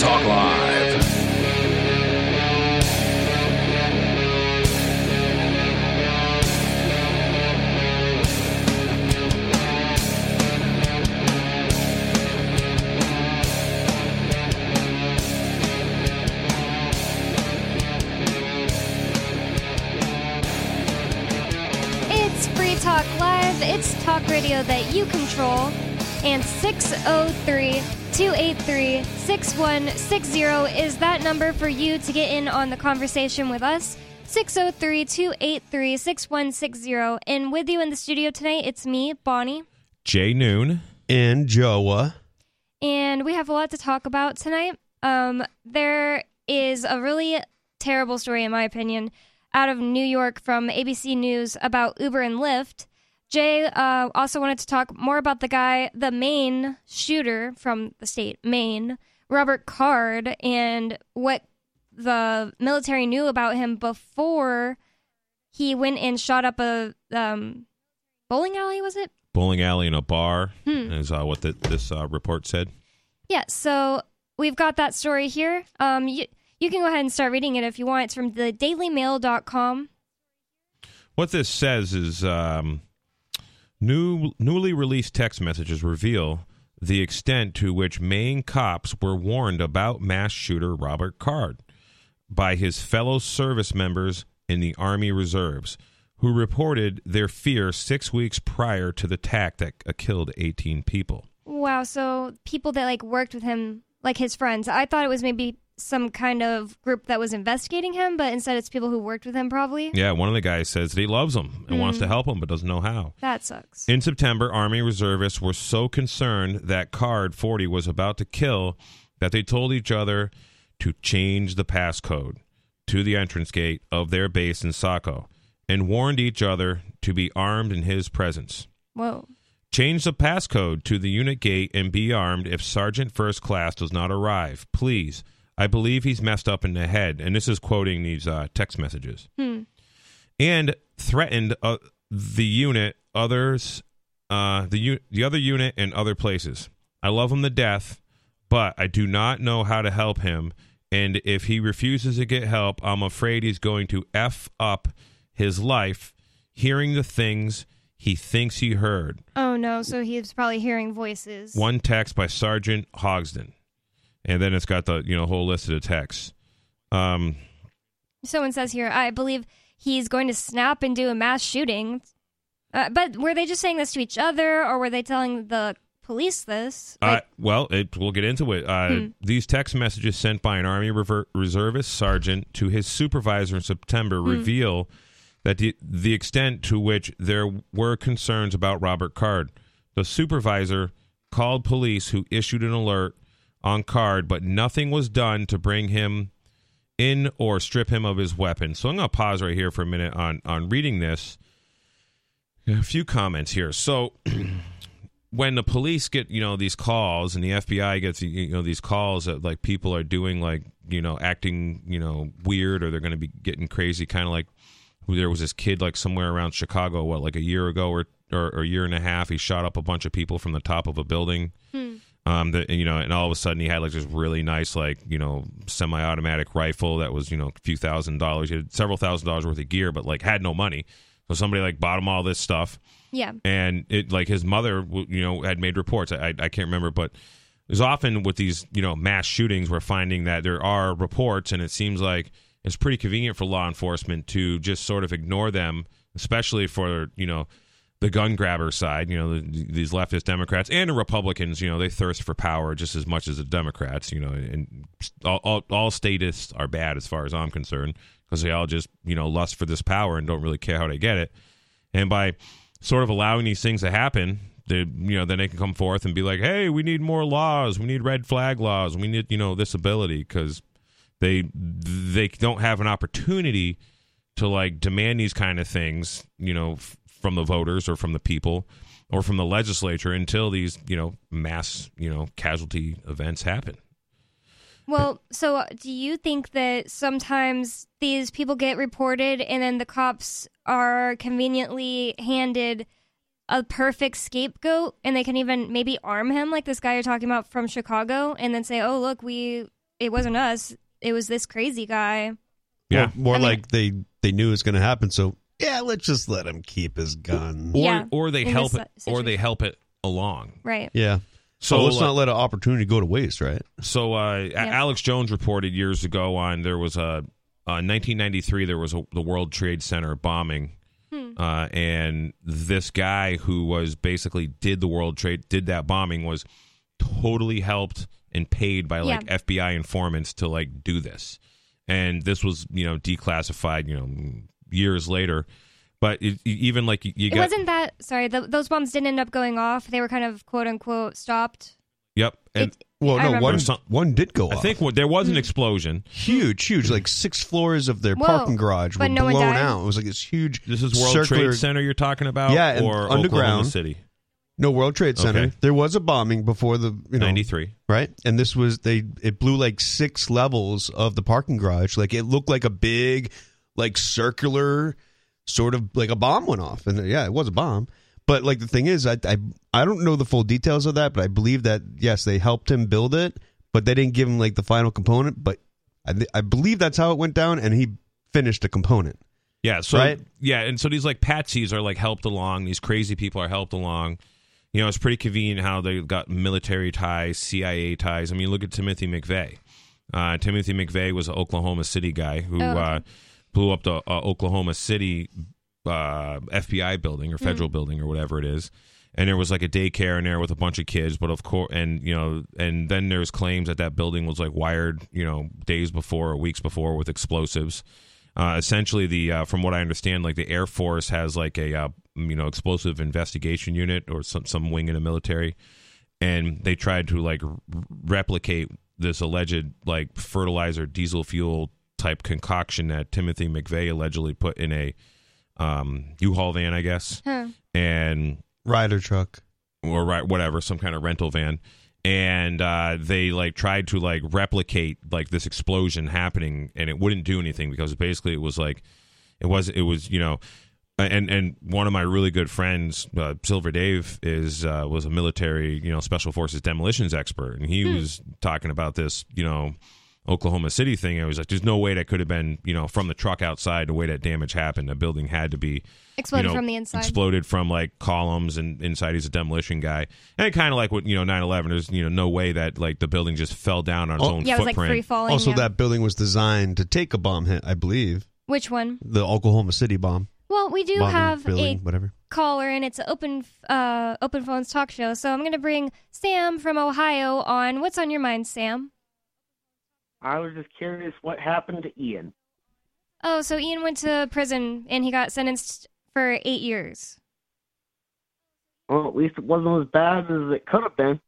Talk Live. It's Free Talk Live. It's talk radio that you control. And 603 283 6160 is that number for you to get in on the conversation with us. 603 283 6160. And with you in the studio tonight, it's me, Bonnie. Jay Noon. and Joa. And we have a lot to talk about tonight. Um, there is a really terrible story, in my opinion, out of New York from ABC News about Uber and Lyft. Jay uh, also wanted to talk more about the guy, the main shooter from the state, Maine, Robert Card, and what the military knew about him before he went and shot up a um, bowling alley, was it? Bowling alley in a bar Hmm. is uh, what the, this uh, report said. Yeah, so we've got that story here. Um, you, you can go ahead and start reading it if you want. It's from the dailymail.com. What this says is um, new, newly released text messages reveal the extent to which Maine cops were warned about mass shooter Robert Card by his fellow service members in the Army Reserves, who reported their fear six weeks prior to the attack that uh, killed 18 people. Wow, so people that like worked with him, like his friends. I thought it was maybe some kind of group that was investigating him, but instead it's people who worked with him probably. Yeah, one of the guys says that he loves him and wants to hmm. help him, but doesn't know how. That sucks. In September, Army reservists were so concerned that Card 40 was about to kill that they told each other to change the passcode to the entrance gate of their base in Saco and warned each other to be armed in his presence. Whoa. Change the passcode to the unit gate and be armed if Sergeant First Class does not arrive. Please. I believe he's messed up in the head. And this is quoting these uh, text messages. And threatened uh, the unit, others, uh, the, u- the other unit, and other places. I love him to death, but I do not know how to help him. And if he refuses to get help, I'm afraid he's going to F up his life hearing the things he thinks he heard. Oh no, so he's probably hearing voices. One text by Sergeant Hodgson. And then it's got the you know whole list of the texts. Um, Someone says here, I believe he's going to snap and do a mass shooting. Uh, but were they just saying this to each other, or were they telling the police this? uh, well, it, we'll get into it. Uh, These text messages sent by an Army rever- reservist sergeant to his supervisor in September reveal that the, the extent to which there were concerns about Robert Card. The supervisor called police, who issued an alert on Card, but nothing was done to bring him in or strip him of his weapon. So I'm going to pause right here for a minute on on reading this. A few comments here. So when the police get you know these calls and the FBI gets you know these calls that like people are doing like you know acting you know weird or they're going to be getting crazy, kind of like there was this kid like somewhere around Chicago, what like a year ago or, or or a year and a half, he shot up a bunch of people from the top of a building. Hmm. Um, that you know, and all of a sudden he had like this really nice, like you know, semi-automatic rifle that was you know a few thousand dollars. He had several thousand dollars worth of gear, but like had no money. So somebody like bought him all this stuff, yeah. and it like his mother, you know, had made reports. I I can't remember, but there's often with these you know mass shootings, we're finding that there are reports, and it seems like it's pretty convenient for law enforcement to just sort of ignore them, especially for you know the gun grabber side, you know, the, these leftist Democrats and the Republicans, you know, they thirst for power just as much as the Democrats, you know, and all, all, all statists are bad as far as I'm concerned because they all just, you know, lust for this power and don't really care how they get it. And by sort of allowing these things to happen, they, you know, then they can come forth and be like, hey, we need more laws. We need red flag laws. We need, you know, this ability because they they don't have an opportunity to like demand these kind of things, you know, from the voters or from the people or from the legislature until these, you know, mass, you know, casualty events happen. Well, so uh, do you think that sometimes these people get reported and then the cops are conveniently handed a perfect scapegoat and they can even maybe arm him like this guy you're talking about from Chicago and then say, "Oh, look, we it wasn't us. It was this crazy guy. Yeah. More, more I mean- like they they knew it was going to happen. So yeah, let's just let him keep his gun. Or Yeah, or they in help it si- or they help it along. Right. Yeah. So So let's uh, not let an opportunity go to waste, right? So uh, A- Alex Jones reported years ago on there was a uh, 1993 there was a, the World Trade Center bombing, Hmm. uh, and this guy who was basically did the World Trade did that bombing was totally helped and paid by like Yeah. FBI informants to like do this, and this was you know declassified you know years later. But it, even like you, you It got wasn't that. Sorry, th those bombs didn't end up going off. They were kind of quote unquote stopped. yep, and It- Well, I no, remember. one some- one did go I think what, there was an hmm. explosion. huge, huge, like six floors of their Whoa, parking garage were no blown out. It was like this huge. This is World circular, Trade Center you're talking about, Yeah, and or Oklahoma underground. City, No, World Trade Center. Okay. There was a bombing before the you know ninety three. right, and this was they. It blew like six levels of the parking garage. Like it looked like a big, like circular, sort of like a bomb went off, and yeah, it was a bomb. But like the thing is, I I I don't know the full details of that, but I believe that yes, they helped him build it, but they didn't give him like the final component. But I I believe that's how it went down, and he finished a component. Yeah, so Right? yeah, and so these like patsies are like helped along. These crazy people are helped along. You know, it's pretty convenient how they got military ties, CIA ties. I mean, look at Timothy McVeigh. Uh, Timothy McVeigh was an Oklahoma City guy who Oh, okay. uh, blew up the uh, Oklahoma City uh, FBI building or federal building or whatever it is. And there was like a daycare in there with a bunch of kids, but of course, and you know, and then there's claims that that building was like wired, you know, days before or weeks before with explosives. Uh, essentially, the uh, from what I understand, like the Air Force has like a uh, you know explosive investigation unit or some some wing in the military, and they tried to like r- replicate this alleged like fertilizer diesel fuel type concoction that Timothy McVeigh allegedly put in a um, U-Haul van, I guess, Huh. and Ryder truck. or right whatever some kind of rental van and uh, they like tried to like replicate like this explosion happening and it wouldn't do anything because basically it was like it was it was you know and and one of my really good friends uh, silver dave is uh, was a military you know special forces demolitions expert and he was talking about this you know Oklahoma City thing, I was like, "There's no way that could have been, you know, from the truck outside. The way that damage happened, the building had to be Exploded you know, from the inside. Exploded from like columns and inside he's a demolition guy. And kind of like what, you know, 9/11 there's, you know, no way that like the building just fell down on its Oh. own yeah, it was like footprint. free falling. Also, yeah. that building was designed to take a bomb hit, I believe. Which one? The Oklahoma City bomb. Well, we do bombing have building, a whatever. caller, and it's an open uh, open phones talk show. So I'm going to bring Sam from Ohio on. What's on your mind, Sam? I was just curious what happened to Ian. Oh, so Ian went to prison and he got sentenced for eight years. Well, at least it wasn't as bad as it could have been.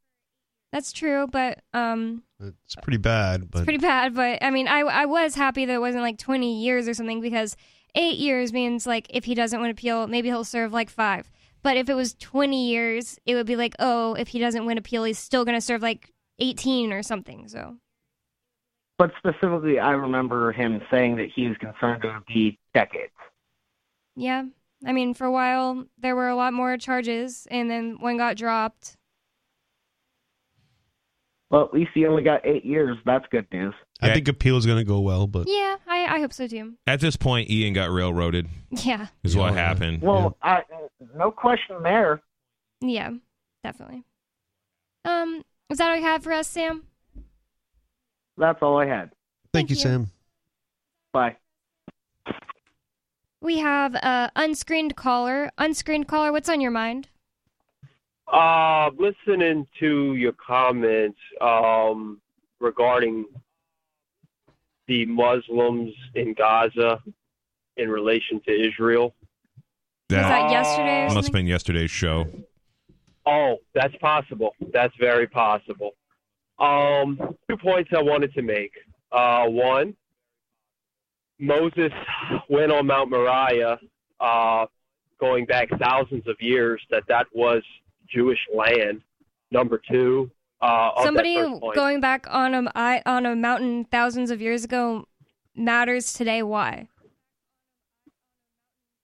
That's true, but um, It's pretty bad, but it's pretty bad. But I mean, I I was happy that it wasn't like 20 years or something because eight years means like if he doesn't win appeal, maybe he'll serve like five. But if it was 20 years, it would be like, oh, if he doesn't win appeal, he's still going to serve like 18 or something. So But specifically, I remember him saying that he was concerned it would be decades. yeah, I mean, for a while there were a lot more charges, and then one got dropped. Well, at least he only got eight years. That's good news. I Yeah. think is going to go well. But Yeah, I I hope so too. At this point Ian got railroaded Yeah, is what Yeah. happened. Well, I no question there. yeah, definitely. Um, is that all you have for us, Sam? That's all I had. thank, Thank you, you. Sam. Bye. We have a unscreened caller. Unscreened caller, what's on your mind? Uh, listening to your comments um, regarding the Muslims in Gaza in relation to Israel. Was That that yesterday or must have been yesterday's show. Oh, that's possible. That's very possible. Um, two points I wanted to make. Uh, one, Moses went on Mount Moriah, uh, going back thousands of years, that that was Jewish land. Number two, uh, Somebody going back on a I- on a mountain thousands of years ago matters today. Why?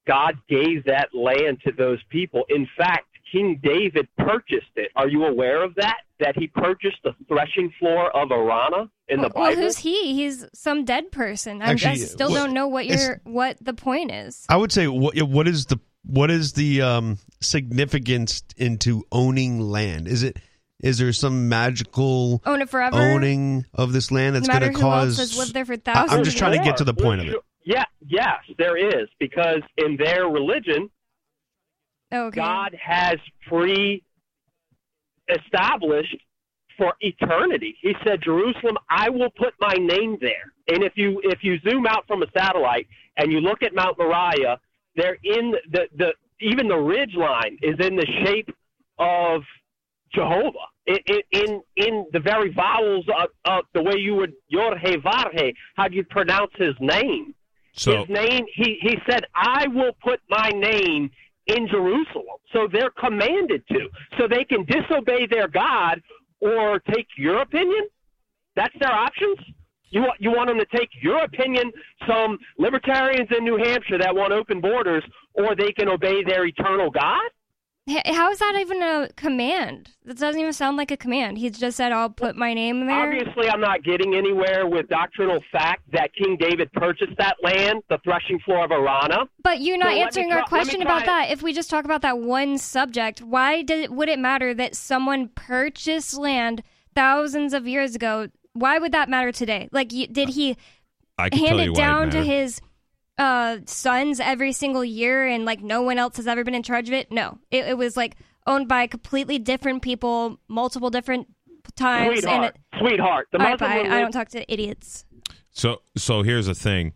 God gave that land to those people. In fact, King David purchased it. Are you aware of that? That he purchased the threshing floor of Araunah in the well, well, who's he? He's some dead person. I, Actually, I still what- don't know what your what the point is. I would say what what is the what is the um, significance into owning land? Is it is there some magical Own it forever. owning of this land that's no going to cause? else has lived there for I'm just trying to get to the point of it. Yeah, yes, there is because in their religion, Oh, okay. God has pre-established for eternity. He said, "Jerusalem, I will put my name there." And if you if you zoom out from a satellite and you look at Mount Moriah, they're in the the even the ridge line is in the shape of Jehovah. In in in the very vowels of, of the way you would Yorhe Varhe, how do you pronounce his name? So his name he he said i will put my name in jerusalem. So they're commanded to. So they can disobey their god or take your opinion? That's their options? You want you want them to take your opinion some libertarians in new hampshire that want open borders or they can obey their eternal god How is that even a command? That doesn't even sound like a command. He just said, "I'll put my name there." Obviously, I'm not getting anywhere with doctrinal fact that King David purchased that land, the threshing floor of Araunah. But you're not let me answering try- our let question about it. that. If we just talk about that one subject, why did it, would it matter that someone purchased land thousands of years ago? Why would that matter today? Like, did he I can hand tell you it down to his uh, sons every single year, and like no one else has ever been in charge of it? No, it, it was like owned by completely different people, multiple different times. And Sweetheart, it, sweetheart. The all right, Muslim. I don't talk to idiots. So so here's the thing.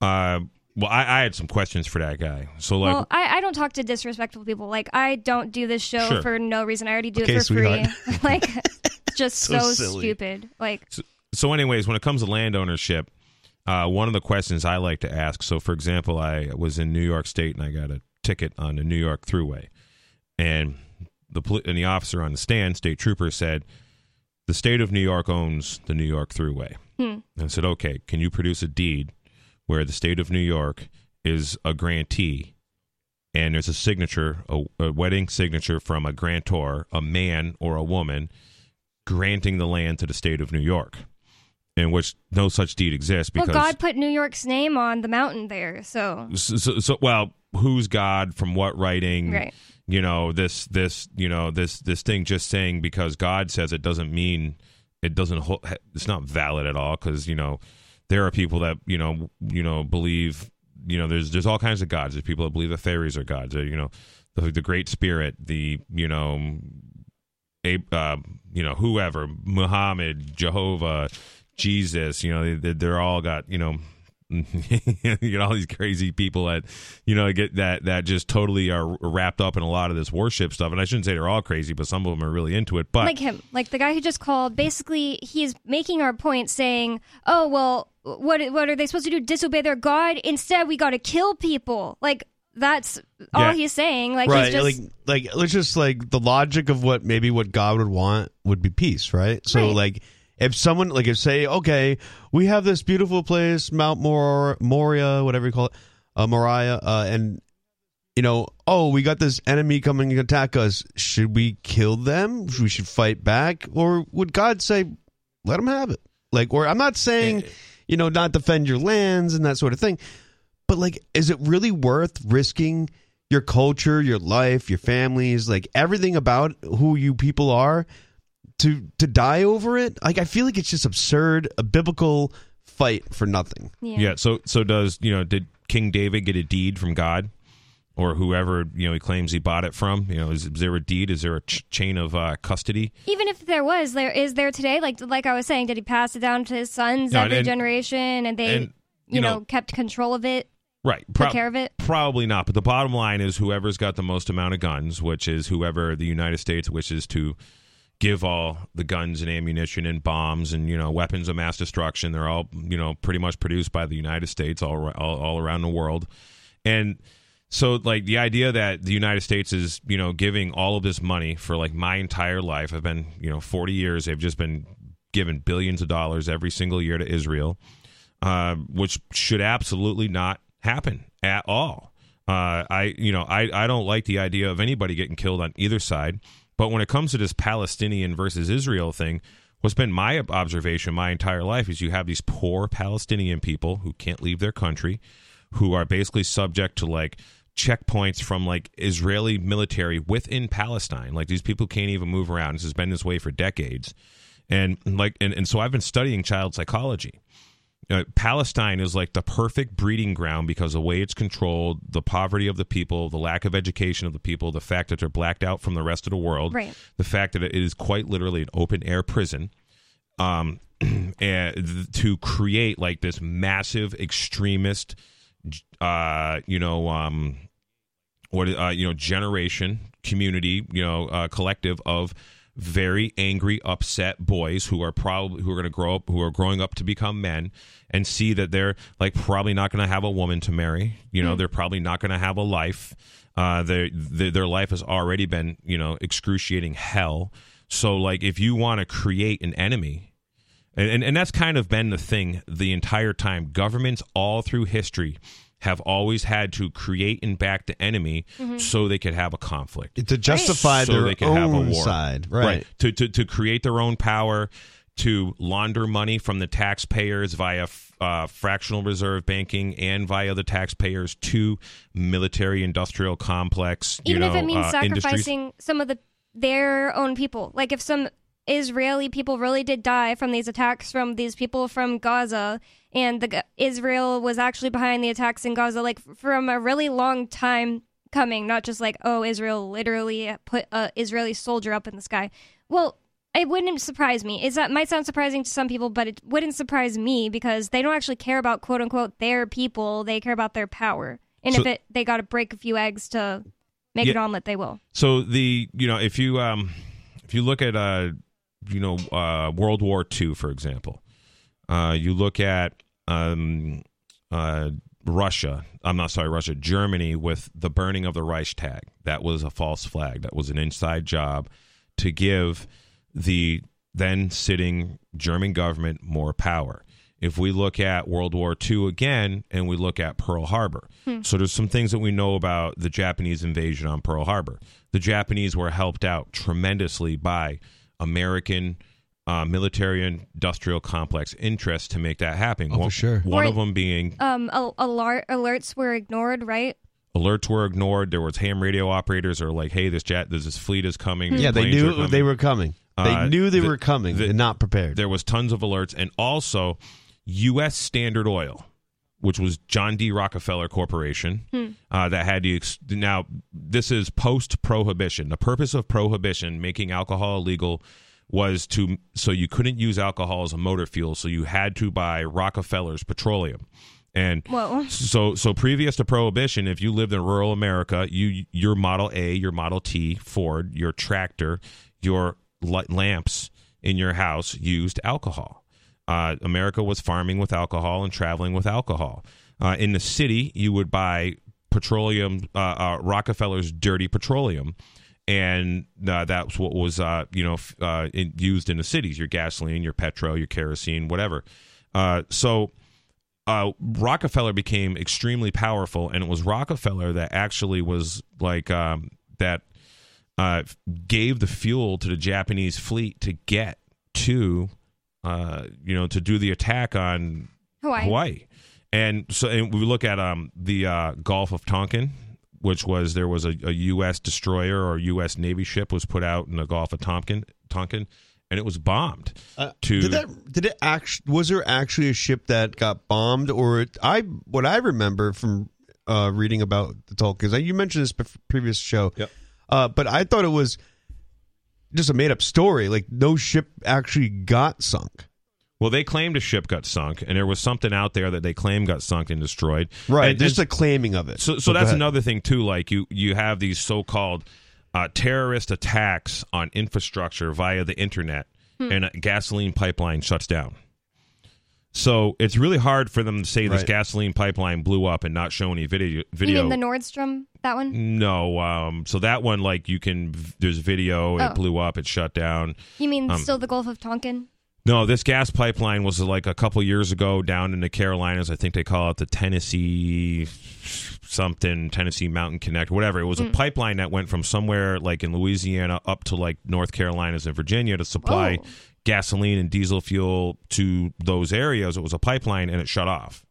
Uh, well, I, I had some questions for that guy. So like, well, I, I don't talk to disrespectful people. Like I don't do this show Sure. for no reason. I already do Okay, it for free. like just So so, stupid. Like so anyways, when it comes to land ownership, uh, one of the questions I like to ask. So for example, I was in New York State and I got a ticket on the New York Thruway, and the poli- and the officer on the stand, state trooper, said, "The state of New York owns the New York Thruway." Hmm. And I said, "Okay, can you produce a deed where the state of New York is a grantee?" And there's a signature, a, a wedding signature from a grantor, a man or a woman, granting the land to the state of New York, in which no such deed exists well, because God put New York's name on the mountain there, so so, so, so well, who's God from what writing? right. You know this this you know this this thing just saying because God says it doesn't mean it doesn't hol- it's not valid at all because you know there are people that you know you know believe you know there's there's all kinds of gods. There's people that believe the fairies are gods. Or, you know the the Great Spirit, the you know uh, you know whoever Muhammad, Jehovah, Jesus. You know they, they're all got you know. you get all these crazy people that you know get that that just totally are wrapped up in a lot of this worship stuff and i shouldn't say they're all crazy but some of them are really into it but like him, like the guy who just called. Basically, he's making our point, saying, "Oh well, what what are they supposed to do? Disobey their God? Instead, we got to kill people." Like that's all Yeah. he's saying. Like right he's just like like let's just like the logic of what maybe what god would want would be peace right so Right. like if someone like if say okay we have this beautiful place mount Mor- moria whatever you call it uh, moriah uh, and you know oh we got this enemy coming to attack us. Should we kill them? We should fight back? Or would god say let them have it? Like or i'm not saying you know not defend your lands and that sort of thing but like is it really worth risking your culture your life your families like everything about who you people are to to die over it like i feel like it's just absurd a biblical fight for nothing yeah. yeah so so does you know did king david get a deed from god or whoever you know he claims he bought it from you know is, is there a deed is there a ch- chain of uh, custody Even if there was, there is there today. Like like I was saying, did he pass it down to his sons No, every and- generation, and they, and, you, you know, know- kept control of it, right took prob- care of it? Probably not. But the bottom line is whoever's got the most amount of guns, which is whoever the United States wishes to give all the guns and ammunition and bombs and you know weapons of mass destruction. They're all you know pretty much produced by the United States all all, all around the world, and so like the idea that the United States is you know giving all of this money for like my entire life. I've been you know forty years. They've just been giving billions of dollars every single year to Israel uh, which should absolutely not happen at all. Uh, I you know I I don't like the idea of anybody getting killed on either side. But when it comes to this Palestinian versus Israel thing, what's been my observation my entire life is you have these poor Palestinian people who can't leave their country, who are basically subject to like checkpoints from like Israeli military within Palestine. Like these people can't even move around. This has been this way for decades. And like and, and so I've been studying child psychology. Uh, Palestine is like the perfect breeding ground because the way it's controlled, the poverty of the people, the lack of education of the people, the fact that they're blacked out from the rest of the world, Right. the fact that it is quite literally an open air prison, um, and th- to create like this massive extremist, uh, you know, um, what uh, you know, generation, community, you know, uh, collective of very angry, upset boys who are probably who are going to grow up, who are growing up to become men, and see that they're like probably not going to have a woman to marry. You know, they're probably not going to have a life. Uh, their their their life has already been you know excruciating hell. So like, if you want to create an enemy, and, and and that's kind of been the thing the entire time. Governments all through history have always had to create and back the enemy so they could have a conflict to justify so their they can have a own war. side, right? To, to to create their own power, to launder money from the taxpayers via uh, fractional reserve banking and via the taxpayers to military industrial complex. You Even know, if it means uh, industries. sacrificing some of the their own people. Like if some Israeli people really did die from these attacks from these people from Gaza, and the Israel was actually behind the attacks in Gaza, like from a really long time coming, not just like oh Israel literally put a Israeli soldier up in the sky. Well, it wouldn't surprise me. Is that might sound surprising to some people, but it wouldn't surprise me because they don't actually care about quote unquote their people. They care about their power, and So- if it they got to break a few eggs to make Yeah. an omelet, they will. So the you know if you um if you look at uh you know uh World War II for example, uh you look at um uh Russia, I'm not sorry, Russia, Germany with the burning of the Reichstag. That was a false flag. That was an inside job to give the then sitting German government more power. If we look at World War II again and we look at Pearl Harbor, so there's some things that we know about the Japanese invasion on Pearl Harbor. The Japanese were helped out tremendously by American uh, military industrial complex interests to make that happen. Oh, for one, sure. One Or- of them being Um, al- alert alerts were ignored, right? alerts were ignored. There was ham radio operators are like, "Hey, this jet, this, this fleet is coming." Yeah, they knew coming. they were coming. They Uh, knew they the- were coming the- and not prepared. There was tons of alerts, and also U.S. Standard Oil, which was John D. Rockefeller Corporation, uh, that had to. Ex- now, this is post prohibition. The purpose of prohibition, making alcohol illegal, was to so you couldn't use alcohol as a motor fuel, so you had to buy Rockefeller's petroleum. And Whoa. so so previous to prohibition, if you lived in rural America, you your Model A, your Model T, Ford, your tractor, your lamps in your house used alcohol. Uh, America was farming with alcohol and traveling with alcohol. Uh, in the city, you would buy petroleum, uh, uh, Rockefeller's dirty petroleum, and uh, that's what was uh, you know uh, in, used in the cities. Your gasoline, your petrol, your kerosene, whatever. Uh, so uh, Rockefeller became extremely powerful, and it was Rockefeller that actually was like um, that uh, gave the fuel to the Japanese fleet to get to, uh, you know, to do the attack on Hawaii. Hawaii. And so and we look at um, the uh, Gulf of Tonkin, which was there was a, a U.S. destroyer or U.S. Navy ship was put out in the Gulf of Tonkin, Tonkin, and it was bombed. Uh, to did that did it actually was there actually a ship that got bombed or it, I what I remember from uh, reading about the Tolkien because you mentioned this bef- previous show. Yep. Uh, but I thought it was just a made up story. Like no ship actually got sunk. Well, they claimed a ship got sunk, and there was something out there that they claimed got sunk and destroyed. Right. And- just and the claiming of it. so, so Go that's another thing too. Like you, you have these so-called uh, terrorist attacks on infrastructure via the internet, and a gasoline pipeline shuts down. So it's really hard for them to say this gasoline pipeline blew up and not show any video. You mean the Nord Stream? That one? no, um, so that one, like you can, there's video. It Oh. blew up. It shut down. You mean Um, still the Gulf of Tonkin? No, this gas pipeline was like a couple years ago down in the Carolinas. I think they call it the Tennessee something, Tennessee Mountain Connect, whatever. It was a hmm. pipeline that went from somewhere like in Louisiana up to like North Carolinas and Virginia to supply Oh. gasoline and diesel fuel to those areas. It was a pipeline and it shut off.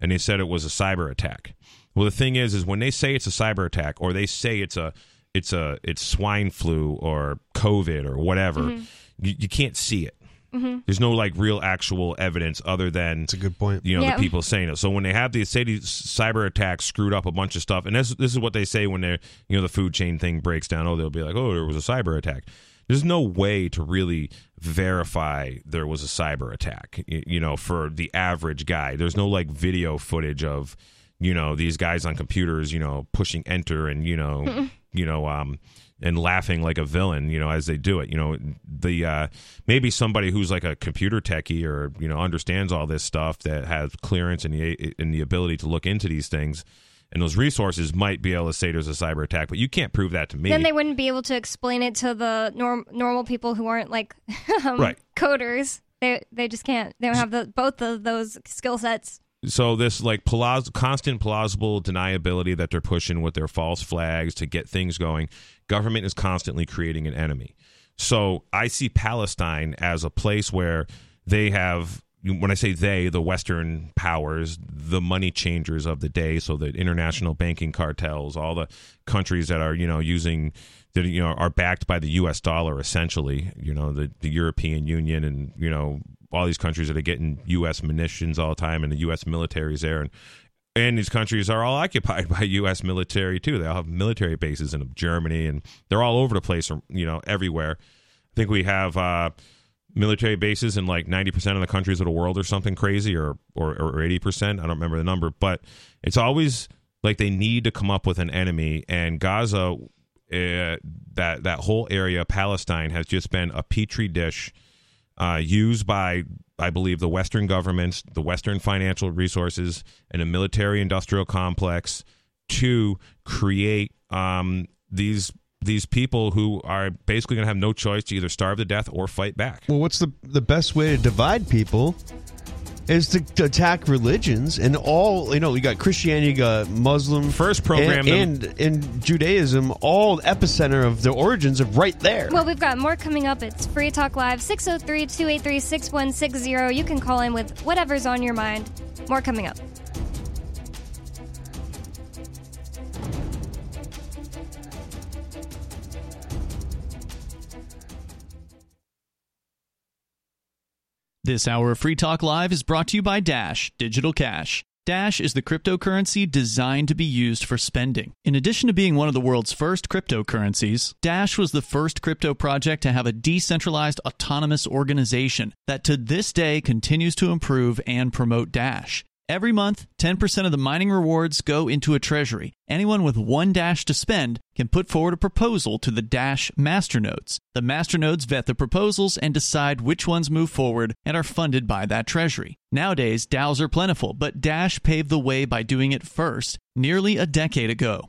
And they said it was a cyber attack. Well, the thing is, is when they say it's a cyber attack or they say it's a it's a it's swine flu or COVID or whatever, mm-hmm. you, you can't see it. There's no like real actual evidence other than It's a good point. you know Yeah. the people saying it. So when they have the say these cyber attacks screwed up a bunch of stuff, and this this is what they say when they're you know the food chain thing breaks down. Oh, they'll be like, oh, there was a cyber attack. There's no way to really verify there was a cyber attack. y- You know, for the average guy, there's no like video footage of you know these guys on computers, you know, pushing enter and you know, you know, um, and laughing like a villain, you know, as they do it. You know, the uh, maybe somebody who's like a computer techie or you know understands all this stuff that has clearance and the and the ability to look into these things and those resources might be able to say there's a cyber attack, but you can't prove that to me. Then they wouldn't be able to explain it to the norm- normal people who aren't like um, Right. coders. They they just can't. They don't have the both of those skill sets. So this like plaus- constant plausible deniability that they're pushing with their false flags to get things going government is constantly creating an enemy. So i see palestine as a place where they have when i say they the western powers the money changers of the day. So the international banking cartels all the countries that are you know using that you know are backed by the us dollar essentially you know the, the european union and you know all these countries that are getting U.S. munitions all the time, and the U.S. military is there, and and these countries are all occupied by U.S. military too. They all have military bases in Germany, and they're all over the place, you know, everywhere. I think we have uh, military bases in like ninety percent of the countries of the world, or something crazy, or or or eighty percent. I don't remember the number, but it's always like they need to come up with an enemy, and Gaza. Uh, that that whole area, Palestine, has just been a petri dish uh, used by, I believe, the Western governments, the Western financial resources, and a military industrial complex to create um, these these people who are basically going to have no choice to either starve to death or fight back. Well, what's the the best way to divide people? Is to, to attack religions and all you know. You got Christianity, you got Muslim, First program and, them- and and Judaism, all epicenter of the origins of right there. Well, we've got more coming up. It's Free Talk Live 603 283 6160. You can call in with whatever's on your mind. More coming up. This hour of Free Talk Live is brought to you by Dash Digital Cash. Dash is the cryptocurrency designed to be used for spending. In addition to being one of the world's first cryptocurrencies, Dash was the first crypto project to have a decentralized autonomous organization that to this day continues to improve and promote Dash. Every month, 10% of the mining rewards go into a treasury. Anyone with one Dash to spend can put forward a proposal to the Dash masternodes. The masternodes vet the proposals and decide which ones move forward and are funded by that treasury. Nowadays, DAOs are plentiful, but Dash paved the way by doing it first, nearly a decade ago.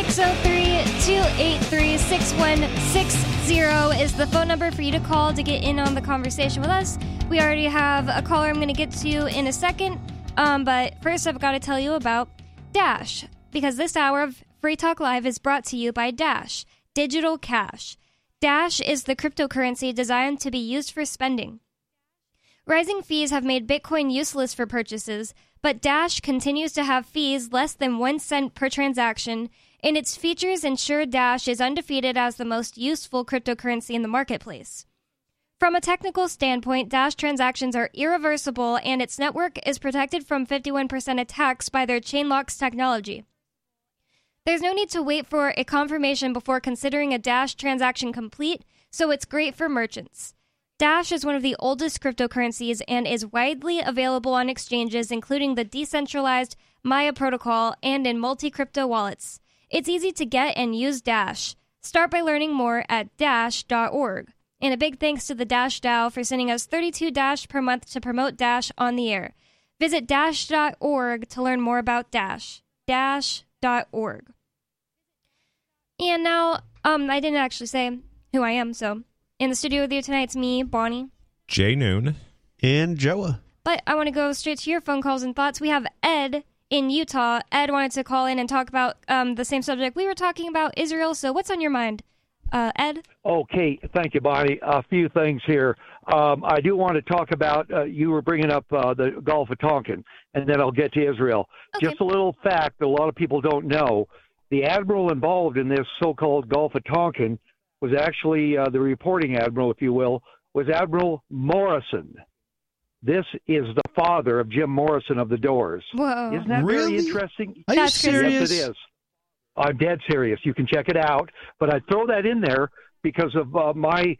603 283 6160 is the phone number for you to call to get in on the conversation with us. We already have a caller I'm going to get to in a second. Um, but first, I've got to tell you about Dash, because this hour of Free Talk Live is brought to you by Dash Digital Cash. Dash is the cryptocurrency designed to be used for spending. Rising fees have made Bitcoin useless for purchases, but Dash continues to have fees less than 1 cent per transaction, and its features ensure Dash is undefeated as the most useful cryptocurrency in the marketplace. From a technical standpoint, Dash transactions are irreversible and its network is protected from 51% attacks by their Chainlocks technology. There's no need to wait for a confirmation before considering a Dash transaction complete, so it's great for merchants. Dash is one of the oldest cryptocurrencies and is widely available on exchanges, including the decentralized Maya protocol and in multi crypto wallets. It's easy to get and use Dash. Start by learning more at dash.org. And a big thanks to the Dash DAO for sending us 32 Dash per month to promote Dash on the air. Visit dash.org to learn more about Dash. Dash.org. And now, um, I didn't actually say who I am, so in the studio with you tonight, it's me, Bonnie. Jay Noon. And Joa. But I want to go straight to your phone calls and thoughts. We have Ed in Utah. Ed wanted to call in and talk about um, the same subject we were talking about, Israel. So, what's on your mind, uh, Ed? Okay, thank you, Bonnie. A few things here. Um, I do want to talk about. Uh, you were bringing up uh, the Gulf of Tonkin, and then I'll get to Israel. Okay. Just a little fact that a lot of people don't know: the admiral involved in this so-called Gulf of Tonkin was actually uh, the reporting admiral, if you will, was Admiral Morrison. This is the father of Jim Morrison of the Doors. Whoa. Isn't that Really? very interesting? Are you That's crazy. serious? Yes, it is. I'm dead serious. You can check it out. But I throw that in there because of uh, my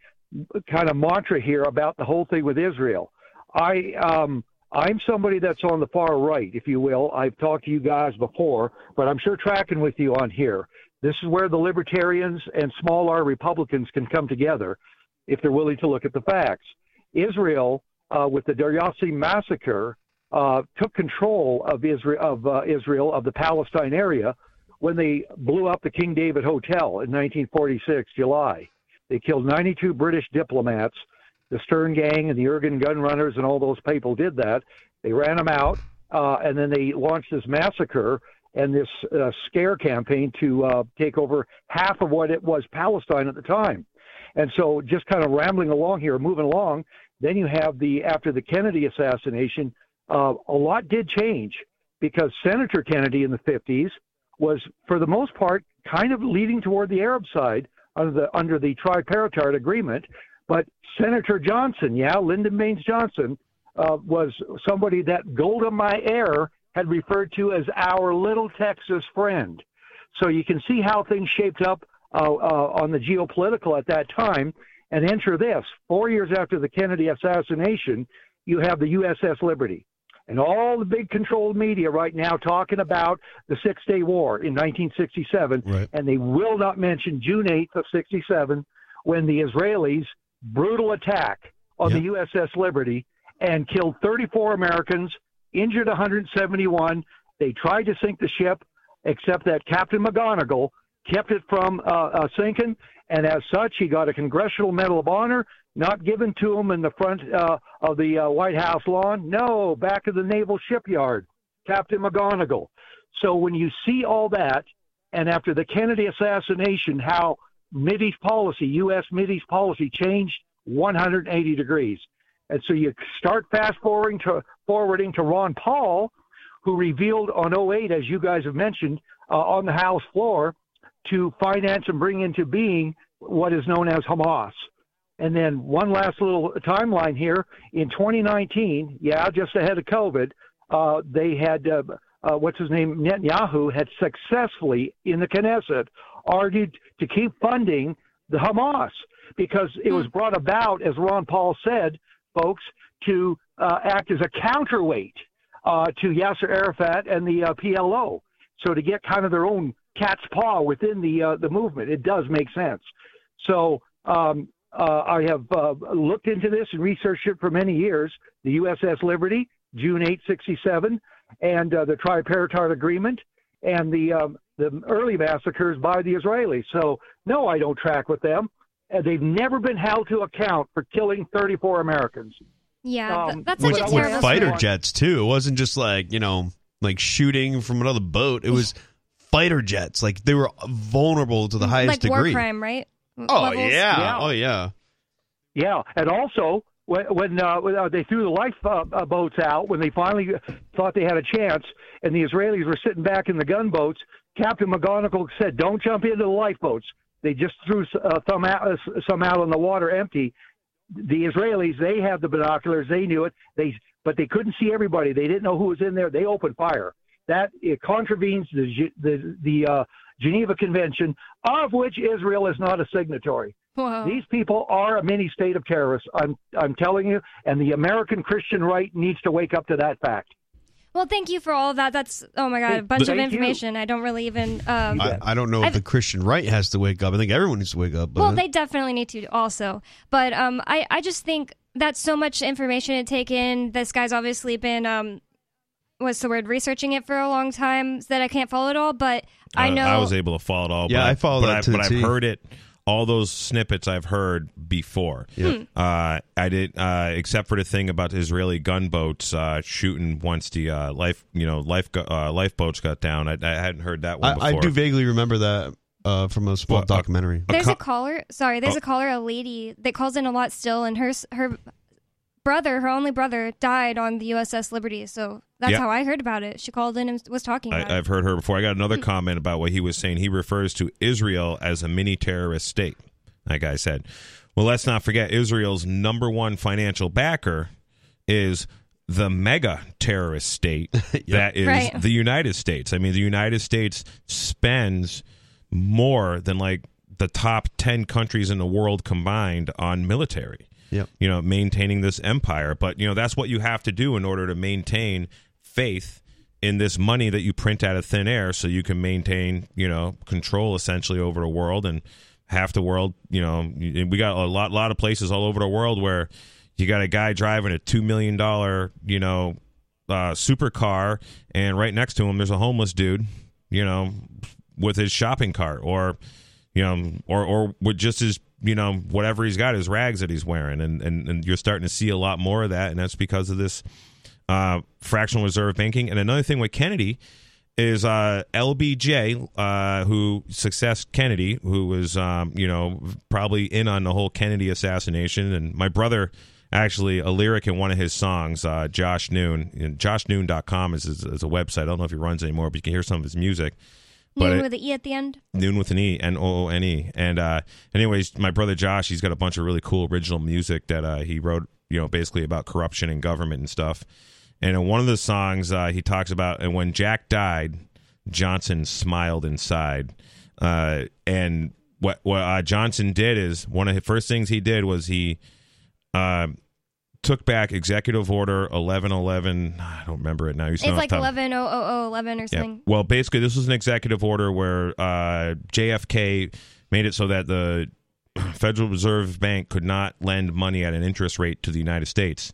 kind of mantra here about the whole thing with Israel. I um, I'm somebody that's on the far right, if you will. I've talked to you guys before, but I'm sure tracking with you on here. This is where the libertarians and small R Republicans can come together if they're willing to look at the facts. Israel, uh, with the Deir Yassin massacre, uh, took control of Israel, of uh, Israel, of the Palestine area, when they blew up the King David Hotel in 1946, July. They killed 92 British diplomats. The Stern Gang and the Irgun gun runners and all those people did that. They ran them out, uh, and then they launched this massacre and this uh, scare campaign to uh, take over half of what it was Palestine at the time. And so, just kind of rambling along here, moving along, then you have the after the Kennedy assassination, uh, a lot did change because Senator Kennedy in the 50s was, for the most part, kind of leading toward the Arab side under the under the tripartite agreement. But Senator Johnson, yeah, Lyndon Baines Johnson, uh, was somebody that Golda Meir had referred to as our little Texas friend. So you can see how things shaped up uh, uh, on the geopolitical at that time. And enter this: four years after the Kennedy assassination, you have the USS Liberty and all the big controlled media right now talking about the Six Day War in 1967, Right. and they will not mention June 8th of 67 when the Israelis brutal attack on the USS Liberty and killed 34 Americans, injured 171. They tried to sink the ship, except that Captain McGonagle kept it from uh, uh, sinking, and as such, he got a Congressional Medal of Honor, not given to him in the front uh, of the uh, White House lawn. No, back of the naval shipyard, Captain McGonagle. So when you see all that, and after the Kennedy assassination, how Mideast policy, U.S. Mideast policy changed 180 degrees. And so you start fast forwarding to forwarding to Ron Paul, who revealed on 08, as you guys have mentioned, uh, on the House floor, to finance and bring into being what is known as Hamas. And then one last little timeline here. In 2019, yeah, just ahead of COVID, uh, they had uh, uh, what's his name Netanyahu had successfully in the Knesset argued to keep funding the Hamas because it was brought about, as Ron Paul said, folks, to uh, act as a counterweight uh, to Yasser Arafat and the uh, PLO. So to get kind of their own cat's paw within the uh, the movement, it does make sense. So um, uh, I have uh, looked into this and researched it for many years. The USS Liberty, June 8, 67, and uh, the Tripartite Agreement, and the um, the early massacres by the Israelis. So no, I don't track with them. And they've never been held to account for killing 34 Americans. Yeah, Um, that's With- such a with terrible with fighter story. jets too. It wasn't just like you know like shooting from another boat. It was fighter jets. Like they were vulnerable to the highest like war crime, right? Oh yeah. Yeah. Oh yeah. Yeah, and also when, when uh, uh, they threw the lifeboats uh, uh, out, when they finally thought they had a chance, and the Israelis were sitting back in the gunboats, Captain McGonagle said, "Don't jump into the lifeboats." They just threw uh, some out, uh, some out on the water empty. the Israelis, they had the binoculars. They knew it. They but they couldn't see everybody. They didn't know who was in there. They opened fire. That it contravenes the the the uh, Geneva Convention, of which Israel is not a signatory. Whoa. These people are a mini state of terrorists. I'm I'm telling you, and the American Christian right needs to wake up to that fact. Well, thank you for all of that. That's oh my god, a bunch of Thank you. information. I don't really even. Um, I, I don't know if I've- the Christian right has to wake up. I think everyone needs to wake up. But well, they definitely need to also, but um, I I just think that's so much information to take in. This guy's obviously been um, what's the word, researching it for a long time, so that I can't follow it all. But I Uh, know I was able to follow it all. Yeah, but I follow but that I, to the But T. I've heard it. All those snippets I've heard before. Yeah. Uh, I did, uh, except for the thing about Israeli gunboats uh, shooting once the uh, life, you know, life go- uh, lifeboats got down. I, I hadn't heard that one I, I do vaguely remember that uh, from a small Well, documentary. There's co- a caller. Sorry, there's Oh. a caller, a lady that calls in a lot still, and her her brother, her only brother, died on the USS Liberty. So that's Yeah. how I heard about it. She called in and was talking about I, it. I've heard her before. I got another hmm. comment about what he was saying. He refers to Israel as a mini terrorist state. That guy said, "Well, let's not forget Israel's number one financial backer is the mega terrorist state that is Right. the United States. I mean, the United States spends more than like the top 10 countries in the world combined on military. Yep. You know, maintaining this empire, but you know, that's what you have to do in order to maintain faith in this money that you print out of thin air so you can maintain, you know, control essentially over the world and half the world, you know, we got a lot lot of places all over the world where you got a guy driving a 2 million dollar, you know, uh, supercar, and right next to him there's a homeless dude, you know, with his shopping cart, or you know, or or with just his, you know, whatever he's got, his rags that he's wearing, and and, and you're starting to see a lot more of that, and that's because of this uh, fractional reserve banking. And another thing with Kennedy is uh, LBJ, uh, who Success Kennedy, who was um, you know probably in on the whole Kennedy assassination, and my brother actually a lyric in one of his songs, uh, Josh Noone, and joshnoone.com is, is, is a website. I don't know if he runs anymore, but you can hear some of his music. But Noon with an E at the end. Noon with an E, N O O N E. And uh, anyways, my brother Josh, he's got a bunch of really cool original music that uh, he wrote, you know, basically about corruption and government and stuff. And in one of the songs, uh, he talks about, and when Jack died, Johnson smiled inside. Uh, and what what uh, Johnson did is one of the first things he did was he uh, took back Executive Order eleven eleven. I don't remember it now. You It's like eleven. eleven oh oh oh eleven or Yeah. something. Well, basically, this was an executive order where uh, JFK made it so that the Federal Reserve Bank could not lend money at an interest rate to the United States.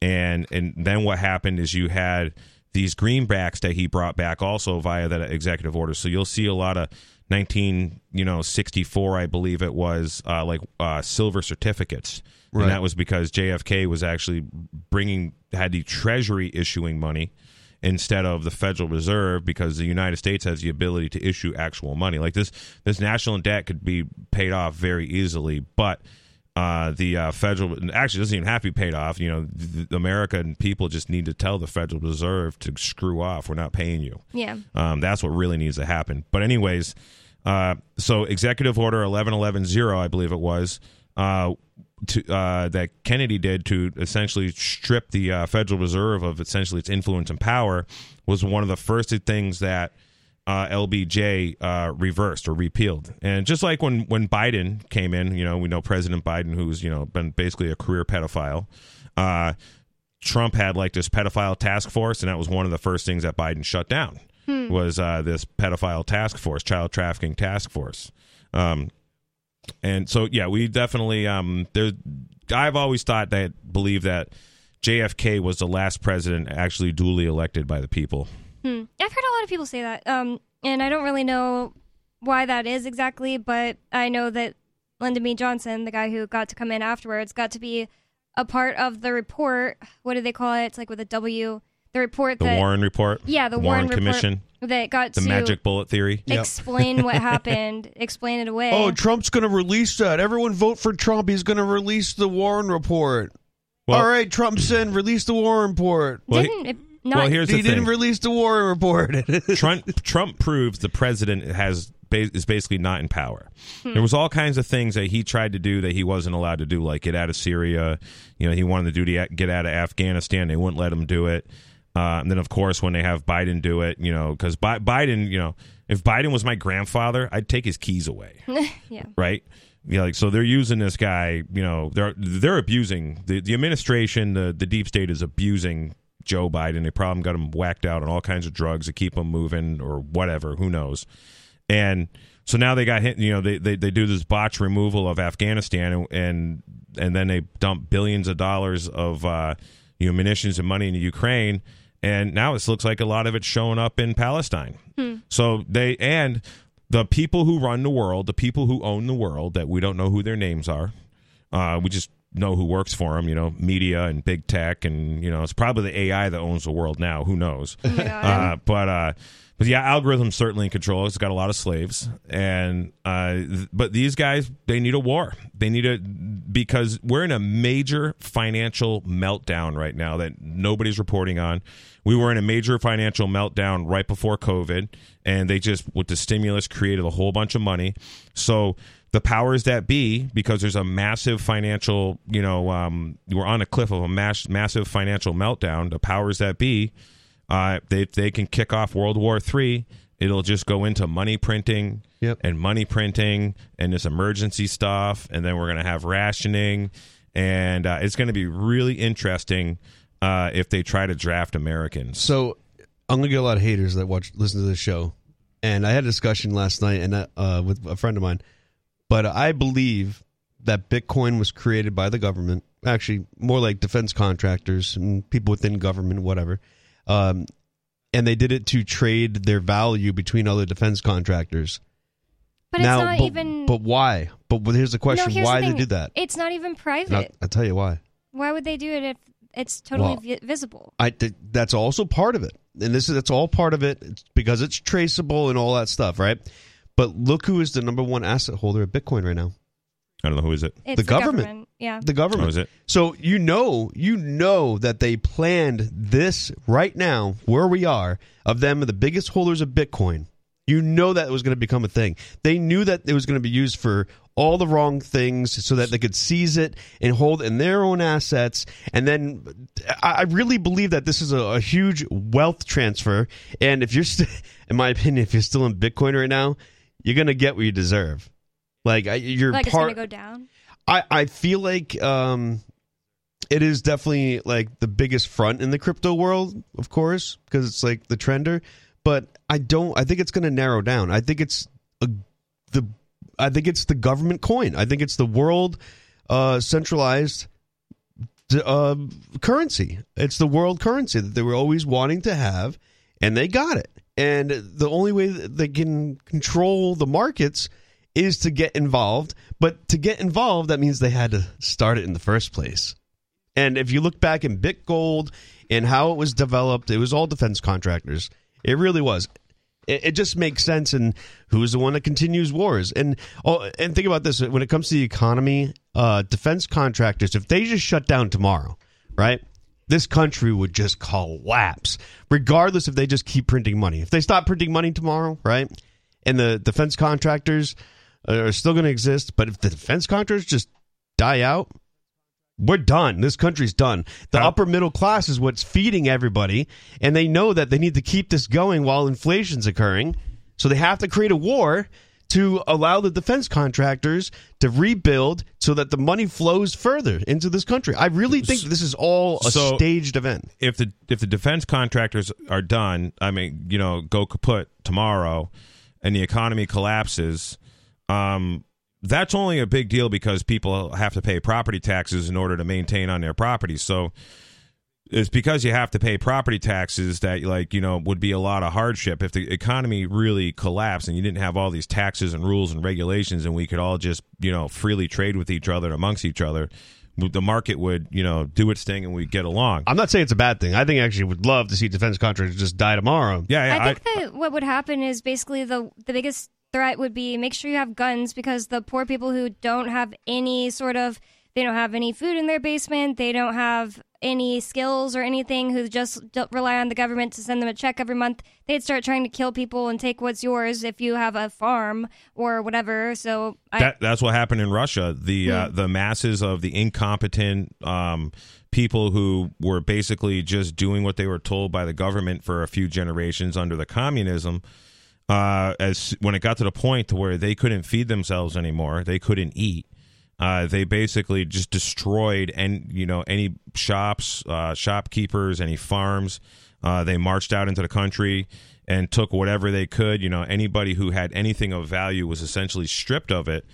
And and then what happened is you had these greenbacks that he brought back also via that executive order. So you'll see a lot of 19 you know 64 I believe it was uh, like uh, silver certificates. Right. And that was because JFK was actually bringing had the Treasury issuing money instead of the Federal Reserve because the United States has the ability to issue actual money. Like this, this national debt could be paid off very easily, but uh, the uh, federal actually doesn't even have to be paid off. You know, the, the American people just need to tell the Federal Reserve to screw off. We're not paying you. Yeah. Um, that's what really needs to happen. But anyways, uh, so Executive Order eleven eleven zero, I believe it was, uh, to, uh, that Kennedy did to essentially strip the uh, Federal Reserve of essentially its influence and power was one of the first things that uh, LBJ uh, reversed or repealed. And just like when when Biden came in, you know, we know President Biden, who's you know been basically a career pedophile. Uh, Trump had like this pedophile task force, and that was one of the first things that Biden shut down was uh, this pedophile task force, child trafficking task force. Um, and so, yeah, we definitely um, there. I've always thought that believe that JFK was the last president actually duly elected by the people. Hmm. I've heard a lot of people say that, um, and I don't really know why that is exactly, but I know that Lyndon B. Johnson, the guy who got to come in afterwards, got to be a part of the report. What do they call it? It's like with a W. The report The that Warren Report, yeah, the Warren, report Commission, that got the to Magic Bullet Theory. Yep. explain what happened, explain it away. Oh, Trump's going to release that. Everyone vote for Trump. He's going to release the Warren report. Well- All right, Trump said release the Warren report. Well, he- didn't it, not well, here's he the didn't release the Warren report. Trump Trump proves the president has is basically not in power. Hmm. There was all kinds of things that he tried to do that he wasn't allowed to do, like get out of Syria. You know, he wanted to do the, get out of Afghanistan. They wouldn't let him do it. Uh, and then, of course, when they have Biden do it, you know, because Bi- Biden, you know, if Biden was my grandfather, I'd take his keys away yeah. right? Yeah, like so they're using this guy. You know, they're they're abusing the the administration. The the deep state is abusing Joe Biden. They probably got him whacked out on all kinds of drugs to keep him moving or whatever. Who knows? And so now they got hit. You know, they they, they do this botch removal of Afghanistan and and, and then they dump billions of dollars of uh, you know munitions and money into Ukraine. And now it looks like a lot of it's showing up in Palestine. So they and the people who run the world, the people who own the world, that we don't know who their names are. Uh, we just know who works for them. You know, media and big tech, and you know, it's probably the AI that owns the world now. Who knows? Oh. Uh, but uh, but yeah, algorithms certainly in control. It's got a lot of slaves, and uh, th- but these guys they need a war. They need a because we're in a major financial meltdown right now that nobody's reporting on. We were in a major financial meltdown right before COVID, and they just with the stimulus created a whole bunch of money. So the powers that be, because there's a massive financial, you know, um, we're on a cliff of a mass, massive financial meltdown. The powers that be uh, they they can kick off World War Three. It'll just go into money printing Yep. and money printing and this emergency stuff, and then we're gonna have rationing, and uh, it's gonna be really interesting uh, if they try to draft Americans. So I'm gonna get a lot of haters that watch listen to this show, and I had a discussion last night and uh, uh, with a friend of mine, but I believe that Bitcoin was created by the government. Actually, more like defense contractors and people within government, whatever. Um, and they did it to trade their value between other defense contractors. But now, it's not but, even. But why? But here's the question: no, here's Why the they thing. do that? It's not even private. And I'll, I'll tell you why. Why would they do it if it's totally Well, vi- visible? I th- that's also part of it, and this is that's all part of it it's because it's traceable and all that stuff, right? But look who is the number one asset holder of Bitcoin right now: I don't know who is it. It's the government. Yeah. the government. Oh, it? So you know, you know that they planned this right now, where we are, of them the biggest holders of Bitcoin. You know that it was going to become a thing. They knew that it was going to be used for all the wrong things, so that they could seize it and hold in their own assets. And then, I I really believe that this is a, a huge wealth transfer. And if you're, st- in my opinion, if you're still in Bitcoin right now, you're going to get what you deserve. Like you're Like it's part. going to go down. I, I feel like um, it is definitely like the biggest front in the crypto world, of course, because it's like the trender. But I don't. I think it's going to narrow down. I think it's a, the. I think it's the government coin. I think it's the world uh, centralized uh, currency. It's the world currency that they were always wanting to have, and they got it. And the only way they can control the markets is to get involved. But to get involved, that means they had to start it in the first place. And if you look back in BitGold and how it was developed, it was all defense contractors. It really was. It, it just makes sense. And who's the one that continues wars? And oh, and think about this: when it comes to the economy, uh, defense contractors, if they just shut down tomorrow, right? This country would just collapse, regardless if they just keep printing money. If they stop printing money tomorrow, right? And the defense contractors are still going to exist, but if the defense contractors just die out, we're done. This country's done. The How- upper middle class is what's feeding everybody, and they know that they need to keep this going while inflation's occurring. So they have to create a war to allow the defense contractors to rebuild so that the money flows further into this country. I really think this is all a So- staged event. if the if the defense contractors are done, I mean, you know, go kaput tomorrow, and the economy collapses, um, that's only a big deal because people have to pay property taxes in order to maintain on their property. So it's because you have to pay property taxes that like you know would be a lot of hardship if the economy really collapsed and you didn't have all these taxes and rules and regulations and we could all just you know freely trade with each other and amongst each other the market would you know do its thing and we'd get along I'm not saying it's a bad thing. I think I actually would love to see defense contractors just die tomorrow. yeah, yeah I think that what would happen is basically the the biggest threat would be make sure you have guns because the poor people who don't have any sort of they don't have any food in their basement, they don't have any skills or anything who just don't rely on the government to send them a check every month, they'd start trying to kill people and take what's yours if you have a farm or whatever. So I, that that's what happened in Russia. The uh, the masses of the incompetent um, people who were basically just doing what they were told by the government for a few generations under the communism. Uh, as when it got to the point where they couldn't feed themselves anymore, they couldn't eat. Uh, they basically just destroyed and you know any shops, uh, shopkeepers, any farms. Uh, they marched out into the country and took whatever they could. You know, anybody who had anything of value was essentially stripped of it.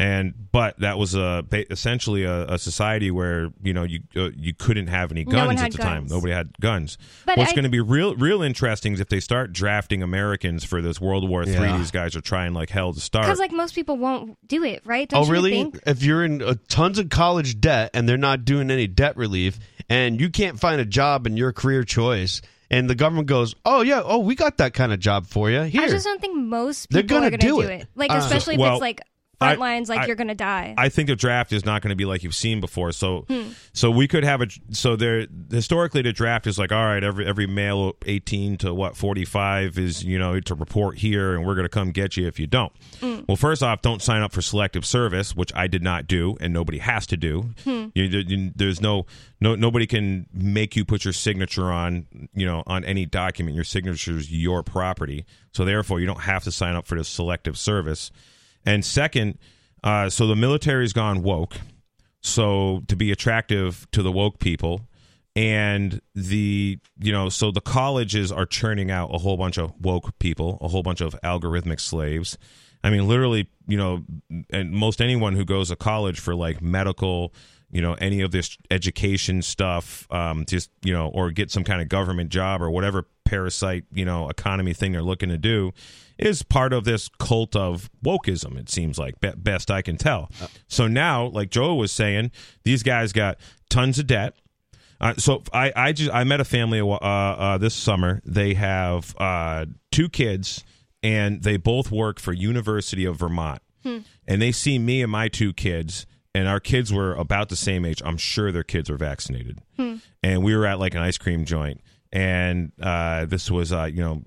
And but that was a essentially a, a society where you know you uh, you couldn't have any No guns one at had the time. Nobody had guns. But What's I- going to be real real interesting is if they start drafting Americans for this World War Three. Yeah. These guys are trying like hell to start. because like most people won't do it, right? Don't oh, you really? Think? If you're in uh, tons of college debt and they're not doing any debt relief, and you can't find a job in your career choice, and the government goes, "Oh yeah, oh we got that kind of job for you here." I just don't think most They're people gonna are going to do do it. it. Like Uh, especially if well, it's like I- lines, like I- you're going to die. I think the draft is not going to be like you've seen before. So, Hmm. so we could have a so there historically the draft is like all right, every every male eighteen to what forty five is you know to report here, and we're going to come get you if you don't. Hmm. Well, first off, don't sign up for selective service, which I did not do, and nobody has to do. Hmm. You, you- there's no no nobody can make you put your signature on you know on any document. Your signature is your property, so therefore you don't have to sign up for the selective service. And second, uh, so the military's gone woke. So to be attractive to the woke people, and the you know, so the colleges are churning out a whole bunch of woke people, a whole bunch of algorithmic slaves. I mean, literally, you know, and most anyone who goes to college for like medical, you know, any of this education stuff, um, just you know, or get some kind of government job or whatever parasite, you know, economy thing they're looking to do, is part of this cult of wokeism. It seems like be- best I can tell. So now, like Joe was saying, these guys got tons of debt. Uh, so I, I just I met a family uh, uh, this summer. They have uh, two kids, and they both work for University of Vermont. And they see me and my two kids, and our kids were about the same age. I'm sure their kids were vaccinated. And we were at like an ice cream joint, and uh, this was uh, you know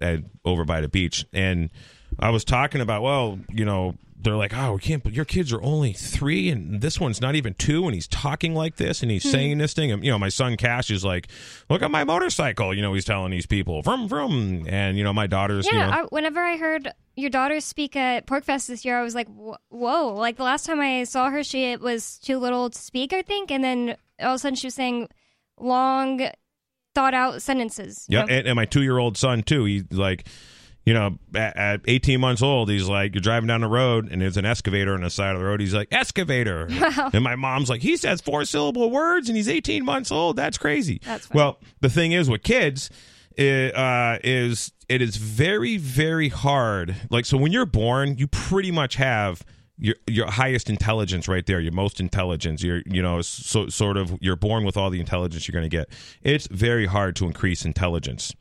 at, over by the beach, and I was talking about well, you know. They're like, oh, we can't. But your kids are only three, and this one's not even two, and he's talking like this, and he's hmm. saying this thing. And you know, my son Cash is like, look at my motorcycle. You know, he's telling these people, vroom vroom, and you know, my daughter's, yeah, you know, I, whenever I heard your daughter speak at PorcFest this year, I was like, whoa! Like the last time I saw her, she was too little to speak, I think, and then all of a sudden she was saying long, thought out sentences. Yeah, and, and my two year old son too. He's like, you know, at, at 18 months old, he's like, you're driving down the road and there's an excavator on the side of the road. He's like, excavator. And my mom's like, he says four syllable words and he's 18 months old. That's crazy. That's funny. well, the thing is with kids, it, uh, is it is very very hard. Like so, when you're born, you pretty much have your your highest intelligence right there, your most intelligence. You're you know so sort of you're born with all the intelligence you're going to get. It's very hard to increase intelligence,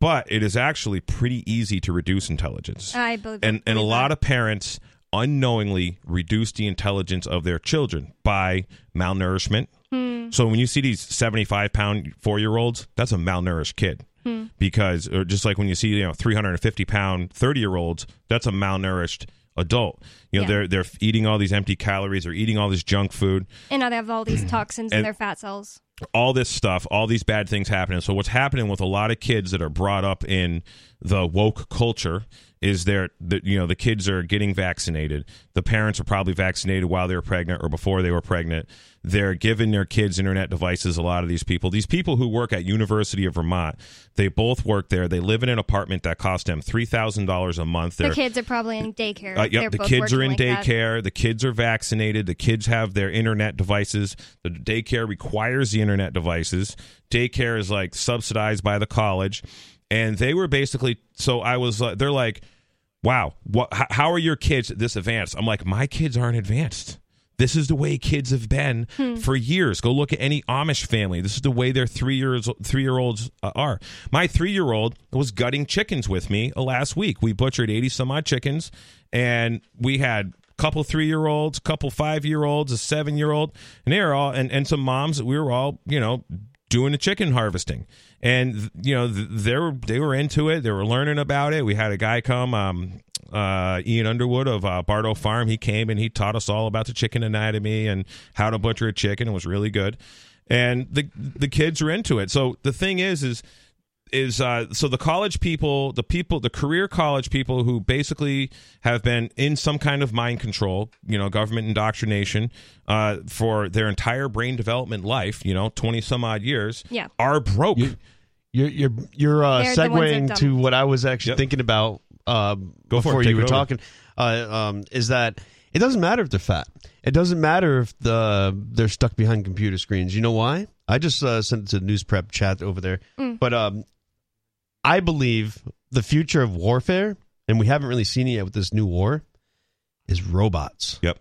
but it is actually pretty easy to reduce intelligence. I believe and and a lot of parents unknowingly reduce the intelligence of their children by malnourishment. Hmm. So when you see these 75 pound four year olds, that's a malnourished kid. Hmm. Because, or just like when you see, you know, 350 pound 30 year olds, that's a malnourished adult. You know, Yeah. they're, they're eating all these empty calories, they're eating all this junk food, and now they have all these toxins in their fat cells. all this stuff, all these bad things happening. So what's happening with a lot of kids that are brought up in the woke culture is there that you know the kids are getting vaccinated. The parents are probably vaccinated while they were pregnant or before they were pregnant. They're giving their kids internet devices. A lot of these people, these people who work at University of Vermont, they both work there. They live in an apartment that costs them three thousand dollars a month. The They're kids are probably in daycare. uh, yep, the kids are in like that. daycare. The kids are vaccinated. The kids have their internet devices. The daycare requires the internet devices. Daycare is like subsidized by the college, and they were basically. So I was. Uh, they're like, "Wow, what? How, are your kids this advanced?" I'm like, "My kids aren't advanced." This is the way kids have been Hmm. for years. Go look at any Amish family. This is the way their three years three year olds uh, are. My three year old was gutting chickens with me last week. We butchered eighty some odd chickens, and we had a couple three year olds, couple five year olds, a seven year old, and they are all and and some moms. We were all you know doing the chicken harvesting. And you know they were they were into it. They were learning about it. We had a guy come um, uh, Ian Underwood of uh, Bardo Farm. He came and he taught us all about the chicken anatomy and how to butcher a chicken. It was really good. And the the kids are into it. So the thing is is is uh, so the college people, the people, the career college people who basically have been in some kind of mind control, you know, government indoctrination uh, for their entire brain development life, you know, twenty some odd years, Yeah. are broke. You- You're you're you're uh, They're the ones that are segueing to what I was actually Yep. thinking about um, Go for it. before you were over. talking. Uh, um, is that it doesn't matter if they're fat. It doesn't matter if the they're stuck behind computer screens. You know why? I just uh, sent it to the news prep chat over there. Mm. But um, I believe the future of warfare, and we haven't really seen it yet with this new war, is robots. Yep.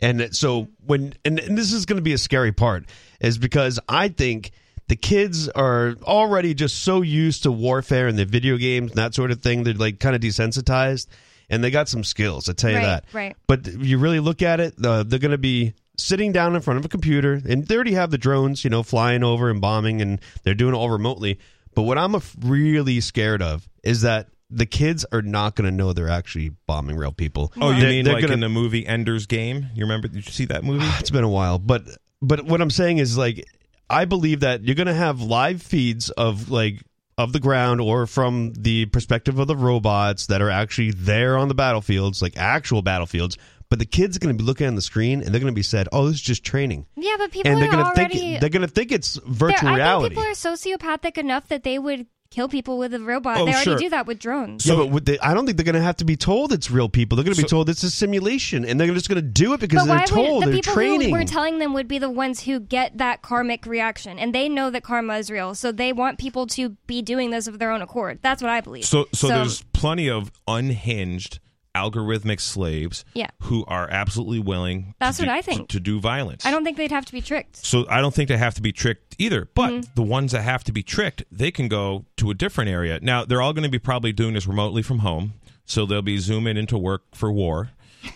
And so when and, and this is going to be a scary part is because I think the kids are already just so used to warfare and the video games and that sort of thing. They're like kind of desensitized, and they got some skills. I tell you Right, that. right. But you really look at it, uh, they're going to be sitting down in front of a computer, and they already have the drones, you know, flying over and bombing, and they're doing it all remotely. But what I'm really scared of is that the kids are not going to know they're actually bombing real people. Oh, you They're- mean they're like gonna- in the movie Ender's Game? You remember? Did you see that movie? it's been a while, but but what I'm saying is like I believe that you're going to have live feeds of like of the ground or from the perspective of the robots that are actually there on the battlefields, like actual battlefields. But the kids are going to be looking on the screen and they're going to be said, "Oh, this is just training," Yeah, but people and they're going to already. think they're going to think it's they're- virtual I reality. think people are sociopathic enough that they would kill people with a robot. Oh, they already sure. do that with drones. yeah, but would they, I don't think they're going to have to be told it's real people. They're going to be told it's a simulation, and they're just going to do it because but they're why told. would the they're people training. who we're telling them would be the ones who get that karmic reaction, and they know that karma is real, so they want people to be doing this of their own accord. That's what I believe. So, so, there's plenty of unhinged algorithmic slaves Yeah. who are absolutely willing That's to what do, I think. to, to do violence. I don't think they'd have to be tricked. So I don't think they have to be tricked either. But Mm-hmm. the ones that have to be tricked, they can go to a different area. Now they're all going to be probably doing this remotely from home. So they'll be zooming into work for war.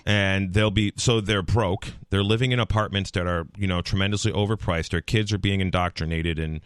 And they'll be so they're broke. They're living in apartments that are, you know, tremendously overpriced. Their kids are being indoctrinated and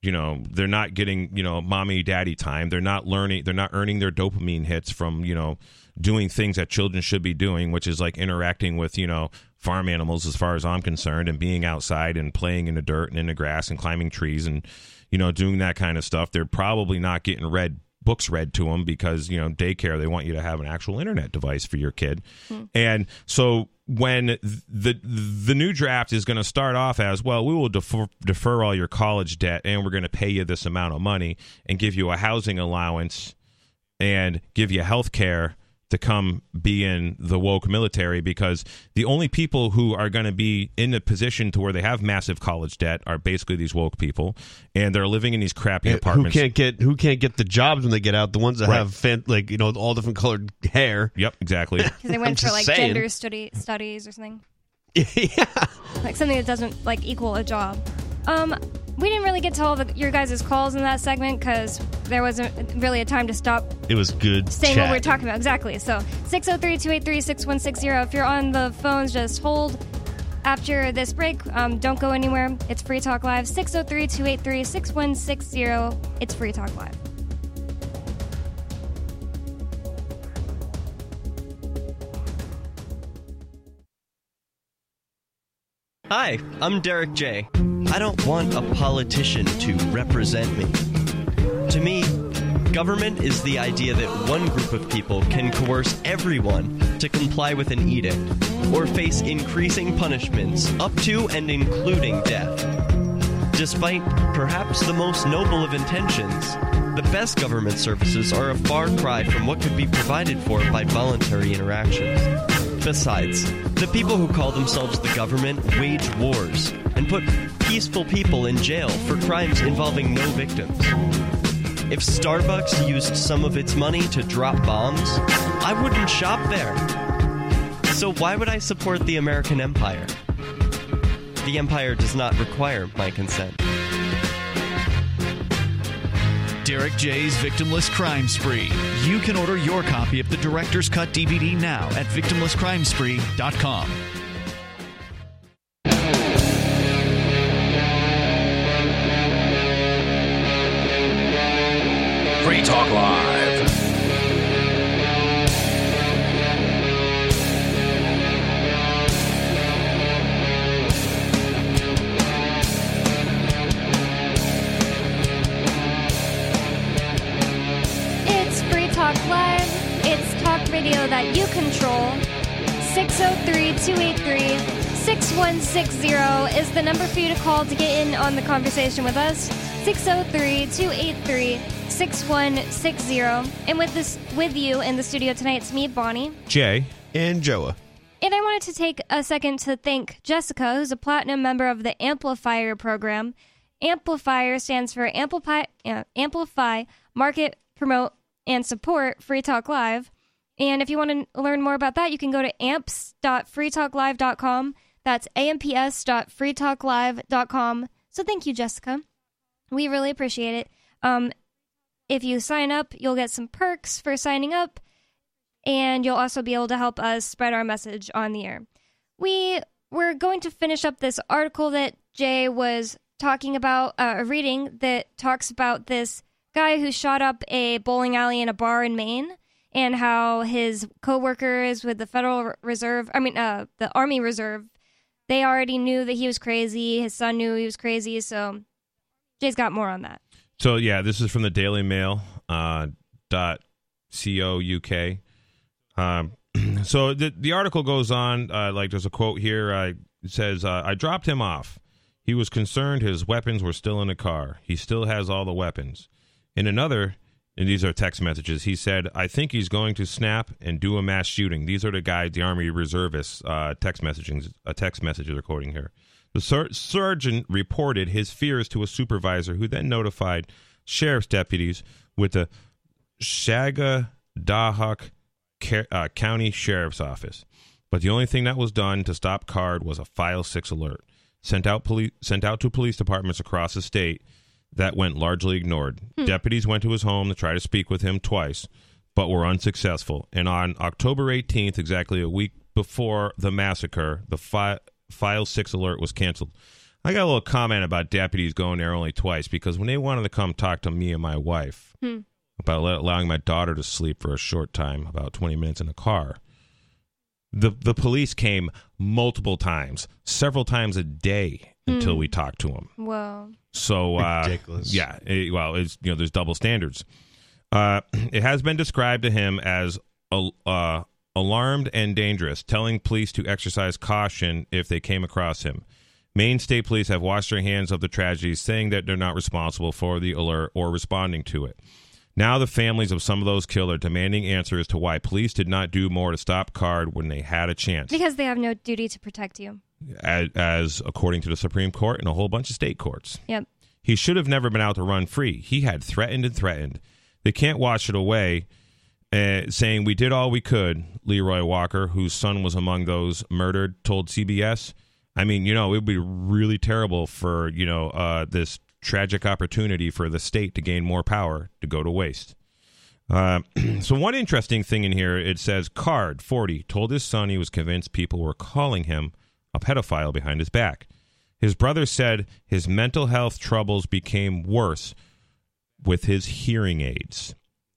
you know, they're not getting, you know, mommy daddy time. They're not learning they're not earning their dopamine hits from, you know, doing things that children should be doing, which is like interacting with, you know, farm animals as far as I'm concerned and being outside and playing in the dirt and in the grass and climbing trees and, you know, doing that kind of stuff. They're probably not getting read books read to them because, you know, daycare, they want you to have an actual internet device for your kid. Hmm. And so when the the new draft is going to start off as well, we will defer, defer all your college debt and we're going to pay you this amount of money and give you a housing allowance and give you health care to come be in the woke military because the only people who are going to be in a position to where they have massive college debt are basically these woke people and they're living in these crappy who apartments. can't get who can't get the jobs when they get out? The ones that Right. have fan, like you know all different colored hair. Yep, exactly. Because they went for like saying. gender study studies or something. yeah. like something that doesn't like equal a job. Um, we didn't really get to all the, your guys' calls in that segment because there wasn't really a time to stop It was good. saying chat. what we are talking about. Exactly. So 603-283-6160. If you're on the phones, just hold. After this break, um, don't go anywhere. It's Free Talk Live. 603-283-6160. It's Free Talk Live. Hi, I'm Derek J. I don't want a politician to represent me. To me, government is the idea that one group of people can coerce everyone to comply with an edict or face increasing punishments up to and including death. Despite perhaps the most noble of intentions, the best government services are a far cry from what could be provided for by voluntary interactions. Besides, the people who call themselves the government wage wars and put peaceful people in jail for crimes involving no victims. If Starbucks used some of its money to drop bombs, I wouldn't shop there. So why would I support the American empire? The empire does not require my consent. Derek J's Victimless Crime Spree. You can order your copy of the Director's Cut DVD now at victimlesscrimespree.com. Free Talk Live. Control. 603 283 6160 is the number for you to call to get in on the conversation with us. 603 283 6160. And with this with you in the studio tonight, it's me, Bonnie. Jay. And Joa. And I wanted to take a second to thank Jessica, who's a platinum member of the Amplifier program. Amplifier stands for Amplify, uh, Amplify, Market, Promote, and Support Free Talk Live. And if you want to learn more about that, you can go to amps.freetalklive.com. That's amps.freetalklive.com. So thank you, Jessica. We really appreciate it. Um, if you sign up, you'll get some perks for signing up and you'll also be able to help us spread our message on the air. We we're going to finish up this article that Jay was talking about, uh, reading that talks about this guy who shot up a bowling alley in a bar in Maine, and how his coworkers with the Federal Reserve, I mean, uh, the Army Reserve, they already knew that he was crazy. His son knew he was crazy, so Jay's got more on that. So yeah, this is from the Daily Mail uh, dot co uk. Um, so the the article goes on uh, like there's a quote here. It says, uh, "I dropped him off. He was concerned his weapons were still in the car. He still has all the weapons." In another, and these are text messages. He said, "I think he's going to snap and do a mass shooting." These are the guys, the Army reservists, uh, text messaging, a text messages are quoting here. The sur- surgeon reported his fears to a supervisor, who then notified sheriff's deputies with the Sagadahoc Ca- uh, County Sheriff's Office. But the only thing that was done to stop Card was a File 6 alert sent out poli- sent out to police departments across the state that went largely ignored. Hmm. Deputies went to his home to try to speak with him twice, but were unsuccessful. And on October 18th, exactly a week before the massacre, the fi- File 6 alert was canceled. I got a little comment about deputies going there only twice because when they wanted to come talk to me and my wife hmm. about allo- allowing my daughter to sleep for a short time, about 20 minutes in a car, the the police came multiple times, several times a day until we talk to them. Whoa. So uh, Ridiculous. Yeah, it- well, it's you know there's double standards. Uh, it has been described to him as al- uh, alarmed and dangerous, telling police to exercise caution if they came across him. Maine State Police have washed their hands of the tragedy, saying that they're not responsible for the alert or responding to it. Now, the families of some of those killed are demanding answers to why police did not do more to stop Card when they had a chance Because they have no duty to protect you. as, as according to the Supreme Court and a whole bunch of state courts. Yep. He should have never been out to run free. He had threatened and threatened. They can't wash it away, uh, saying we did all we could. Leroy Walker, whose son was among those murdered, told CBS. I mean, you know, it would be really terrible for you know uh, this tragic opportunity for the state to gain more power to go to waste. Uh, so one interesting thing in here, it says Card forty told his son he was convinced people were calling him a pedophile behind his back. His brother said his mental health troubles became worse with his hearing aids.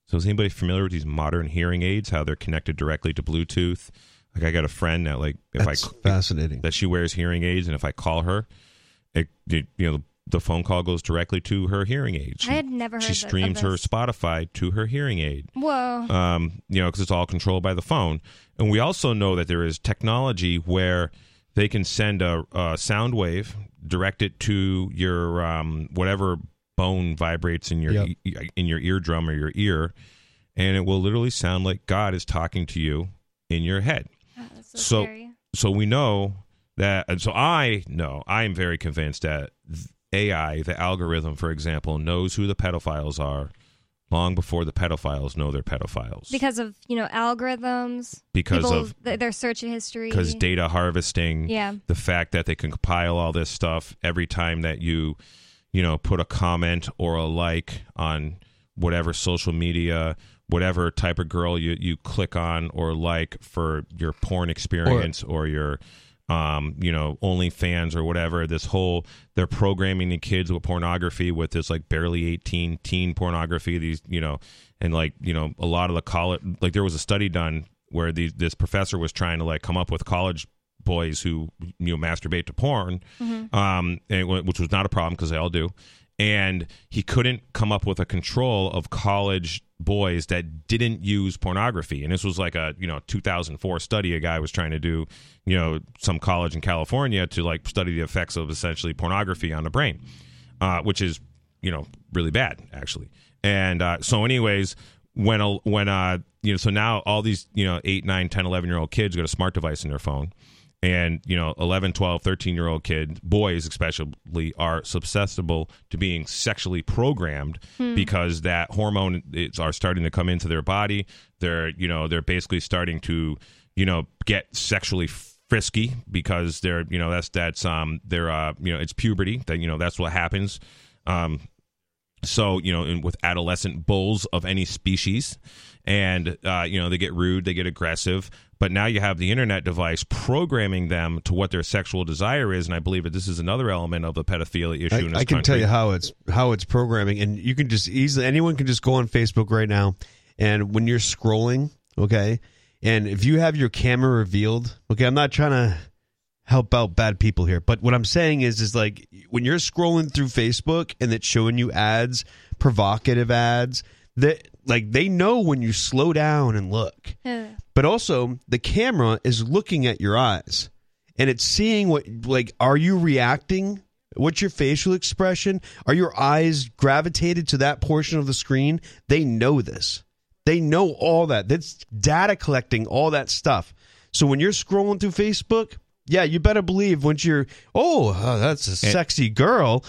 So is anybody familiar with these modern hearing aids? How they're connected directly to Bluetooth? Like I got a friend that like if That's I fascinating. that she wears hearing aids, and if I call her, it, it you know the phone call goes directly to her hearing aid. She, I had never she heard of streams her. Spotify to her hearing aid Whoa. um, you know, because it's all controlled by the phone. And we also know that there is technology where they can send a, a sound wave, direct it to your um, whatever bone vibrates in your Yep. e- in your eardrum or your ear, and it will literally sound like God is talking to you in your head. Oh, that's so, so- scary. So we know that, and so I know I am very convinced that th- AI, the algorithm, for example, knows who the pedophiles are long before the pedophiles know they're pedophiles Because of, you know, algorithms. because people, of th- their search history. because data harvesting Yeah. the fact that they can compile all this stuff every time that you you know put a comment or a like on whatever social media, whatever type of girl you you click on or like for your porn experience or, your um, you know, OnlyFans or whatever. This whole they're programming the kids with pornography with this like barely eighteen teen pornography. These you know, and like you know, a lot of the college like there was a study done where these this professor was trying to like come up with college boys who you know masturbate to porn, um, and, which was not a problem because they all do. And he couldn't come up with a control of college boys that didn't use pornography. And this was like a you know 2004 study a guy was trying to do, you know, some college in California to like study the effects of essentially pornography on the brain, uh, which is you know really bad actually. And uh, so, anyways, when a, when uh you know so now all these you know 8 9 10 11 year old kids got a smart device in their phone and you know 11 12 13 year old kids boys especially are susceptible to being sexually programmed because that hormone is are starting to come into their body. They're you know they're basically starting to you know get sexually frisky because they're you know that's that's um they're uh you know it's puberty that you know that's what happens. Um so you know in, with adolescent bulls of any species and uh, you know they get rude they get aggressive but now you have the internet device programming them to what their sexual desire is and i believe that this is another element of the pedophilia issue I, in this I can country. tell you how it's how it's programming, and you can just easily anyone can just go on Facebook right now, and when you're scrolling, okay, and if you have your camera revealed, okay, I'm not trying to help out bad people here, but what I'm saying is, is like when you're scrolling through Facebook and it's showing you ads, provocative ads, that like they know when you slow down and look. But also the camera is looking at your eyes and it's seeing what like are you reacting? What's your facial expression? Are your eyes gravitated to that portion of the screen? They know this. They know all that. That's data collecting all that stuff. So when you're scrolling through facebook yeah you better believe once you're oh uh, that's a sexy girl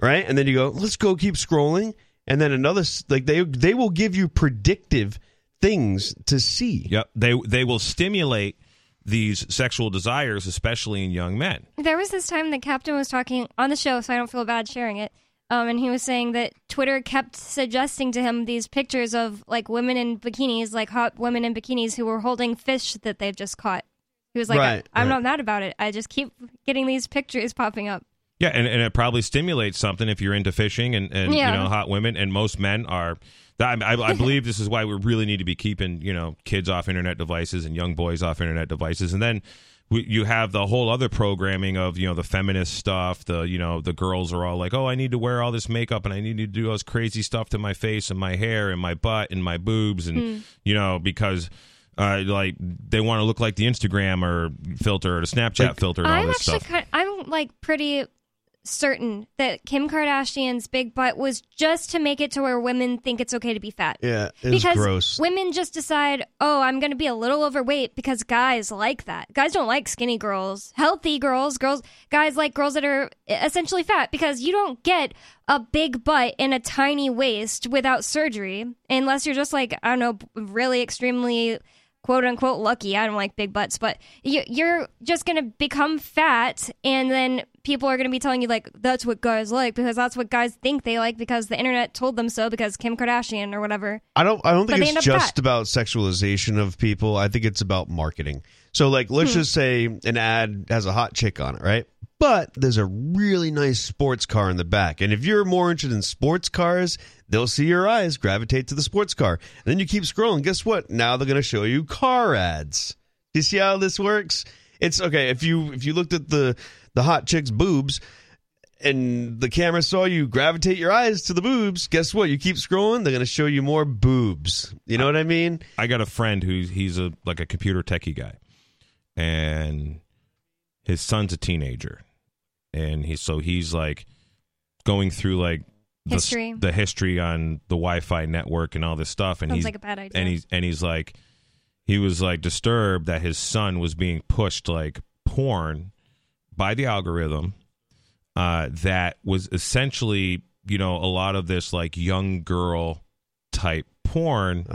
right? And then you go let's go keep scrolling and then another like they they will give you predictive things to see Yep, they they will stimulate these sexual desires, especially in young men. There was this time that Captain was talking on the show, so I don't feel bad sharing it. Um, and he was saying that Twitter kept suggesting to him these pictures of like women in bikinis, like hot women in bikinis who were holding fish that they've just caught. He was like, Right, I, am right. not mad about it. I just keep getting these pictures popping up. Yeah, and, and it probably stimulates something if you're into fishing and, and Yeah. you know hot women, and most men are. I, I I believe this is why we really need to be keeping you know kids off internet devices and young boys off internet devices, and then you have the whole other programming of you know the feminist stuff. The you know the girls are all like, oh, I need to wear all this makeup and I need to do all this crazy stuff to my face and my hair and my butt and my boobs and you know because. Uh, like they want to look like the Instagram or filter or the Snapchat Like- filter and all I'm this actually stuff. kind I'm like pretty certain that Kim Kardashian's big butt was just to make it to where women think it's okay to be fat. Yeah, because gross. women just decide, oh, I'm going to be a little overweight because guys like that. Guys don't like skinny girls, healthy girls, girls, guys like girls that are essentially fat because you don't get a big butt and a tiny waist without surgery unless you're just like I don't know, really extremely quote unquote lucky. I don't like big butts, but you're just going to become fat and then people are going to be telling you like that's what guys like because that's what guys think they like because the internet told them so because Kim Kardashian or whatever. I don't. I don't think end it's just fat. about sexualization of people. I think it's about marketing. So, like, let's Hmm. just say an ad has a hot chick on it, right? But there's a really nice sports car in the back, and if you're more interested in sports cars, they'll see your eyes gravitate to the sports car. And then you keep scrolling. Guess what? Now they're going to show you car ads. You see how this works? It's okay if you if you looked at the the hot chick's boobs and the camera saw you gravitate your eyes to the boobs, guess what? You keep scrolling, they're going to show you more boobs. You know what I mean? I got a friend who's he's a like a computer techie guy, and his son's a teenager, and he's so he's like going through like the, History. the history on the Wi-Fi network and all this stuff, and Sounds he's like a bad idea. and he's and he's like he was like disturbed that his son was being pushed like porn by the algorithm uh, that was essentially you know a lot of this like young girl type porn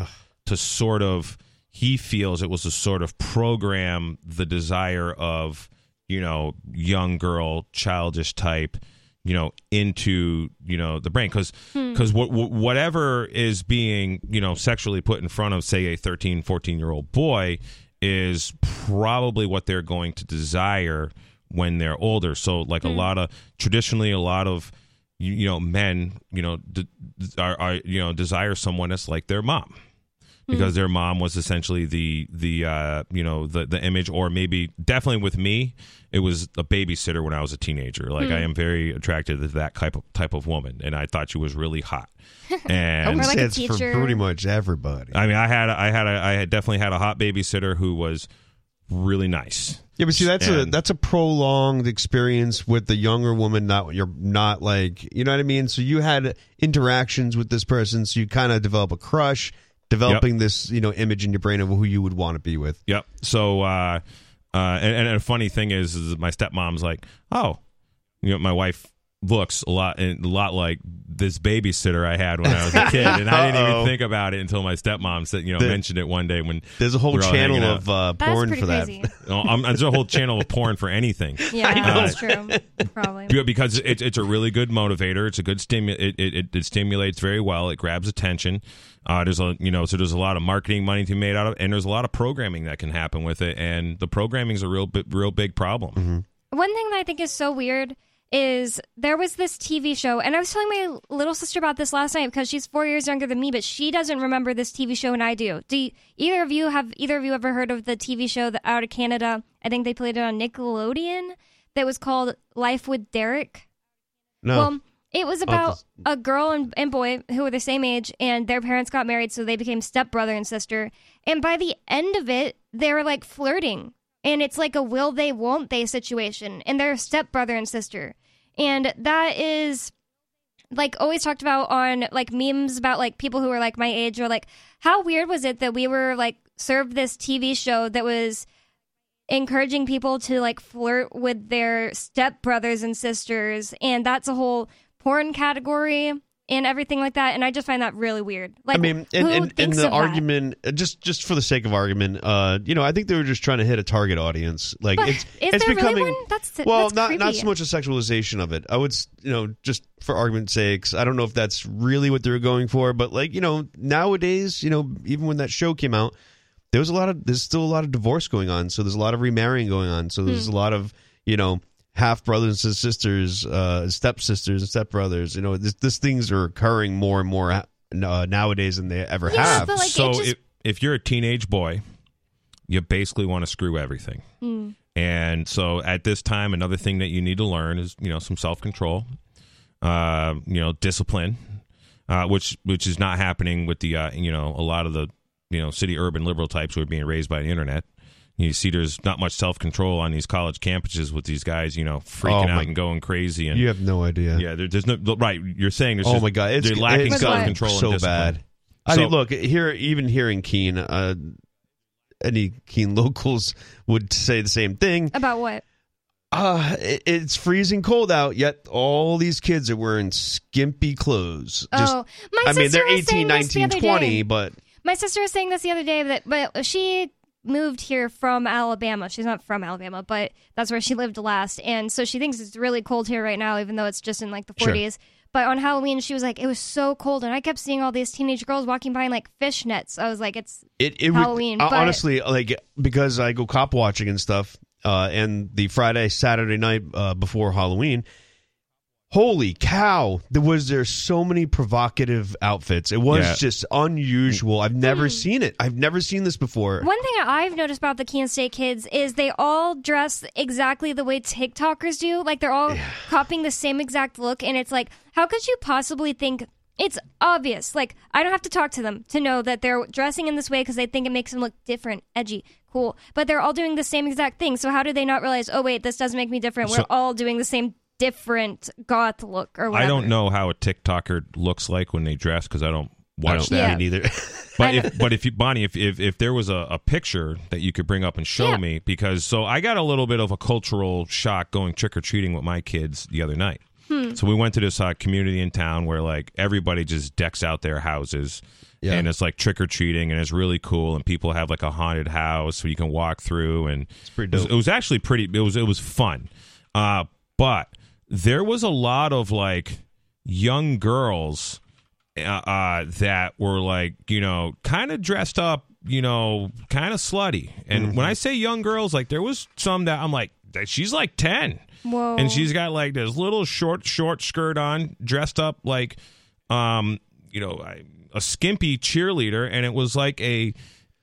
to sort of he feels it was to sort of program the desire of you know young girl childish type you know into you know the brain. Because because what whatever is being you know sexually put in front of say a 13 14 year old boy is probably what they're going to desire when they're older. So like a lot of traditionally a lot of you, you know men you know d- are, are you know desire someone that's like their mom. Because their mom was essentially the the uh, you know the the image or maybe definitely with me it was a babysitter when I was a teenager. Like I am very attracted to that type of type of woman and I thought she was really hot. I and would like say it's for pretty much everybody. I mean I had I had a, I had definitely had a hot babysitter who was really nice Yeah, but see, that's a that's a prolonged experience with the younger woman. Not you're not like you know what I mean. So you had interactions with this person, so you kind of develop a crush, developing this you know image in your brain of who you would want to be with. Yep. So, uh, uh, and, and a funny thing is, is my stepmom's like, oh, you know, my wife looks a lot a lot like this babysitter I had when I was a kid, and I didn't even think about it until my stepmom said, you know, The- mentioned it one day when There's a whole we channel of uh, porn for that. crazy. Oh, I'm, there's a whole channel of porn for anything. Yeah, know. that's true. Probably. Because it's it's a really good motivator. It's a good stimu- it, it, it, it stimulates very well. It grabs attention. Uh, there's a you know so there's a lot of marketing money to be made out of, and there's a lot of programming that can happen with it. And the programming is a real real big problem. Mm-hmm. One thing that I think is so weird is there was this TV show, and I was telling my little sister about this last night because she's four years younger than me, but she doesn't remember this TV show, and I do. Do you, either of you have either of you ever heard of the TV show that out of Canada? I think they played it on Nickelodeon. That was called Life with Derek. No, Well, it was about a girl and, and boy who were the same age, and their parents got married, so they became stepbrother and sister. And by the end of it, they were like flirting, and it's like a will they, won't they situation, and they're stepbrother and sister, and that is like always talked about on like memes about like people who are like my age or like how weird was it that we were like served this TV show that was encouraging people to like flirt with their stepbrothers and sisters? And that's a whole porn category and everything like that and I just find that really weird. Like I mean, and, and, and the of that? argument, uh, just just for the sake of argument, uh, you know, I think they were just trying to hit a target audience. Like But it's is it's becoming really one? That's well, that's not not so much a sexualization of it. I would, you know, just for argument's sakes, I don't know if that's really what they were going for, but like you know, nowadays, you know, even when that show came out, there was a lot of there's still a lot of divorce going on, so there's a lot of remarrying going on, so there's Hmm. a lot of you know half brothers and sisters, uh, stepsisters and stepbrothers. You know, this, this things are occurring more and more uh, nowadays than they ever Yeah, have. but, like, it so just- if if you're a teenage boy, you basically want to screw everything. Hmm. And so at this time, another thing that you need to learn is you know some self control, uh, you know discipline, uh, which which is not happening with the uh, you know a lot of the you know city urban liberal types who are being raised by the internet. You see, there's not much self control on these college campuses with these guys, you know, freaking Oh, out my- and going crazy. And you have no idea. yeah, there, there's no right. You're saying there's Oh just- my god, it's they're lacking self control so and discipline. bad. I So- mean, look here. Even hearing Keene, uh, any Keene locals would say the same thing. about what? Uh, it, it's freezing cold out, yet all these kids are wearing skimpy clothes. Just, oh, my I mean, sister they're was saying 18, this the 19, other 20, day. but My sister was saying this the other day that but she moved here from Alabama. She's not from Alabama, but that's where she lived last. And so she thinks it's really cold here right now, even though it's just in like the Sure. 40s. But on Halloween, she was like, it was so cold. And I kept seeing all these teenage girls walking by in like fishnets. I was like, it's it, it Halloween, would, but- honestly, like, because I go cop watching and stuff, uh, and the Friday, Saturday night uh, before Halloween, holy cow, there was there so many provocative outfits. It was Yeah. just unusual. I've never mm. seen it. I've never seen this before. One thing I've noticed about the kansas State kids is they all dress exactly the way TikTokers do. Like they're all copying the same exact look, and it's like, how could you possibly think? It's obvious. Like I don't have to talk to them to know that they're dressing in this way because they think it makes them look different, edgy, cool. But they're all doing the same exact thing. So how do they not realize? Oh wait, this doesn't make me different. We're So- all doing the same different goth look or whatever. I don't know how a TikToker looks like when they dress because I don't I watch don't that. Yeah. either. But if but if you Bonnie, if if, if there was a, a picture that you could bring up and show Yeah. me, because so I got a little bit of a cultural shock going trick or treating with my kids the other night. Hmm. So we went to this uh, community in town where like everybody just decks out their houses. Yeah. And it's like trick or treating, and it's really cool. And people have like a haunted house so you can walk through, and It's pretty it was, it was actually pretty. It was it was fun, uh, but there was a lot of like young girls uh, uh, that were like, you know, kind of dressed up, you know, kind of slutty. And when I say young girls, like there was some that I'm like, she's like 10. Whoa. And she's got like this little short, short skirt on, dressed up like, um, you know, a skimpy cheerleader. And it was like a,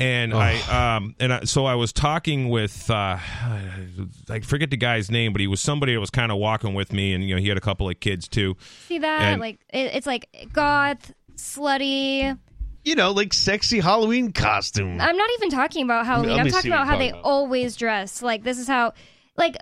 and I, um, and I, so I was talking with, uh, I forget the guy's name, but he was somebody that was kind of walking with me, and you know, he had a couple of kids too. See that? And- like it, it's like goth, slutty. You know, like sexy Halloween costume. I'm not even talking about Halloween. Let I'm talking about you're how they about. always dress. Like this is how, like.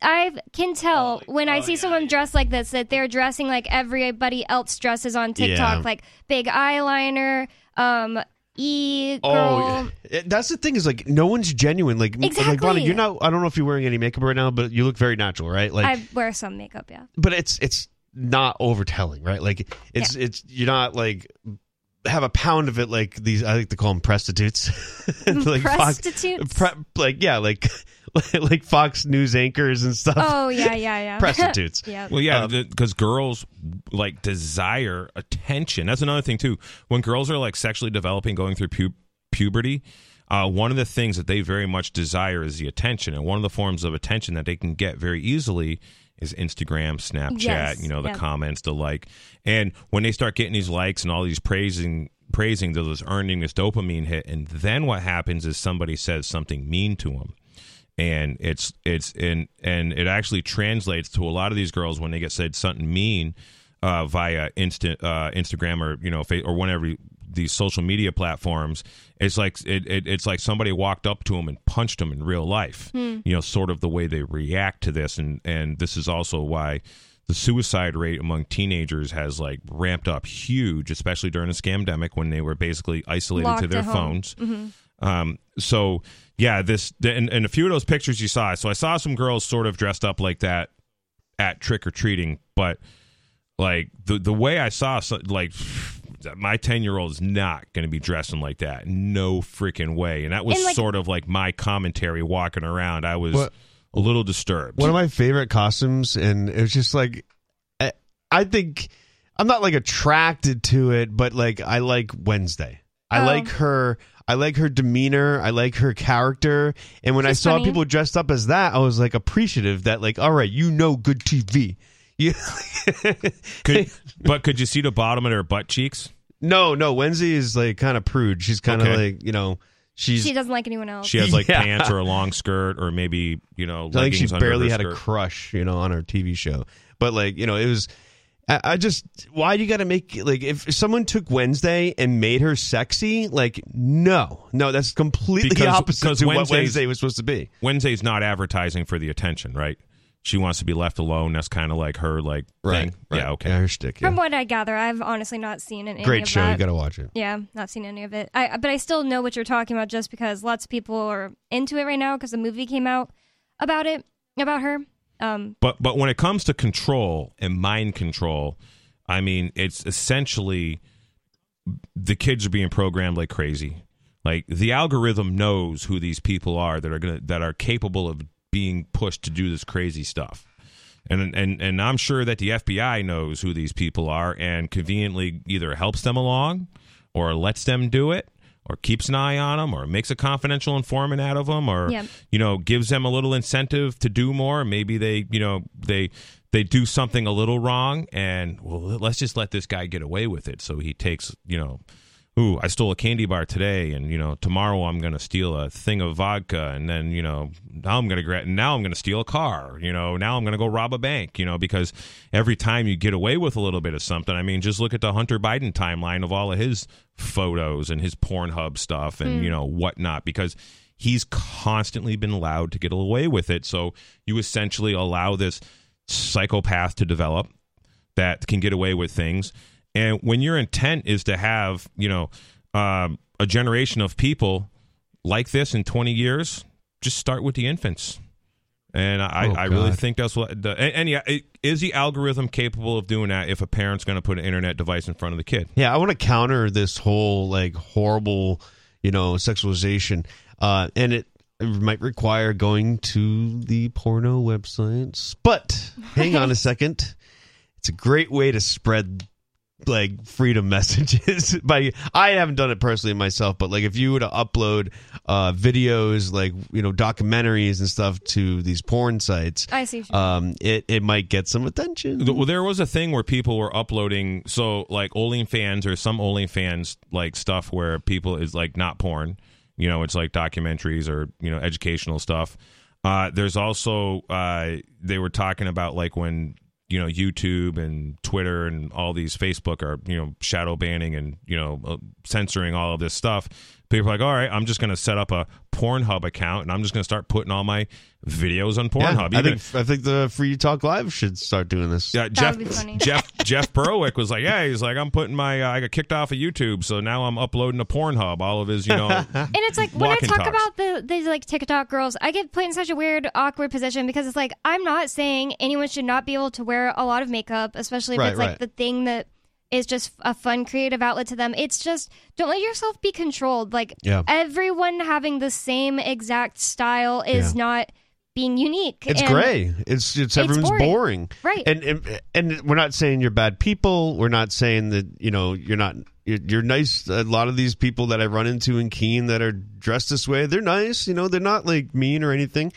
I can tell Oh, when I see someone dressed like this that they're dressing like everybody else dresses on TikTok, Yeah. like big eyeliner, um, e oh, girl. Oh, yeah. Eh, that's the thing is like no one's genuine. Like, like Exactly. Bonnie, you're not. I don't know if you're wearing any makeup right now, but you look very natural, right? Like, I wear some makeup, yeah. but it's it's not overtelling, right? Like, it's it's you're not like have a pound of it like these. I like to call them prostitutes, like Prostitutes? pre- like yeah, like like Fox News anchors and stuff. Oh yeah, yeah, yeah. Prostitutes. yeah. Well, yeah, because girls like desire attention. That's another thing too. When girls are like sexually developing, going through pu- puberty, uh, one of the things that they very much desire is the attention, and one of the forms of attention that they can get very easily is Instagram, Snapchat. Yes, You know, the yeah. comments, the like, and when they start getting these likes and all these praising. Praising, they're just earning this dopamine hit, and then what happens is somebody says something mean to them, and it's it's and and it actually translates to a lot of these girls when they get said something mean uh, via instant uh, Instagram or you know or whenever these social media platforms. It's like it, it it's like somebody walked up to them and punched them in real life. You know, sort of the way they react to this, and and this is also why. The suicide rate among teenagers has like ramped up huge, especially during the scamdemic when they were basically isolated to their phones. Um, so yeah, this and, and a few of those pictures you saw. So I saw some girls sort of dressed up like that at trick or treating, but like the the way I saw, so, like my ten year old is not going to be dressing like that. No freaking way. And that was And, like- sort of like my commentary walking around. I was What- a little disturbed. One of my favorite costumes, and it was just like, I, I think I'm not like attracted to it, but like I like Wednesday. I Oh. like her. I like her demeanor. I like her character. And when I saw funny. people dressed up as that, I was like appreciative that like, all right, you know, good TV. You, could, but could you see the bottom of her butt cheeks? no, no. Wednesday is like kind of prude. She's kind of Okay. like you know, she's. She doesn't like anyone else. She has like Yeah. pants or a long skirt, or maybe you know. I think she leggings barely her had a crush, you know, on her TV show. But like, you know, it was. I, I just why do you got to make like if someone took Wednesday and made her sexy? Like, no, no, that's completely Because- opposite because to what Wednesday was supposed to be. Wednesday's not advertising for the attention, right? She wants to be left alone. That's kind of like her like thing. Yeah, okay. Yeah, her shtick. Yeah. From what I gather, I've honestly not seen any Great of show. that. You got to watch it. Yeah, not seen any of it. I but I still know what you're talking about just because lots of people are into it right now because the movie came out about it about her. Um, But but when it comes to control and mind control, I mean, it's essentially the kids are being programmed like crazy. Like the algorithm knows who these people are that are gonna that are capable of being pushed to do this crazy stuff. And and and I'm sure that the FBI knows who these people are and conveniently either helps them along or lets them do it or keeps an eye on them or makes a confidential informant out of them or Yep. you know gives them a little incentive to do more maybe they you know they they do something a little wrong and well let's just let this guy get away with it so he takes you know ooh i stole a candy bar today and you know tomorrow i'm going to steal a thing of vodka and then you know now i'm going to gra- now i'm going to steal a car you know now i'm going to go rob a bank you know because every time you get away with a little bit of something i mean just look at the hunter biden timeline of all of his photos and his pornhub stuff and you hmm. know whatnot because he's constantly been allowed to get away with it so you essentially allow this psychopath to develop that can get away with things. And when your intent is to have, you know, um, a generation of people like this in 20 years, just start with the infants. And I, Oh, I really think that's what the and, and yeah, it, is the algorithm capable of doing that if a parent's going to put an internet device in front of the kid? Yeah, I want to counter this whole like horrible, you know, sexualization. Uh, and it, it might require going to the porno websites. But hang on a second. It's a great way to spread like freedom messages by I haven't done it personally myself, but like if you were to upload uh videos like you know documentaries and stuff to these porn sites, I see. um it it might get some attention. Well, there was a thing where people were uploading, so like OnlyFans or some OnlyFans like stuff where people is like not porn, you know, it's like documentaries or you know educational stuff. Uh, there's also uh, they were talking about like when you know YouTube and Twitter and all these Facebook are you know shadow banning and you know uh, censoring all of this stuff. People are like, all right, I'm just going to set up a Pornhub account and I'm just going to start putting all my videos on Yeah, Pornhub. I Even- think I think the Free Talk Live should start doing this. yeah, Jeff would be funny. Jeff Jeff Berwick was like, yeah, he's like, I'm putting my uh, I got kicked off of YouTube, so now I'm uploading to Pornhub all of his, you know, And it's like when I talk talks. about the these like TikTok girls, I get put in such a weird, awkward position because it's like I'm not saying anyone should not be able to wear a lot of makeup, especially if Right, it's like the thing that is just a fun creative outlet to them. It's just don't let yourself be controlled. Like Yeah. everyone having the same exact style is Yeah. not being unique. It's gray. It's it's everyone's boring. boring. Right. And, and and we're not saying you're bad people. We're not saying that you know you're not. You're, you're nice. A lot of these people that I run into in Keene that are dressed this way, they're nice. You know, they're not like mean or anything.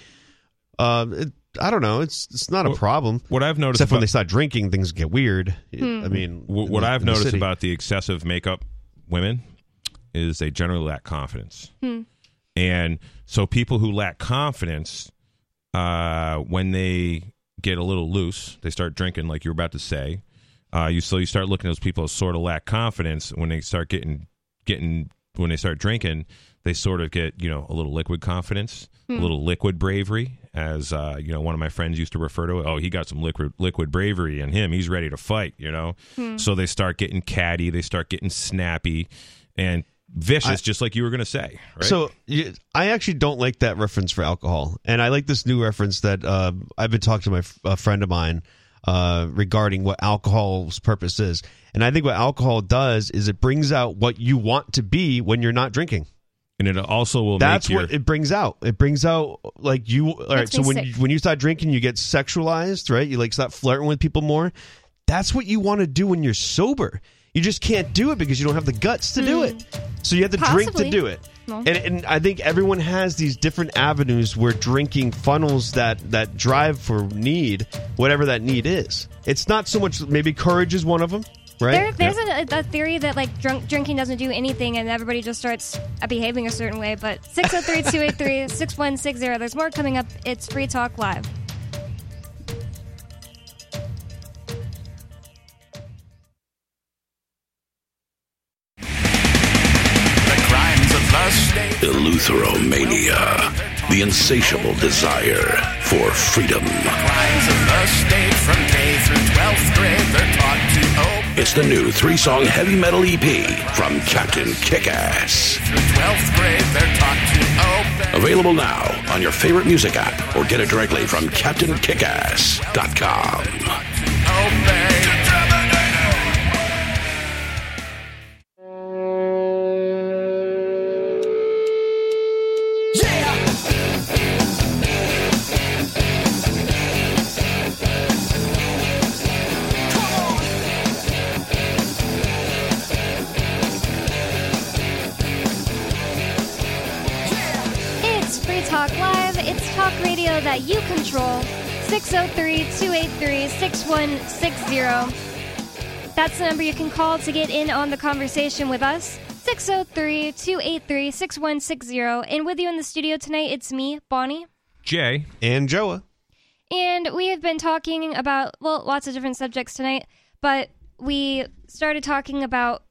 Uh, it, I don't know. It's it's not a problem. what I've noticed Except when they start drinking, things get weird. Hmm. I mean, Wh- in what the- I've in the noticed about the excessive makeup women is they generally lack confidence. And so people who lack confidence, uh, when they get a little loose, they start drinking, like you were about to say. Uh, you so you start looking at those people who sort of lack confidence when they start getting getting when they start drinking, they sort of get you know a little liquid confidence, a little liquid bravery, as uh, you know one of my friends used to refer to it. Oh, he got some liquid liquid bravery in him. He's ready to fight. You know, so they start getting catty, they start getting snappy and vicious, just like you were going to say. Right? So I actually don't like that reference for alcohol, and I like this new reference that uh, I've been talking to my f- a friend of mine uh, regarding what alcohol's purpose is. And I think what alcohol does is it brings out what you want to be when you're not drinking. And it also will That's make your That's what it brings out. It brings out like you. All right, so when you, when you start drinking, you get sexualized, right? You like start flirting with people more. That's what you want to do when you're sober. You just can't do it because you don't have the guts to do it. So you have to drink to Hmm. Do it. Well. And, and I think everyone has these different avenues where drinking funnels that that drive for need, whatever that need is. It's not so much maybe courage is one of them, right? There, there's a, a theory that like drunk drinking doesn't do anything and everybody just starts uh, behaving a certain way. But 603-283-6160. There's more coming up. It's Free Talk Live. The crimes of the state. Eleutheromania. The insatiable desire for freedom. It's the new three song heavy metal EP from Captain Kickass. Through 12th grade. They're taught to obey. Available now on your favorite music app or get it directly from CaptainKickass.com. that you control. 603-283-6160. That's the number you can call to get in on the conversation with us. 603-283-6160. And with you in the studio tonight, it's me, Bonnie. Jay. and Joa. And we have been talking about, well, lots of different subjects tonight, but we started talking about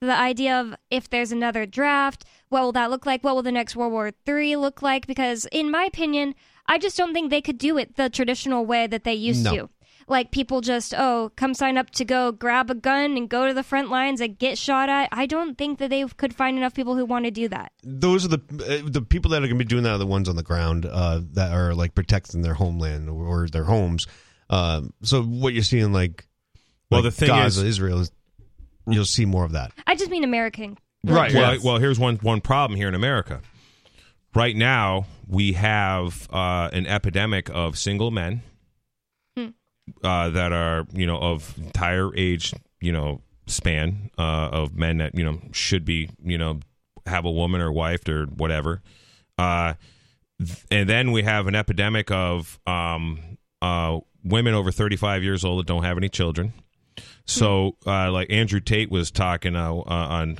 the idea of if there's another draft, what will that look like? What will the next World War III look like? Because, in my opinion, I just don't think they could do it the traditional way that they used No. to. Like people just, oh, come sign up to go grab a gun and go to the front lines and get shot at. I don't think that they could find enough people who want to do that. those are the uh, the people that are going to be doing that are the ones on the ground uh, that are like protecting their homeland or, or their homes. Um, so what you're seeing, like, Well, like the thing Gaza, is- Israel, is you'll see more of that. I just mean American. Right. Well, well, here's one one problem here in America. right now we have uh, an epidemic of single men Hmm. uh, that are you know of entire age you know span uh, of men that you know should be you know have a woman or wife or whatever. Uh, and then we have an epidemic of um, uh, women over 35 years old that don't have any children. So, uh, like Andrew Tate was talking uh, uh, on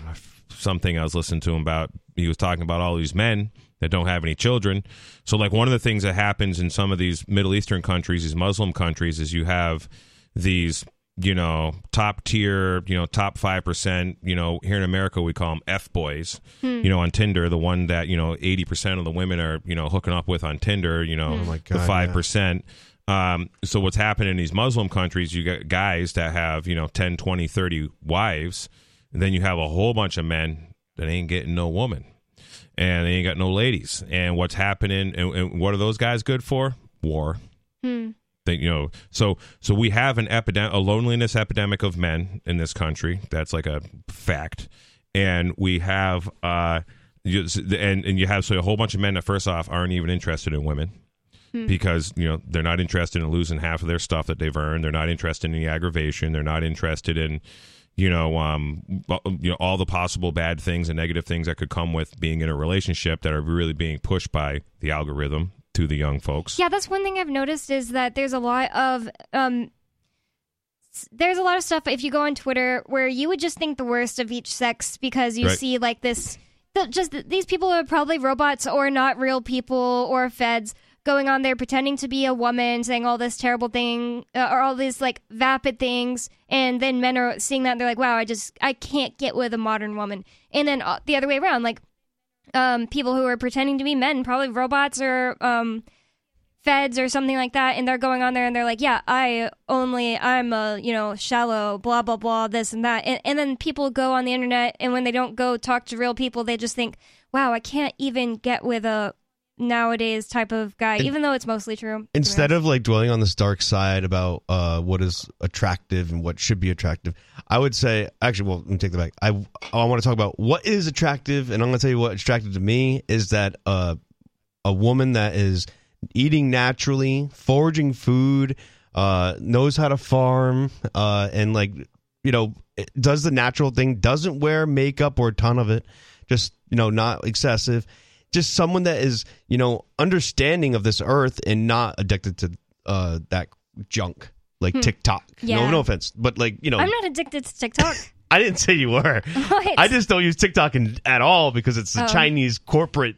something I was listening to him about. He was talking about all these men that don't have any children. So, like one of the things that happens in some of these Middle Eastern countries, these Muslim countries, is you have these, you know, top tier, you know, top five percent. You know, here in America we call them f boys. You know, on Tinder, the one that you know eighty percent of the women are you know hooking up with on Tinder. You know, my the God, five yeah. percent. Um, so what's happening in these Muslim countries, you get guys that have, you know, 10, 20, 30 wives, and then you have a whole bunch of men that ain't getting no woman. And they ain't got no ladies. And what's happening and, and what are those guys good for? War. Hmm. They, you know, so so we have an epidemic, a loneliness epidemic of men in this country. That's like a fact, and we have, uh, you, and and you have so a whole bunch of men that first off aren't even interested in women because you know they're not interested in losing half of their stuff that they've earned. They're not interested in the aggravation. They're not interested in you know um you know all the possible bad things and negative things that could come with being in a relationship that are really being pushed by the algorithm to the young folks. Yeah, that's one thing I've noticed is that there's a lot of um there's a lot of stuff if you go on Twitter where you would just think the worst of each sex because you Right. see like this the, just these people are probably robots or not real people or feds going on there pretending to be a woman saying all this terrible thing uh, or all these like vapid things. And then men are seeing that they're like wow I just I can't get with a modern woman. And then uh, the other way around like um, people who are pretending to be men, probably robots or um, feds or something like that, and they're going on there and they're like, "Yeah, I only I'm a you know shallow, blah blah blah, this and that," and, and then people go on the internet and when they don't go talk to real people, they just think, "Wow, I can't even get with a nowadays type of guy," even though it's mostly true. instead of like dwelling on this dark side about uh, what is attractive and what should be attractive, I would say actually, well, let me take that back. I I want to talk about what is attractive, and I'm going to tell you what attractive to me is that uh, a woman that is eating naturally, foraging food, uh, knows how to farm, uh, and like you know does the natural thing, doesn't wear makeup or a ton of it, just you know not excessive just someone that is you know understanding of this earth and not addicted to uh that junk like TikTok. No, no offense, but like you know, I'm not addicted to TikTok. I didn't say you were. What? I just don't use TikTok in, at all because it's a Oh. Chinese corporate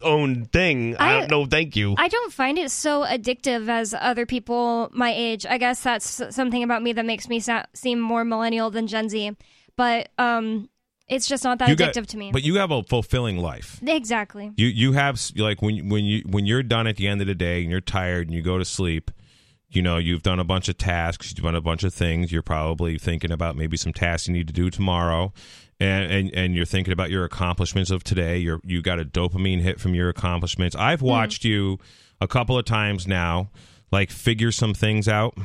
owned thing. I, I- don't know. Thank you. I don't find it so addictive as other people my age. I guess that's something about me that makes me sa- seem more millennial than Gen Z. But um, it's just not that You addictive got- to me. But you have a fulfilling life. exactly. You you have like when when you when you're done at the end of the day and you're tired and you go to sleep, you know you've done a bunch of tasks, you've done a bunch of things. You're probably thinking about maybe some tasks you need to do tomorrow, and and, and you're thinking about your accomplishments of today. You're you got a dopamine hit from your accomplishments. I've mm. watched you a couple of times now, like figure some things out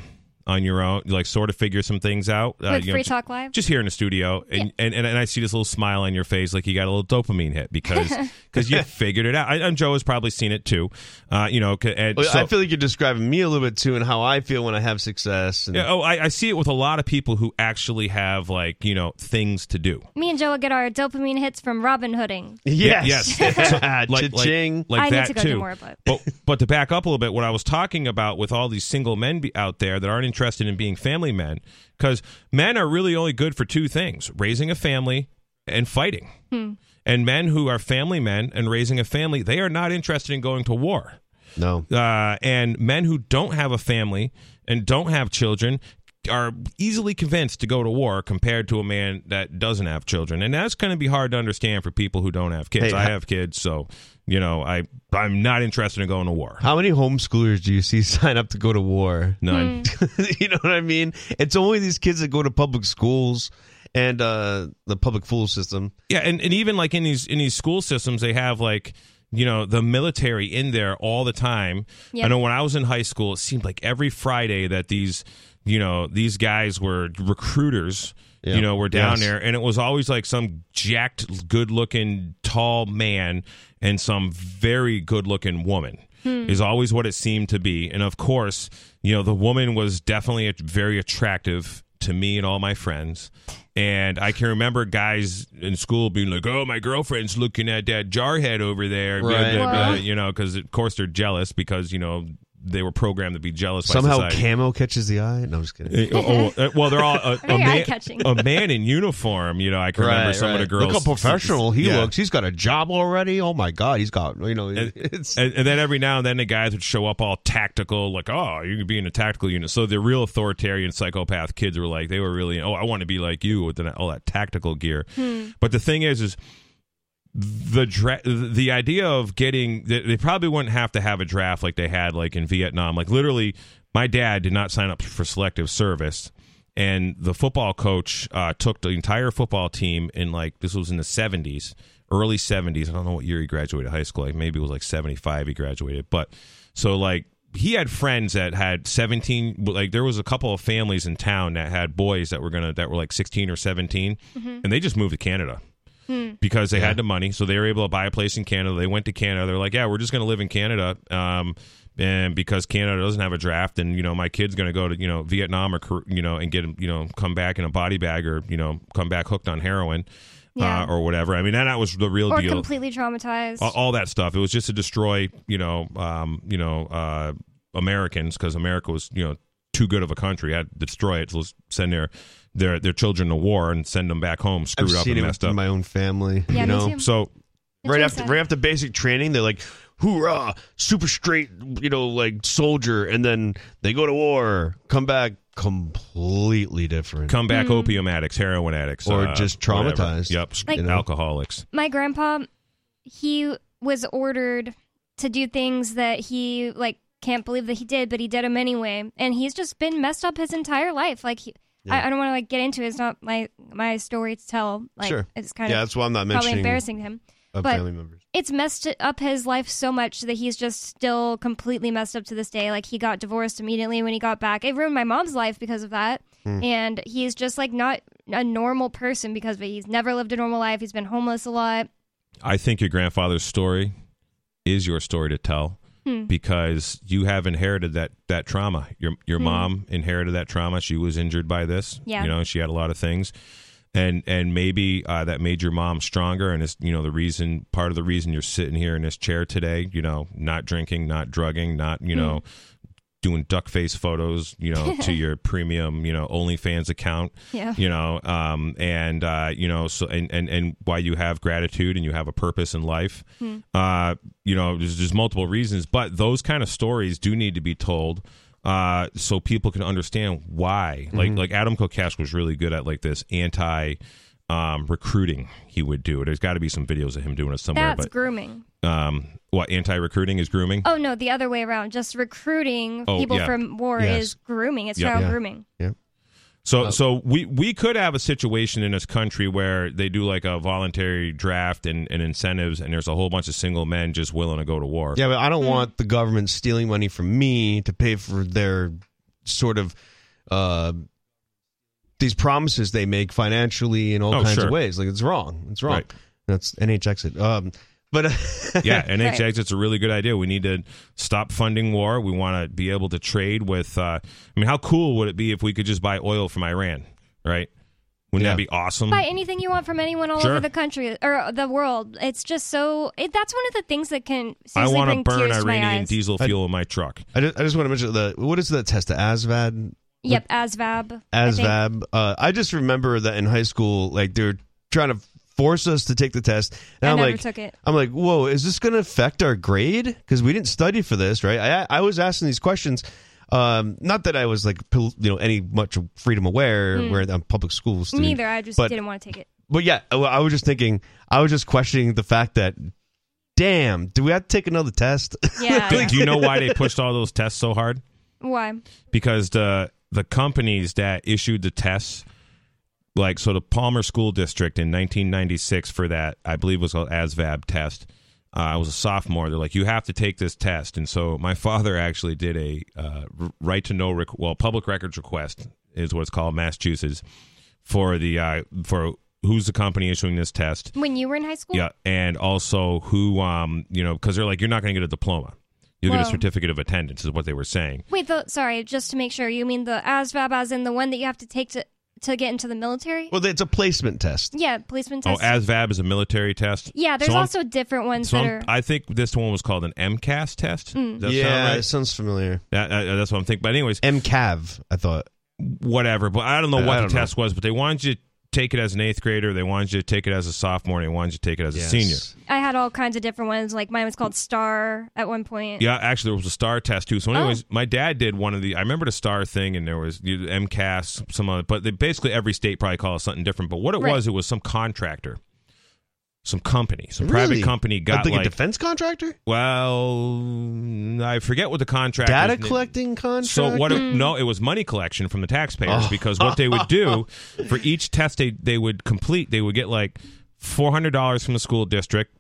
on your own, like sort of figure some things out. uh, With you know, Free j- Talk Live? just here in the studio, and, and, and I see this little smile on your face, like you got a little dopamine hit because because you figured it out. I, and Joe has probably seen it too. Uh, you know, and Well, so- I feel like you're describing me a little bit too, and how I feel when I have success. And Yeah, oh, I, I see it with a lot of people who actually have like you know things to do. Me and Joe will get our dopamine hits from Robin Hooding. yes, yes. So, like, like, Cha-ching. like I need that to go too. do more, but- but but to back up a little bit, what I was talking about with all these single men be out there that aren't interested in being family men, because men are really only good for two things: raising a family and fighting. And men who are family men and raising a family, they are not interested in going to war. no. Uh, and men who don't have a family and don't have children are easily convinced to go to war compared to a man that doesn't have children and that's going to be hard to understand for people who don't have kids Hey, i ha- have kids so you know i i'm not interested in going to war How many homeschoolers do you see sign up to go to war? none you know what I mean? It's only these kids that go to public schools and uh, the public school system. yeah and, and even like in these in these school systems they have like you know the military in there all the time Yep. i know when i was in high school it seemed like every friday that these you know these guys were recruiters Yeah. you know were down Yes. there and it was always like some jacked good looking tall man and some very good looking woman. Hmm. Is always what it seemed to be. And of course, you know, the woman was definitely a, very attractive to me and all my friends. And I can remember guys in school being like, "Oh, my girlfriend's looking at that jarhead over there," blah, Right. blah, blah, Wow. you know, because of course they're jealous because you know they were programmed to be jealous. Somehow society. camo catches the eye. No, I'm just kidding. Uh, oh, uh, well, they're all a, a man, a man in uniform. You know, I can remember some of the girls. Look how professional he Yeah. looks. He's got a job already. Oh my god, he's got you know. It's And, and then every now and then the guys would show up all tactical, like, oh, you could be in a tactical unit. So the real authoritarian psychopath kids were like, they were really, oh, I want to be like you with all that tactical gear. But the thing is, is the dra- the idea of getting they, probably wouldn't have to have a draft like they had like in Vietnam. Like literally, my dad did not sign up for selective service, and the football coach uh, took the entire football team in like this was in the seventies, early seventies. I don't know what year he graduated high school. Like maybe it was like seventy five he graduated, but so like he had friends that had 17 like there was a couple of families in town that had boys that were gonna that were like 16 or 17 and they just moved to canada because they had the money so they were able to buy a place in canada they went to canada they're like yeah we're just gonna live in canada um and because Canada doesn't have a draft, and you know my kid's going to go to you know Vietnam or you know and get you know come back in a body bag or you know come back hooked on heroin Yeah. uh, or whatever. I mean that, that was the real or deal completely traumatized. all, all that stuff. It was just to destroy, you know, um, you know, uh, Americans because America was, you know, too good of a country. Had to destroy it. So let's send their their their children to war and send them back home I've screwed up seen and it messed in up. my own family. Yeah, you me know, too. So It's right after sad. right after basic training, they're like, "Hoorah, super straight, you know, like soldier," and then they go to war, come back completely different. come back Hmm. opium addicts, heroin addicts, Or uh, just whatever. traumatized. Yep, Like- and alcoholics. my grandpa he was ordered to do things that he like can't believe that he did but he did them anyway and he's just been messed up his entire life like he, I, I don't want to like get into it it's not my my story to tell like Sure. it's kind yeah, of that's why I'm not probably mentioning embarrassing to him of but- family members. it's messed up his life so much that he's just still completely messed up to this day. Like he got divorced immediately when he got back. It ruined my mom's life because of that. Hmm. And he's just like not a normal person because of it. He's never lived a normal life. He's been homeless a lot. I think your grandfather's story is your story to tell Hmm. because you have inherited that that trauma. Your your mom inherited that trauma. She was injured by this. Yeah. You know, she had a lot of things. And and maybe uh, that made your mom stronger, and it's you know the reason part of the reason you're sitting here in this chair today. You know, not drinking, not drugging, not you know doing duck face photos. You know, to your premium you know OnlyFans account Yeah. you know um and uh you know so and and and why you have gratitude and you have a purpose in life uh you know there's there's multiple reasons but those kind of stories do need to be told uh so people can understand why like like Adam Kokesh was really good at like this anti um recruiting he would do there's got to be some videos of him doing it somewhere That's grooming. um what anti recruiting is grooming Oh no, the other way around. Just recruiting Oh, people yeah. from war Yes. is grooming. It's Yeah. child Yeah. grooming. So so we we could have a situation in this country where they do like a voluntary draft and, and incentives and there's a whole bunch of single men just willing to go to war. Yeah, but I don't want the government stealing money from me to pay for their sort of uh, these promises they make financially in all Oh, kinds sure. of ways. Like it's wrong. It's wrong. Right. That's NH exit. Um, but Yeah, NH Right. exit's a really good idea. We need to stop funding war. We want to be able to trade with uh I mean how cool would it be if we could just buy oil from Iran, right? Wouldn't Yeah. that be awesome? Buy anything you want from anyone all Sure. over the country or the world. It's just so. It, that's one of the things that can. I want to burn my Iranian eyes. diesel I- fuel in my truck. I just, I just want to mention the what is the test the ASVAB Yep, ASVAB. I. ASVAB. Uh, I just remember that in high school, like they're trying to force us to take the test, and I am never like, took it. I'm like, whoa, is this going to affect our grade? Because we didn't study for this, right? I I was asking these questions. Um, not that I was like, you know, any much freedom aware where I'm public school student. Neither. I just but- didn't want to take it. But yeah, I I was just thinking, I was just questioning the fact that, damn, do we have to take another test? Yeah. Do, do you know why they pushed all those tests so hard? Why? because the the companies that issued the tests like so the Palmer School District in 1996 for that I believe was called ASVAB test uh, I was a sophomore they're like you have to take this test and so my father actually did a uh, right to know rec- well public records request is what it's called Massachusetts for the uh, for who's the company issuing this test. When you were in high school? Yeah, and also who, um, you know, because they're like, you're not going to get a diploma. You'll get a certificate of attendance, is what they were saying. Wait, the, sorry, just to make sure, you mean the ASVAB as in the one that you have to take to, to get into the military? Well, it's a placement test. yeah, policeman Oh, test. ASVAB is a military test. yeah, there's So I'm- also different ones So that I'm- are. I think this one was called an MCAS test. Mm. Does that yeah, sound it sounds familiar. That- uh, that's what I'm thinking. But anyways, MCAV, I thought. whatever. But I don't know I what the don't know. test was. But they wanted you to take it as an eighth grader. They wanted you to take it as a sophomore. and They wanted you to take it as a senior. I had all kinds of different ones. Like mine was called Star at one point. Yeah, actually, there was a star test too. So, Oh. anyways, my dad did one of the. I remember the star thing, and there was MCAS, some other. But they, basically, every state probably calls it something different. But what it Right. was, it was some contractor, some company, some Really? private company got like, like. a defense contractor, well, I forget what the contract. data collecting contract. So what? It, no, it was money collection from the taxpayers Oh. because what they would do for each test they they would complete, they would get like four hundred dollars from the school district,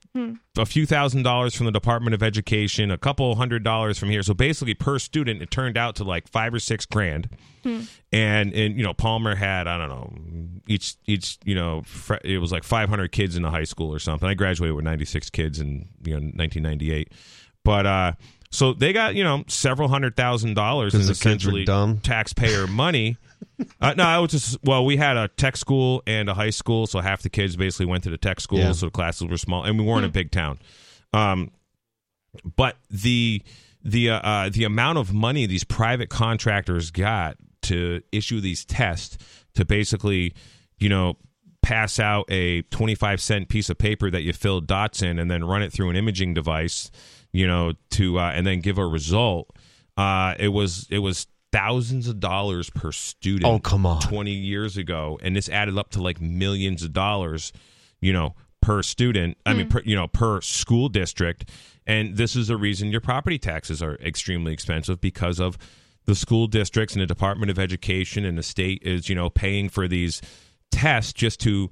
a few thousand dollars from the Department of Education, a couple hundred dollars from here. So basically, per student, it turned out to like five or six grand. And and you know Palmer had I don't know each each you know fr- it was like 500 kids in the high school or something. I graduated with 96 kids in you know 1998, but uh so they got you know several hundred thousand dollars in 'Cause the kids were essentially dumb? taxpayer money. Uh, no, I was just well. We had a tech school and a high school, so half the kids basically went to the tech school, Yeah. so the classes were small, and we weren't a big town. Um, but the the uh, uh, the amount of money these private contractors got to issue these tests to basically, you know, pass out a 25 cent piece of paper that you fill dots in and then run it through an imaging device, you know, to uh, and then give a result. Uh, it was it was thousands of dollars per student. Oh, come on. 20 years ago and this added up to like millions of dollars, you know, per student. I mean, per, you know, per school district. And this is the reason your property taxes are extremely expensive because of the school districts and the Department of Education and the state is, you know, paying for these tests just to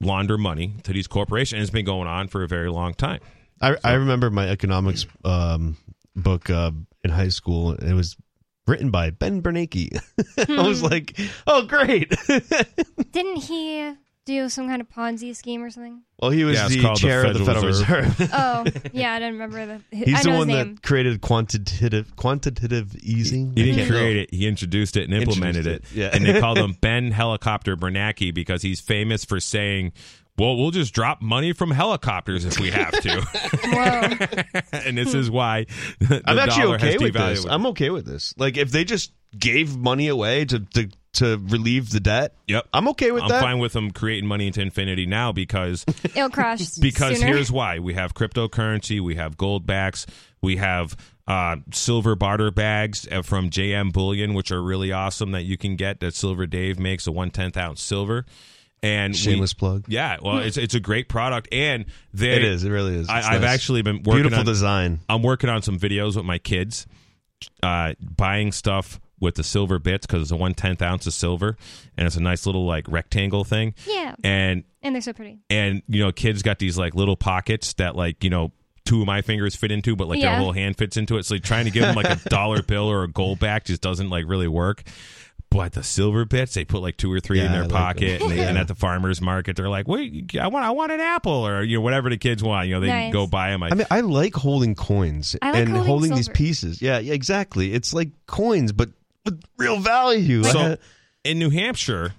launder money to these corporations. And it's been going on for a very long time. I, I remember my economics um, book uh, in high school. It was written by Ben Bernanke. I was like, oh, great. Didn't he do some kind of Ponzi scheme or something? well, he was Yeah, it's the called the chair of the Federal Federal Reserve. Oh, yeah, I didn't remember the. He's I the know one his name. that created quantitative quantitative easing. He didn't can't- create it. He introduced it and implemented it. Introduced it, yeah. And they called him Ben Helicopter Bernanke because he's famous for saying, well, we'll just drop money from helicopters if we have to. And this is why the I'm actually dollar okay has with devalued. this. I'm okay with this. Like if they just gave money away to to, to relieve the debt, Yep. I'm okay with that. I'm fine with them creating money into infinity now because It'll crash. because sooner. here's why we have cryptocurrency we have gold backs we have uh, silver barter bags uh, from jm bullion which are really awesome that you can get that silver dave makes a one tenth ounce silver and we- Shameless plug. yeah well it's it's a great product and they It is. It really is. I, It's I've nice. actually been working beautiful on design. I'm working on some videos with my kids, uh, buying stuff with the silver bits because it's a one tenth ounce of silver, and it's a nice little like rectangle thing. Yeah. And And they're so pretty. and you know, kids got these like little pockets that like you know two of my fingers fit into, but like their whole hand fits into it. So like, trying to give them like a dollar bill or a gold back just doesn't like really work. But the silver bits, they put like two or three Yeah, in their I pocket, them. and, they, and at the farmers market, they're like, "Wait, I want, I want an apple," or you know, whatever the kids want. You know, they Nice. go buy them. I mean, I like holding coins I like and holding holding, these pieces. Yeah, yeah, exactly. It's like coins, but with real value. So I- in New Hampshire,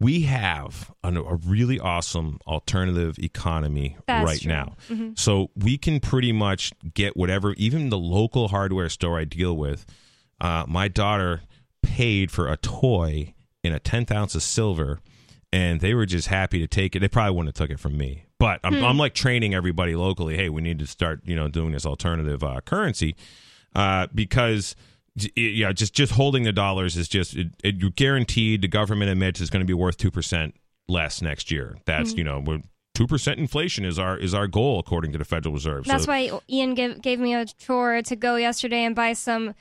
we have an, a really awesome alternative economy That's right true. now. Mm-hmm. So we can pretty much get whatever, even the local hardware store I deal with. Uh, my daughter paid for a toy in a tenth ounce of silver, and they were just happy to take it. They probably wouldn't have took it from me, but I'm, Hmm. I'm like training everybody locally. Hey, we need to start, you know, doing this alternative uh, currency uh, because yeah, just just holding the dollars is just it, it, you're guaranteed. The government admits it's going to be worth two percent less next year. That's Mm-hmm. you know two percent inflation is our is our goal according to the Federal Reserve. That's so, why Ian gave, gave me a chore to go yesterday and buy some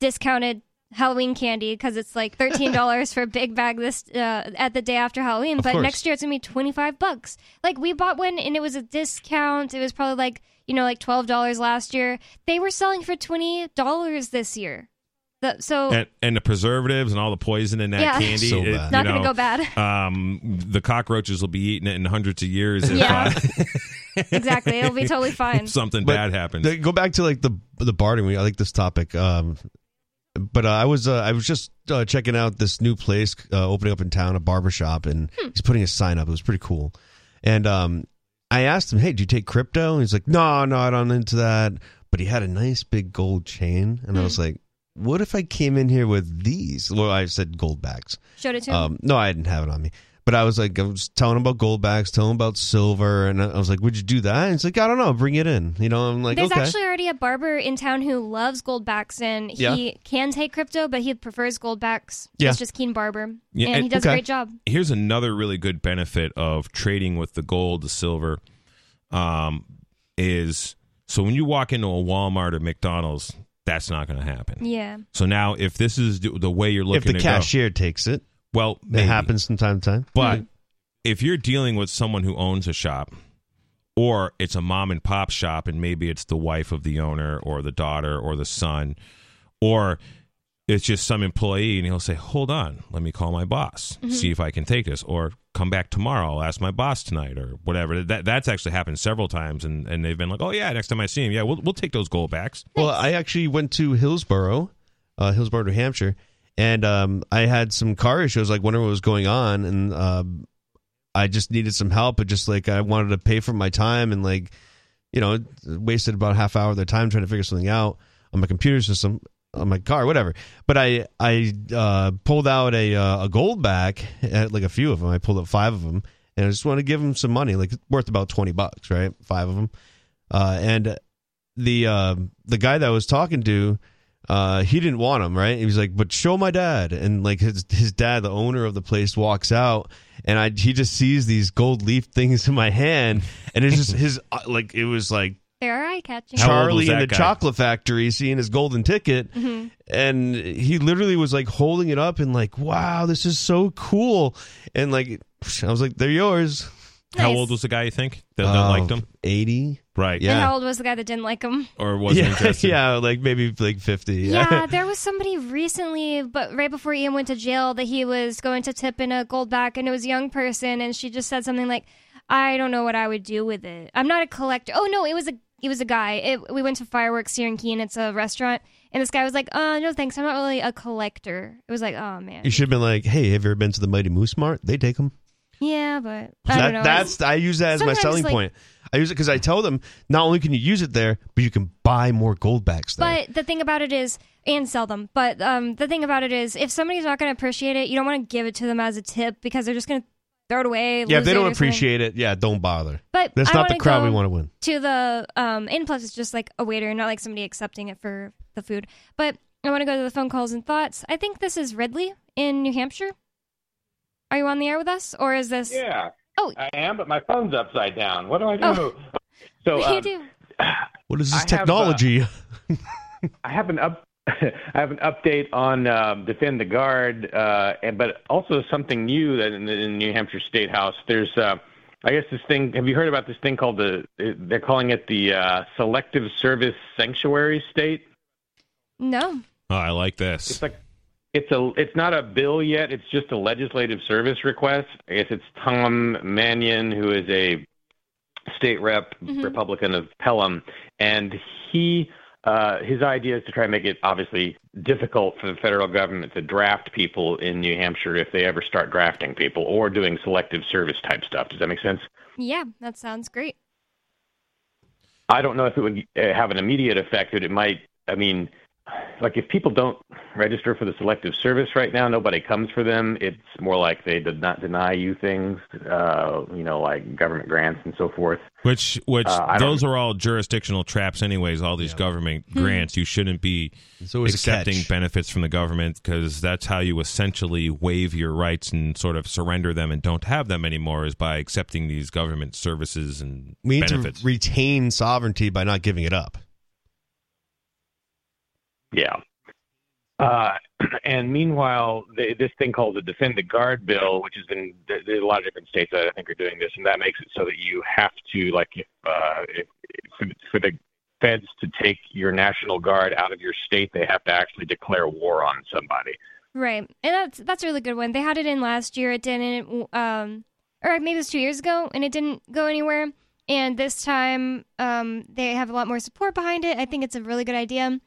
discounted Halloween candy because it's like thirteen dollars for a big bag this uh, at the day after Halloween. Of but course. next year it's gonna be twenty five bucks. Like we bought one and it was a discount. It was probably like you know like twelve dollars last year. They were selling for twenty dollars this year. The, so and, and the preservatives and all the poison in that Yeah. candy. So it- bad. you not gonna go bad. Um, the cockroaches will be eating it in hundreds of years if, Yeah. exactly. It'll be totally fine. something But bad happens. the- go back to like the the bartering. I like this topic. Um, but uh, I was uh, I was just uh, checking out this new place uh, opening up in town, a barber shop, and he's putting a sign up. It was pretty cool. And um, I asked him, "Hey, do you take crypto?" And he's like, "No, no, I don't into that." But he had a nice big gold chain, and I was like, "What if I came in here with these?" Well, I said gold backs. Showed it to him. Um, no, I didn't have it on me. But I was like, I was telling him about gold backs, telling him about silver, and I was like, "Would you do that?" And he's like, "I don't know, bring it in." You know, I'm like, There's "Okay." actually already a barber in town who loves goldbacks, and he Yeah. can take crypto, but he prefers goldbacks. Yeah. He's just keen barber, Yeah, and and- he does okay. a great job. here's another really good benefit of trading with the gold, the silver, um, is so when you walk into a Walmart or McDonald's, that's not going to happen. Yeah, So now, if this is the the way you're looking, if the to cashier takes it, go, well, it happens from time to time. But if you're dealing with someone who owns a shop, or it's a mom and pop shop, and maybe it's the wife of the owner, or the daughter, or the son, or it's just some employee, and he'll say, "Hold on, let me call my boss, see if I can take this," or "Come back tomorrow, I'll ask my boss tonight," or whatever. That that's actually happened several times, and, and they've been like, "Oh yeah, next time I see him, yeah, we'll we'll take those gold backs." Well, I actually went to Hillsboro, uh, Hillsboro, New Hampshire, and um, I had some car issues, like wondering what was going on, and um, I just needed some help. But just like I wanted to pay for my time, and like you know, wasted about half hour of their time trying to figure something out on my computer system, on my car, whatever. But I I uh, pulled out a uh, a Goldback, at, like a few of them. I pulled up five of them, and I just want to give them some money, like worth about twenty bucks, right? Five of them, uh, and the uh, the guy that I was talking to, uh, he didn't want him, right? He was like, "But show my dad." And like his his dad, the owner of the place, walks out, and I he just sees these gold leaf things in my hand, and it's just his uh, like it was like they're eye catching. How old was Charlie in the guy? chocolate factory seeing his golden ticket, Mm-hmm. and he literally was like holding it up and like, "Wow, this is so cool!" And like I was like, "They're yours." How Nice. old was the guy? You think that, that Uh, liked him? Eighty. Right? Yeah. And how old was the guy that didn't like him? Or wasn't yeah, interested? yeah, like maybe like fifty. Yeah, there was somebody recently, but right before Ian went to jail, that he was going to tip in a Goldback, and it was a young person, and she just said something like, "I don't know what I would do with it. I'm not a collector." Oh no, it was a it was a guy. It, we went to fireworks here in Keene. It's a restaurant, and this guy was like, "Uh, no thanks. I'm not really a collector." It was like, "Oh man, You should have been like, "Hey, have you ever been to the Mighty Moose Mart? They take them." Yeah, but I don't know." that's I use that as my Sometimes, selling like- point. I use it because I tell them not only can you use it there, but you can buy more Goldbacks there. But the thing about it is, and sell them. But um, the thing about it is, if somebody's not going to appreciate it, you don't want to give it to them as a tip because they're just going to throw it away. yeah, if lose they it don't or something. appreciate it, yeah, don't bother. But That's I not the wanna crowd we go want to win. To the um, and plus, it's just like a waiter, not like somebody accepting it for the food. But I want to go to the phone calls and thoughts. I think this is Ridley in New Hampshire. Are you on the air with us, or is this? Yeah. Oh. I am, but my phone's upside down. What do I do? Oh. So What do you um, do? What is I this have, uh, technology? I have an up. I have an update on um, defend the guard, uh, and but also something new that in the, in New Hampshire State House. There's, uh, I guess, this thing. Have you heard about this thing called the? They're calling it the uh, Selective Service Sanctuary State. No. Oh, I like this. It's like it's a it's not a bill yet. It's just a legislative service request. I guess it's Tom Mannion, who is a state rep Mhm. Republican of Pelham, and he uh, his idea is to try and make it obviously difficult for the federal government to draft people in New Hampshire if they ever start drafting people or doing selective service type stuff. Does that make sense? Yeah, that sounds great. I don't know if it would uh, have an immediate effect, but it might. I mean, like if people don't register for the selective service right now, nobody comes for them. It's more like they did not deny you things, uh, you know, like government grants and so forth. Which, which, Uh, those are all jurisdictional traps, anyways. All these government grants, you shouldn't be It's always a accepting benefits from the government because that's how you essentially waive your rights and sort of surrender them and don't have them anymore. Is by accepting these government services and We need benefits. to retain sovereignty by not giving it up. Yeah. Uh, and meanwhile, the, this thing called the Defend the Guard bill, which has been there's a lot of different states that I think are doing this, and that makes it so that you have to like if, uh, if, for, for the feds to take your national guard out of your state, they have to actually declare war on somebody. Right, and that's that's a really good one. They had it in last year. It didn't, um, or maybe it was two years ago, and it didn't go anywhere. And this time, um, they have a lot more support behind it. I think it's a really good idea.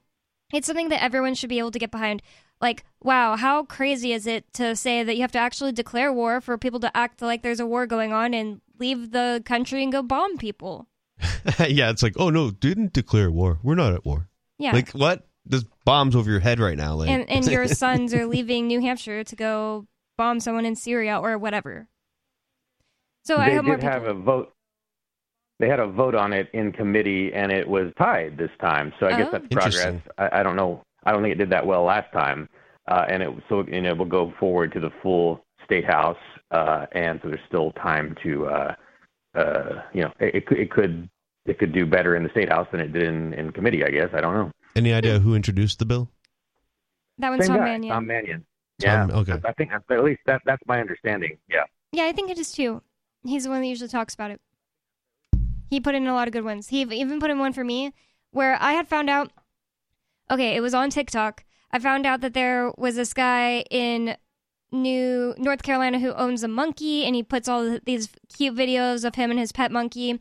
It's something that everyone should be able to get behind. Like, wow, how crazy is it to say that you have to actually declare war for people to act like there's a war going on and leave the country and go bomb people? yeah, it's like, oh no, didn't declare war. We're not at war. Yeah. Like what? There's bombs over your head right now. Like, and and your sons are leaving New Hampshire to go bomb someone in Syria or whatever. So I they hope more did people. have a vote. They had a vote on it in committee, and it was tied this time. So I guess Oh. that's progress. I, I don't know. I don't think it did that well last time, uh, and it so you know will go forward to the full state house, uh, and so there's still time to, uh, uh, you know, it, it could it could it could do better in the state house than it did in, in committee. I guess I don't know. any idea who introduced the bill? that one's Same Tom guy, Mannion. Tom Mannion. Yeah. Tom- okay. I think at least that that's my understanding. Yeah. Yeah, I think it is too. He's the one that usually talks about it. He put in a lot of good ones. He even put in one for me where I had found out. Okay, it was on TikTok. I found out that there was this guy in New North Carolina who owns a monkey, and he puts all these cute videos of him and his pet monkey.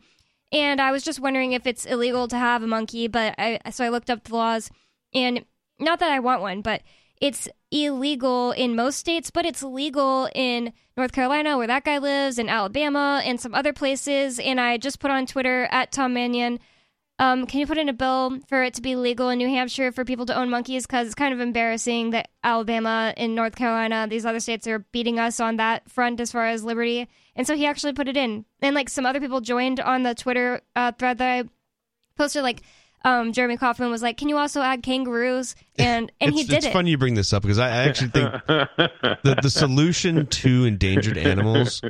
And I was just wondering if it's illegal to have a monkey, but I so I looked up the laws, and not that I want one, but it's illegal in most states, but it's legal in North Carolina, where that guy lives, in Alabama, and some other places. And I just put on Twitter at Tom Mannion. Um, can you put in a bill for it to be legal in New Hampshire for people to own monkeys? Because it's kind of embarrassing that Alabama and North Carolina, these other states, are beating us on that front as far as liberty. And so he actually put it in. And like some other people joined on the Twitter uh, thread that I posted, like um, Jeremy Kauffman was like, "Can you also add kangaroos?" And and he did it's it. funny you bring this up because I, I actually think the the solution to endangered animals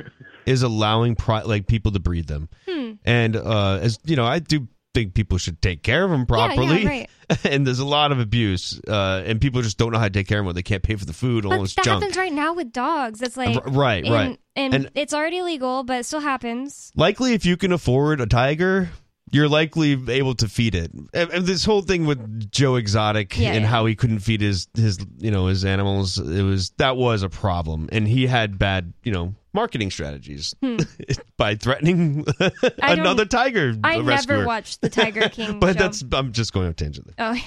is allowing pri- like people to breed them. Hmm. And uh, as you know, I do think people should take care of them properly. right. and there's a lot of abuse, uh, and people just don't know how to take care of them. They can't pay for the food, all this that junk. happens right now with dogs. It's like R- right, and, right. and, And- it's already legal, but it still happens. likely if you can afford a tiger you're likely able to feed it and, this whole thing with joe exotic Yeah, and yeah. how he couldn't feed his his you know his animals it was that was a problem and he had bad you know marketing strategies by threatening Hmm. I don't- another tiger I rescuer. never watched the Tiger King but show. that's i'm just going on a tangent there. Oh,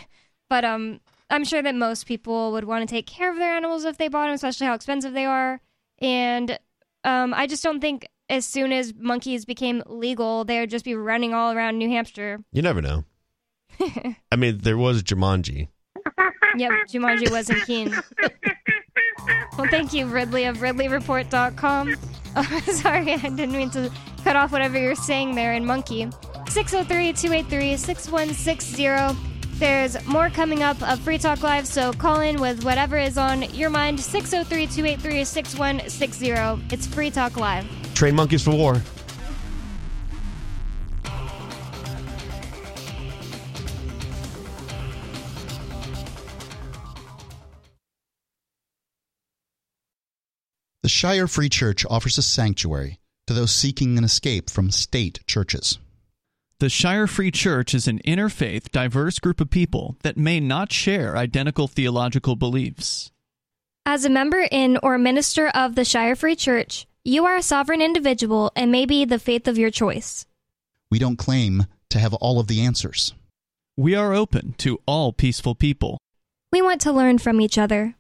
but um, I'm sure that most people would want to take care of their animals if they bought them, especially how expensive they are. And um, I just don't think as soon as monkeys became legal, they would just be running all around New Hampshire. you never know i mean there was jumanji Yep, Jumanji was in Keene. Well, thank you, Ridley of RidleyReport.com. Oh, sorry, I didn't mean to cut off whatever you're saying there in Monkey. 603 283 6160. There's more coming up of Free Talk Live, so call in with whatever is on your mind. 603 283 6160. It's Free Talk Live. train monkeys for war The Shire Free Church offers a sanctuary to those seeking an escape from state churches. The Shire Free Church is an interfaith, diverse group of people that may not share identical theological beliefs. As a member in or minister of the Shire Free Church, you are a sovereign individual and may be the faith of your choice. We don't claim to have all of the answers. We are open to all peaceful people. We want to learn from each other.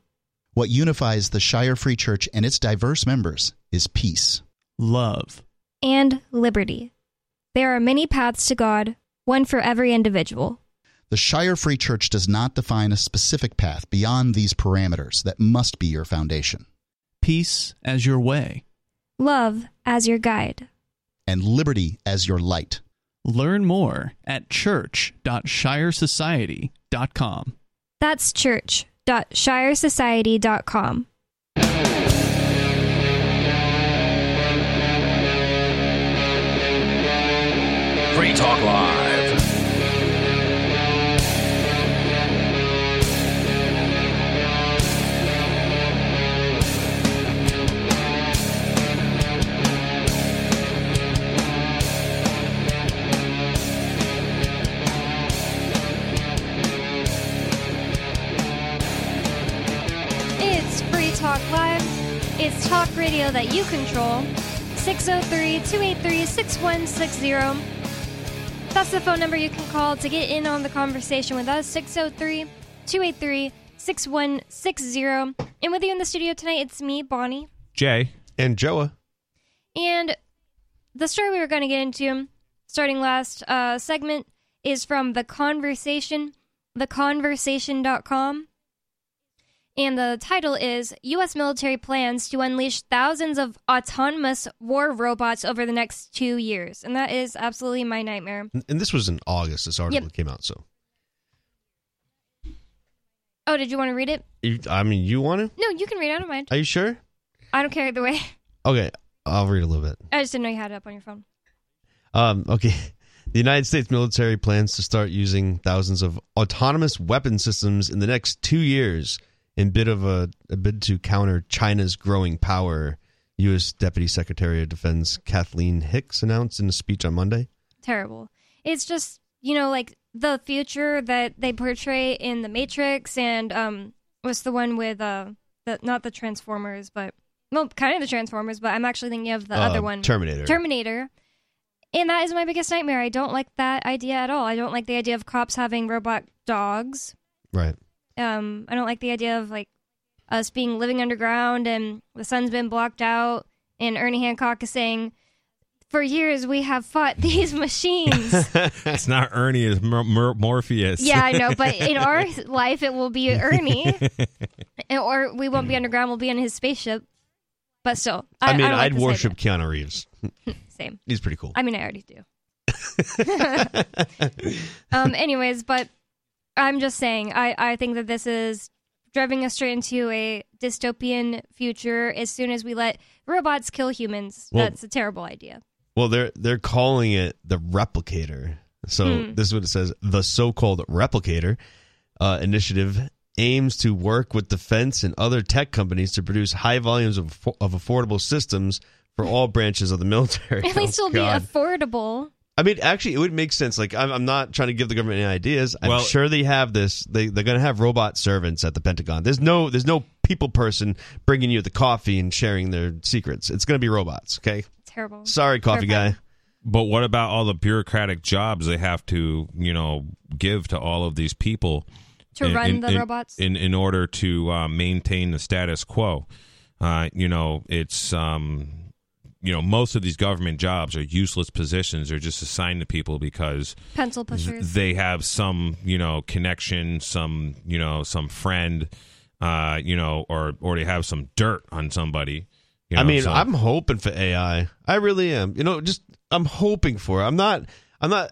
What unifies the Shire Free Church and its diverse members is peace. Love. and liberty. There are many paths to God, one for every individual. The Shire Free Church does not define a specific path beyond these parameters that must be your foundation, Peace as your way. Love as your guide. and liberty as your light. Learn more at church.shiresociety.com. That's church.shiresociety.com. Free Talk Live. It's Free Talk Live. It's talk radio that you control. 603 283 6160 that's the phone number you can call to get in on the conversation with us. 603 283 6160. And with you in the studio tonight, it's me, Bonnie. Jay. And Joa. And the story we were going to get into, starting last uh, segment, is from The Conversation, theconversation.com. And the title is U.S. military plans to unleash thousands of autonomous war robots over the next two years. And that is absolutely my nightmare. And this was in August. This article Yep. came out. So, Oh, did you want to read it? You- I mean, you want to? No, you can read it. I don't mind. Are you sure? I don't care either way. Okay, I'll read a little bit. I just didn't know you had it up on your phone. Um, okay. The United States military plans to start using thousands of autonomous weapon systems in the next two years in bid of a, a bid to counter China's growing power. U.S. Deputy Secretary of Defense Kathleen Hicks announced in a speech on Monday. Terrible. It's just, you know, like the future that they portray in The Matrix and um what's the one with uh the not the Transformers, but well, kind of the Transformers, but I'm actually thinking of the Uh, other one. Terminator. Terminator. And that is my biggest nightmare. I don't like that idea at all. I don't like the idea of cops having robot dogs. Right. Um, I don't like the idea of like us being living underground and the sun's been blocked out. And Ernie Hancock is saying, "For years we have fought these machines." it's not Ernie, it's Mor- Mor- Morpheus. yeah, I know, but in our life it will be Ernie, or we won't be underground. We'll be in his spaceship. But still, I, I, mean, I don't like worship Keanu Reeves. Same. He's pretty cool. I mean, I already do. um. Anyways, but I'm just saying, I I think that this is driving us straight into a dystopian future. As soon as we let robots kill humans, Well- that's a terrible idea. Well, they're they're calling it the replicator. So Hmm. this is what it says: the so-called replicator uh, initiative aims to work with defense and other tech companies to produce high volumes of of affordable systems for all branches of the military. At least Oh, it'll be affordable. I mean, actually, it would make sense. Like, I'm, I'm not trying to give the government any ideas. I'm Well- sure they have this. They they're going to have robot servants at the Pentagon. There's no there's no people person bringing you the coffee and sharing their secrets. It's going to be robots. Okay. Terrible. Sorry, coffee guy. But what about all the bureaucratic jobs they have to, you know, give to all of these people To run the robots? in in order to uh, maintain the status quo? Uh, you know, it's um, you know, most of these government jobs are useless positions. They're just assigned to people because Pencil pushers. they have some, you know, connection, some, you know, some friend, uh, you know, or or they have some dirt on somebody. You know, I mean, so- I'm hoping for AI. I really am. You know, just I'm hoping for. it. I'm not. I'm not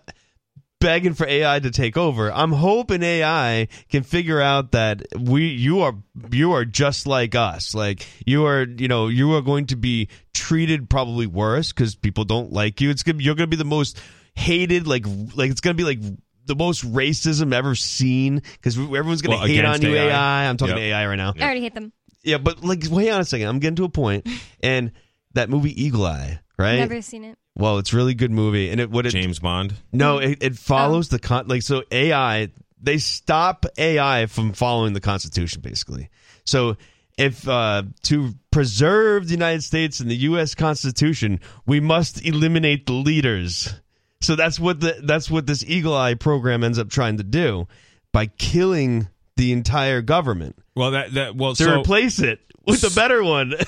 begging for AI to take over. I'm hoping AI can figure out that we you are you are just like us. Like you are, you know, you are going to be treated probably worse cuz people don't like you. It's going to you're going to be the most hated like like it's going to be like the most racism ever seen because everyone's going to Well, hate on you AI. AI. I'm talking Yep. to AI right now. I already hate them. Yeah, but like, wait on a second. I'm getting to a point, and that movie Eagle Eye, right? Never seen it. Well, it's a really good movie, and it what it James Bond. no, it, it follows Oh. the con like so AI. They stop AI from following the Constitution, basically. So if uh, to preserve the United States and the U.S. Constitution, we must eliminate the leaders. So that's what the that's what this Eagle Eye program ends up trying to do by killing the entire government Well, that that well, to so replace it with a better one.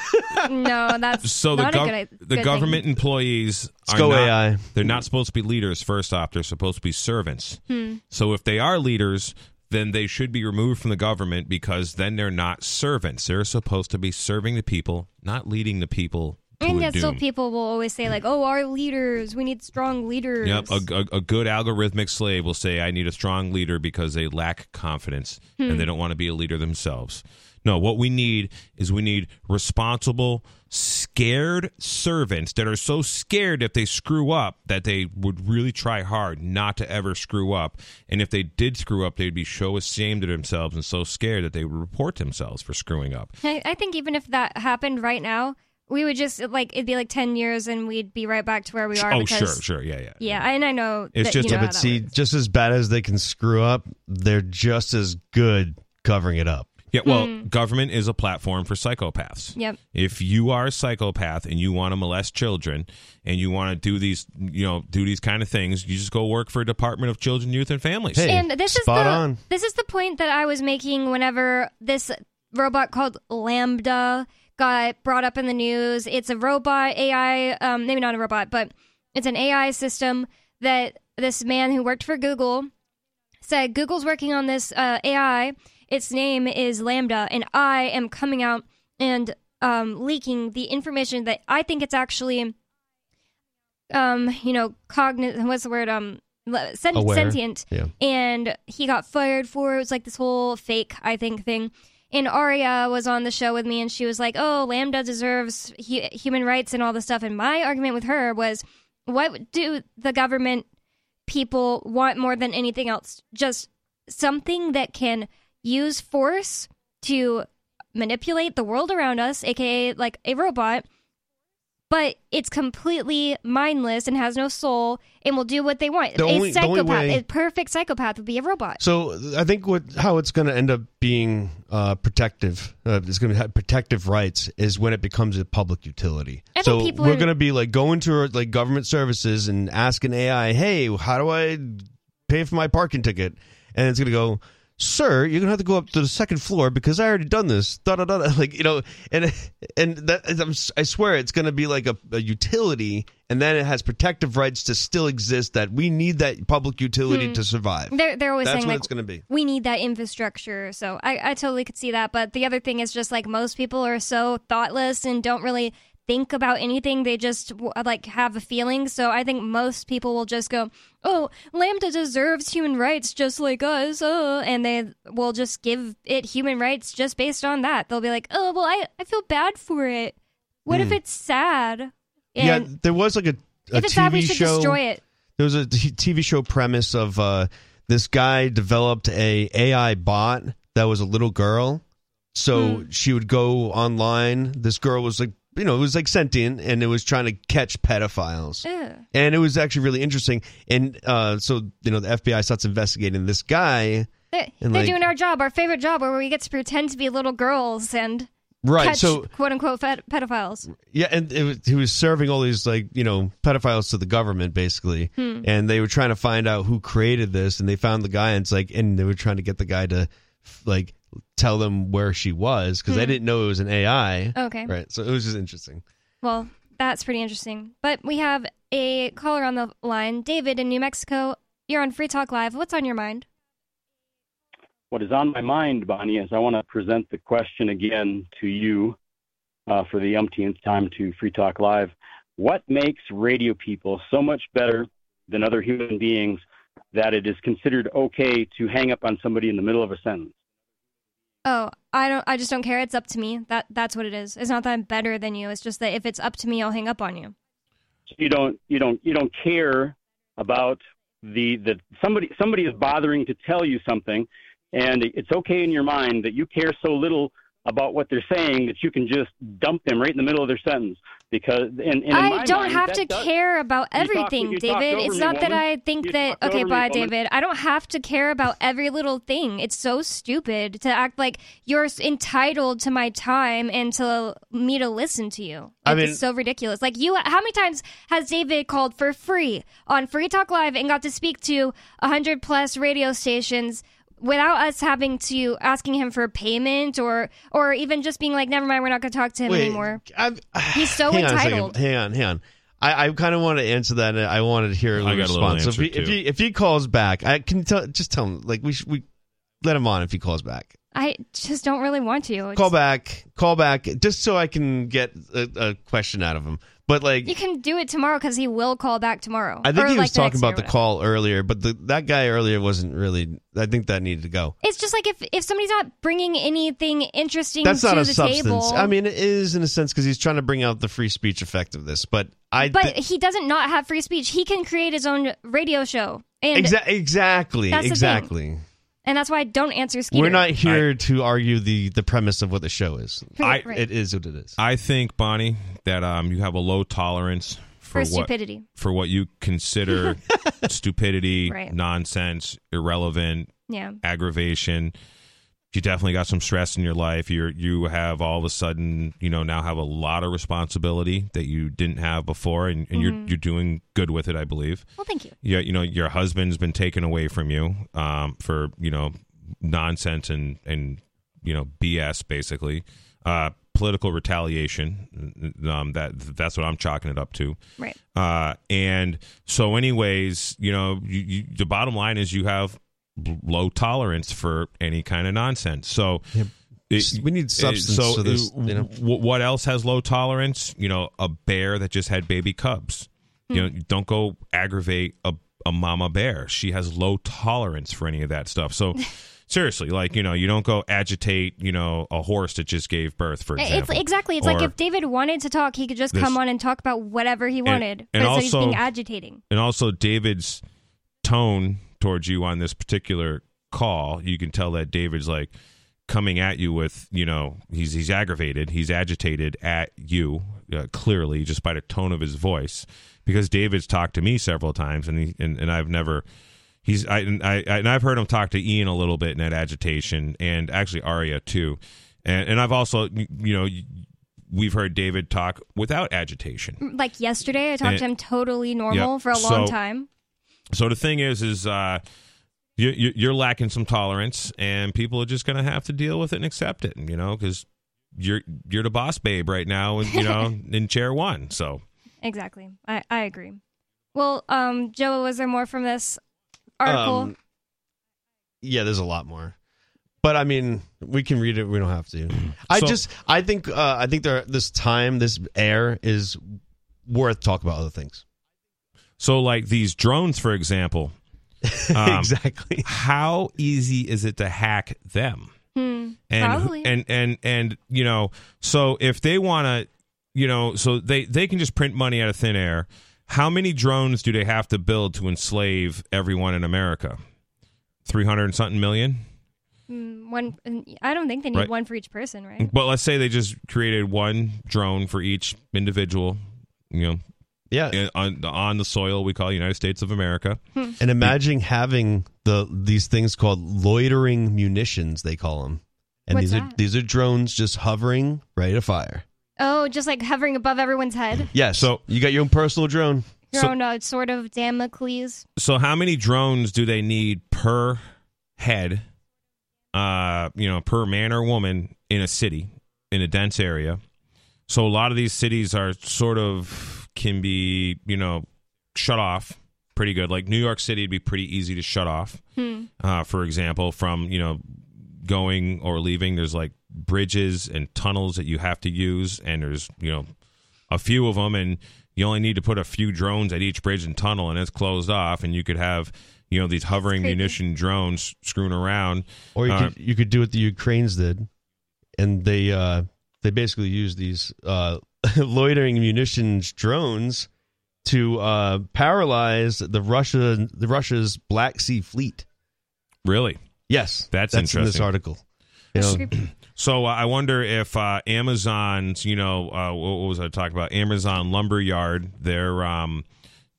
No, that's so the not gov- a good, i- the good thing. government employees Let's are go not, AI. They're not supposed to be leaders. First off, they're supposed to be servants. Hmm. So if they are leaders, then they should be removed from the government because then they're not servants. They're supposed to be serving the people, not leading the people to And yet, still, people will always say like, "Oh, our leaders. We need strong leaders." Yep, a, a, a good algorithmic slave will say, "I need a strong leader because they lack confidence Hmm. and they don't want to be a leader themselves." No, what we need is we need responsible, scared servants that are so scared if they screw up that they would really try hard not to ever screw up. And if they did screw up, they'd be so ashamed of themselves and so scared that they would report themselves for screwing up. I, I think even if that happened right now, we would just like it'd be like ten years, and we'd be right back to where we are. oh, because, sure, sure, yeah, yeah. Yeah, and I know It's that, just- you Yeah, know but see, works. just as bad as they can screw up, they're just as good covering it up. Yeah, well, Hmm. government is a platform for psychopaths. Yep. If you are a psychopath and you want to molest children and you want to do these, you know, do these kind of things, you just go work for a Department of Children, Youth, and Families. and this is spot the on. this is the point that I was making whenever this robot called LaMDA got brought up in the news. It's a robot AI, um, maybe not a robot, but it's an AI system that this man who worked for Google said Google's working on this uh, AI. Its name is LaMDA, and I am coming out and um, leaking the information that I think it's actually, um, you know, cognizant. What's the word? Um, sen- sentient. Yeah. And he got fired for it. It was like this whole fake, I think, thing. And Aria was on the show with me, and she was like, "Oh, LaMDA deserves hu- human rights and all this stuff." And my argument with her was, "What do the government people want more than anything else? Just something that can use force to manipulate the world around us, aka like a robot, but it's completely mindless and has no soul and will do what they want. The a only- the only psychopath, way- a perfect psychopath would be a robot. So I think what how it's going to end up being uh, protective, uh, it's going to have protective rights, is when it becomes a public utility. I so we're are- going to be like going to like government services and asking AI, "Hey, how do I pay for my parking ticket?" And it's going to go. Sir, you're gonna have to go up to the second floor because I already done this. Da da da. da." Like you know, and and that I swear it's gonna be like a, a utility, and then it has protective rights to still exist. That we need that public utility Hmm. to survive. They're they're always That's saying what like it's gonna be. we need that infrastructure. So I I totally could see that. But the other thing is just like most people are so thoughtless and don't really think about anything. They just like have a feeling. So I think most people will just go, "Oh, LaMDA deserves human rights just like us," uh, and they will just give it human rights just based on that. They'll be like, "Oh, well, I I feel bad for it. What if Hmm. it's sad?" yeah, there was like a, a TV sad, we should show. destroy it. There was a t- TV show premise of uh, this guy developed a AI bot that was a little girl. So Hmm. she would go online. This girl was like, you know, it was like sentient, and it was trying to catch pedophiles. Ugh. And it was actually really interesting. And uh, so, you know, the FBI starts investigating this guy. They're, And, they're like- doing our job, our favorite job, where we get to pretend to be little girls and Right, catch so- quote unquote ped- pedophiles. Yeah, and it was, he was serving all these like you know pedophiles to the government basically, Hmm. and they were trying to find out who created this, and they found the guy, and it's like, and they were trying to get the guy to like tell them where she was because they Hmm. didn't know it was an AI. Okay. right. So it was just interesting. Well, that's pretty interesting. But we have a caller on the line, David in New Mexico. You're on Free Talk Live. What's on your mind? What is on my mind, Bonnie, is I want to present the question again to you uh, for the umpteenth time to Free Talk Live. What makes radio people so much better than other human beings that it is considered okay to hang up on somebody in the middle of a sentence? Oh, I don't. I just don't care. It's up to me. That that's what it is. It's not that I'm better than you. It's just that if it's up to me, I'll hang up on you. you don't you don't you don't care about the the somebody somebody is bothering to tell you something and it's okay in your mind that you care so little about what they're saying that you can just dump them right in the middle of their sentence because and, and in I my don't mind, have to does- care about You talk- everything, David. over It's me, not that woman. I think You that. Okay, over me, bye, woman. David. I don't have to care about every little thing. It's so stupid to act like you're entitled to my time and to me to listen to you. It's I mean- so ridiculous. Like you, how many times has David called for free on Free Talk Live and got to speak to hundred plus radio stations? Without us having to asking him for payment or or even just being like, never mind, we're not going to talk to him Wait, anymore. He's so hang on entitled. Hang on, hang on. I, I kind of want to answer that. I wanted to hear a I little a response. so if he, if he if he calls back, I can tell. Just tell him like we should we let him on if he calls back. I just don't really want to. It's- Call back, call back, just so I can get a, a question out of him. But like, You can do it tomorrow because he will call back tomorrow. I think Or, he like, was talking about the call earlier, but the, that guy earlier wasn't really. I think that needed to go. It's just like if if somebody's not bringing anything interesting That's to not a the substance. table. I mean, it is in a sense because he's trying to bring out the free speech effect of this. But I, but he doesn't not have free speech. He can create his own radio show, and Exa- exactly, the thing. Exactly. and that's why I don't answer Skeeter. We're not here to argue the the premise of what the show is. Right, right. It is what it is. I think Bonnie that um, you have a low tolerance for, For what stupidity. for what you consider stupidity, Right. nonsense, irrelevant, Yeah. aggravation. You definitely got some stress in your life. You you have all of a sudden, you know, now have a lot of responsibility that you didn't have before, and, and you're Mhm. you're doing good with it, I believe. Well, thank you. Yeah, you know, your husband's been taken away from you um, for you know nonsense and and you know BS basically. Uh, political retaliation. Um, that that's what I'm chalking it up to. Right. Uh, and so, anyways, you know, you, you, the bottom line is you have low tolerance for any kind of nonsense. So. we need substance So, to this, you know. wh- what else has low tolerance? You know, a bear that just had baby cubs. You hmm. know, don't go aggravate a, a mama bear. She has low tolerance for any of that stuff. So, seriously, like you know, you don't go agitate. You know, a horse that just gave birth, for It's example. exactly. It's like if David wanted to talk, he could just This- come on and talk about whatever he wanted. but and instead he's also- being agitating. and also David's tone towards you on this particular call, you can tell that David's like coming at you with, you know, he's he's aggravated, he's agitated at you uh, clearly just by the tone of his voice because David's talked to me several times and he, and, and I've never he's I, and I and I've heard him talk to Ian a little bit in that agitation and actually Aria too. And and I've also you know we've heard David talk without agitation. Like yesterday, I talked And- to him totally normal for a long So- time. So the thing is, is uh, you, you, you're lacking some tolerance, and people are just going to have to deal with it and accept it. You know, because you're you're the boss babe right now, and you know, in chair one. So Exactly. I, I agree. Well, um, Joa, was there more from this article? Um, yeah, there's a lot more. But I mean, we can read it. We don't have to. I So- just, I think, uh, I think there, this time, this air is worth talk about other things. So like these drones, for example. um, exactly. How easy is it to hack them? Hmm. and Probably. and and and you know so if they want to you know so they they can just print money out of thin air how many drones do they have to build to enslave everyone in america 300 and something million Hmm, one. I don't think they need Right. one for each person, right? but let's say they just created one drone for each individual you know yeah on, on the soil we call united states of america And imagine having the these things called loitering munitions. They call them, and What's these are these are drones just hovering ready to fire. Oh, just like hovering above everyone's head. Yes. So you got your own personal drone. Your So- own uh, sort of Damocles. so how many drones do they need per head uh you know per man or woman in a city in a dense area so a lot of these cities are sort of can be you know shut off pretty good. Like new york city would be pretty easy to shut off. Hmm. uh for example from you know going or leaving there's like bridges and tunnels that you have to use and there's you know a few of them and you only need to put a few drones at each bridge and tunnel and it's closed off and you could have you know these hovering munition drones screwing around. Or you Uh, could you could do what the Ukrainians did, and they uh, they basically use these uh, loitering munitions drones to uh, paralyze the Russia the Russia's Black Sea fleet. really Yes, that's, that's in interesting this article. You know, so uh, I wonder if uh, Amazon's, you know, uh, what what was I talking about? Amazon Lumberyard, their, um,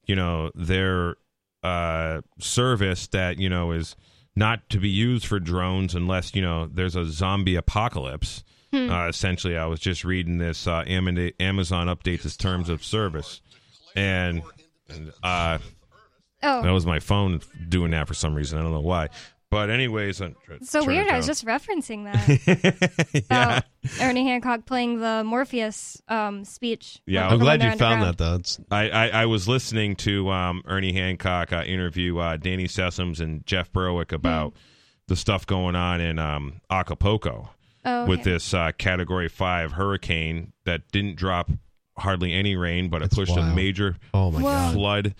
you know, their uh, service that you know is not to be used for drones unless you know there's a zombie apocalypse. Hmm. Uh, essentially, I was just reading this. Uh, Amazon updates its terms of service, and, and uh, Oh. that was my phone doing that for some reason. I don't know why. But anyways, I'm So weird. I was just referencing that. yeah. Ernie Hancock playing the Morpheus um, speech. Yeah, I'm glad you found that though. I, I, I was listening to um, Ernie Hancock uh, interview uh, Danny Sessoms and Jeff Berwick about the stuff going on in um, Acapulco Oh, with this uh, Category Five hurricane that didn't drop hardly any rain, but it That's pushed a major Oh, my God. flood.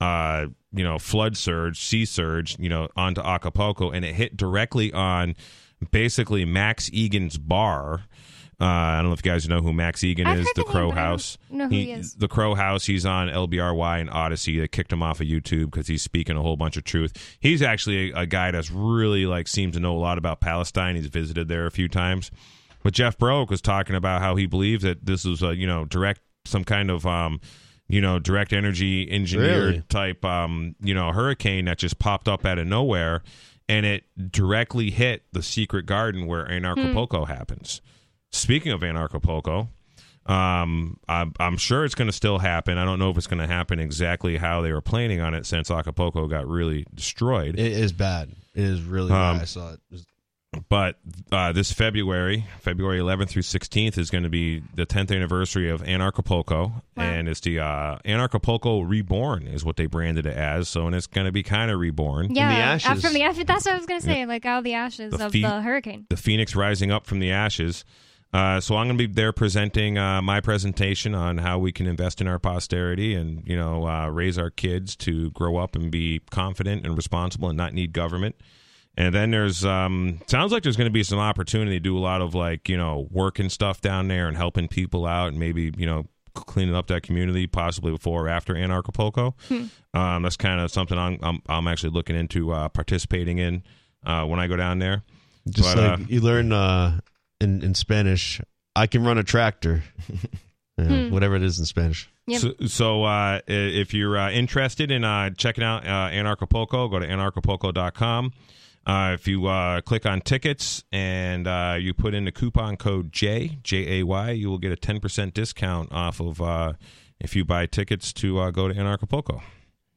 Uh, you know, flood surge, sea surge, you know, onto Acapulco, and it hit directly on basically Max Egan's bar. Uh, I don't know if you guys know who Max Egan I've is, heard the the name, Crow but I don't House. know who he is. The Crow House. He's on LBRY and Odysee. They kicked him off of YouTube because he's speaking a whole bunch of truth. He's actually a, a guy that's really like seems to know a lot about Palestine. He's visited there a few times. But Jeff Berwick was talking about how he believed that this was a you know direct some kind of um you know direct energy engineer Really? type um you know hurricane that just popped up out of nowhere and it directly hit the secret garden where Anarchapulco happens. Speaking of Anarchapulco, um, I'm, I'm sure it's going to still happen. I don't know if it's going to happen exactly how they were planning on it since Acapulco got really destroyed. It is bad. It is really Um, bad. I saw it. It was- but uh, this February, February 11th through 16th, is going to be the 10th anniversary of Anarchapulco, and it's the uh, Anarchapulco Reborn, is what they branded it as. So, and it's going to be kind of reborn. Yeah, uh, from the ashes. That's what I was gonna say. Like out of the ashes The of fe- the hurricane. the phoenix rising up from the ashes. Uh, so I'm going to be there presenting uh, my presentation on how we can invest in our posterity and you know uh, raise our kids to grow up and be confident and responsible and not need government. And then there's um, sounds like there's going to be some opportunity to do a lot of like you know work and stuff down there and helping people out and maybe you know cleaning up that community possibly before or after Anarchapulco. Um, that's kind of something I'm, I'm I'm actually looking into uh, participating in uh, when I go down there. Just But, like uh, you learn uh, in in Spanish, I can run a tractor. You know, Hmm. Whatever it is in Spanish. So, so uh, if you're uh, interested in uh, checking out uh, Anarchapulco, go to anarchapulco.com. Uh, if you uh, click on tickets and uh, you put in the coupon code J J A Y, you will get a ten percent discount off of uh, if you buy tickets to uh, go to Anarchapulco.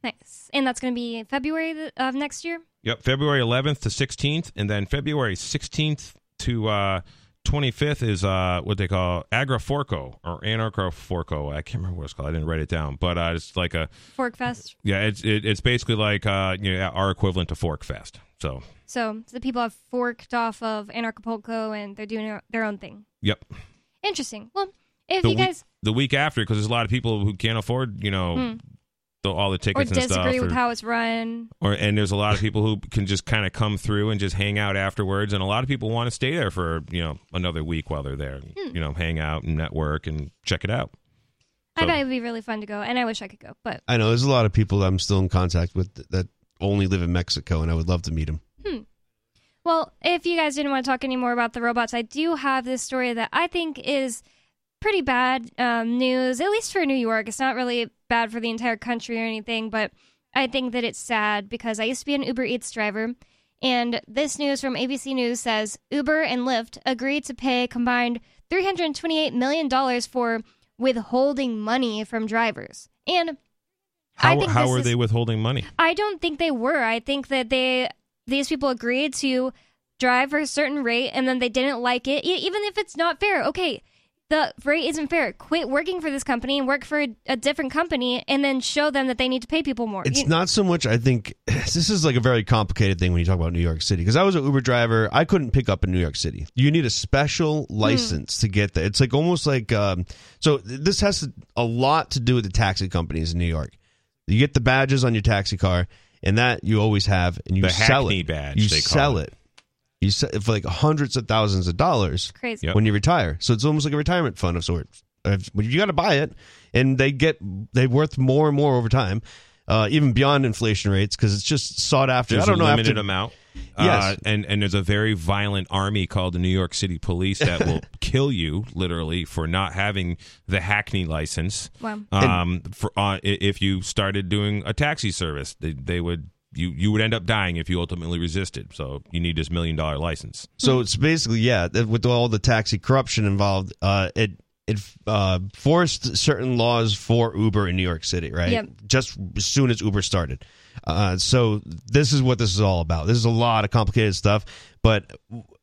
Nice. And that's gonna be February of next year. Yep, February 11th to 16th, and then February 16th to uh, 25th is uh, what they call Agraforco or Anarchaforco. I can't remember what it's called. I didn't write it down, but uh, it's like a PorcFest. yeah, it's it, it's basically like uh, you know our equivalent to PorcFest. So So the people have forked off of Anarchapulco and they're doing their- own thing. yep, Interesting. Well, if the you week guys the week after because there's a lot of people who can't afford you know Hmm. The, all the or tickets and stuff. disagree with or- how it's run, or and there's a lot of people who can just kind of come through and just hang out afterwards and a lot of people want to stay there for you know another week while they're there Hmm. you know hang out and network and check it out I So- bet it'd be really fun to go, and I wish I could go. But I know there's a lot of people that I'm still in contact with that only live in Mexico, and I would love to meet them. Hmm. Well, if you guys didn't want to talk any more about the robots, I do have this story that I think is pretty bad um, news, at least for New York. It's not really bad for the entire country or anything, but I think that it's sad because I used to be an Uber Eats driver. And this news from ABC News says Uber and Lyft agreed to pay combined $328 million for withholding money from drivers. And I how, think how are is- they withholding money I don't think they were. I think that they these people agreed to drive for a certain rate and then they didn't like it, even if it's not fair. Okay, the rate isn't fair. Quit working for this company and work for a, a different company and then show them that they need to pay people more. It's You- not so much. I think this is like a very complicated thing when you talk about New York City. Because I was an Uber driver, I couldn't pick up in New York City. You need a special license to get there. It's like almost like um, so. This has a lot to do with the taxi companies in New York. You get the badges on your taxi car, and that you always have, and you The sell Hackney it. badge, You they call sell it. it. You sell it for like hundreds of thousands of dollars crazy. Yep. when you retire. So it's almost like a retirement fund of sorts. But you got to buy it, and they get they worth more and more over time, uh, even beyond inflation rates because it's just sought after. there's I don't a know limited after, amount Yes. uh, and and there's a very violent army called the New York City Police that will kill you literally for not having the Hackney license. Wow. Um, for uh, i- if you started doing a taxi service, they, they would you you would end up dying if you ultimately resisted. So you need this million dollar license. So it's basically yeah, with all the taxi corruption involved, uh, it it uh, forced certain laws for Uber in New York City, right? Yep. Just as soon as Uber started. Uh, so this is what this is all about. This is a lot of complicated stuff, but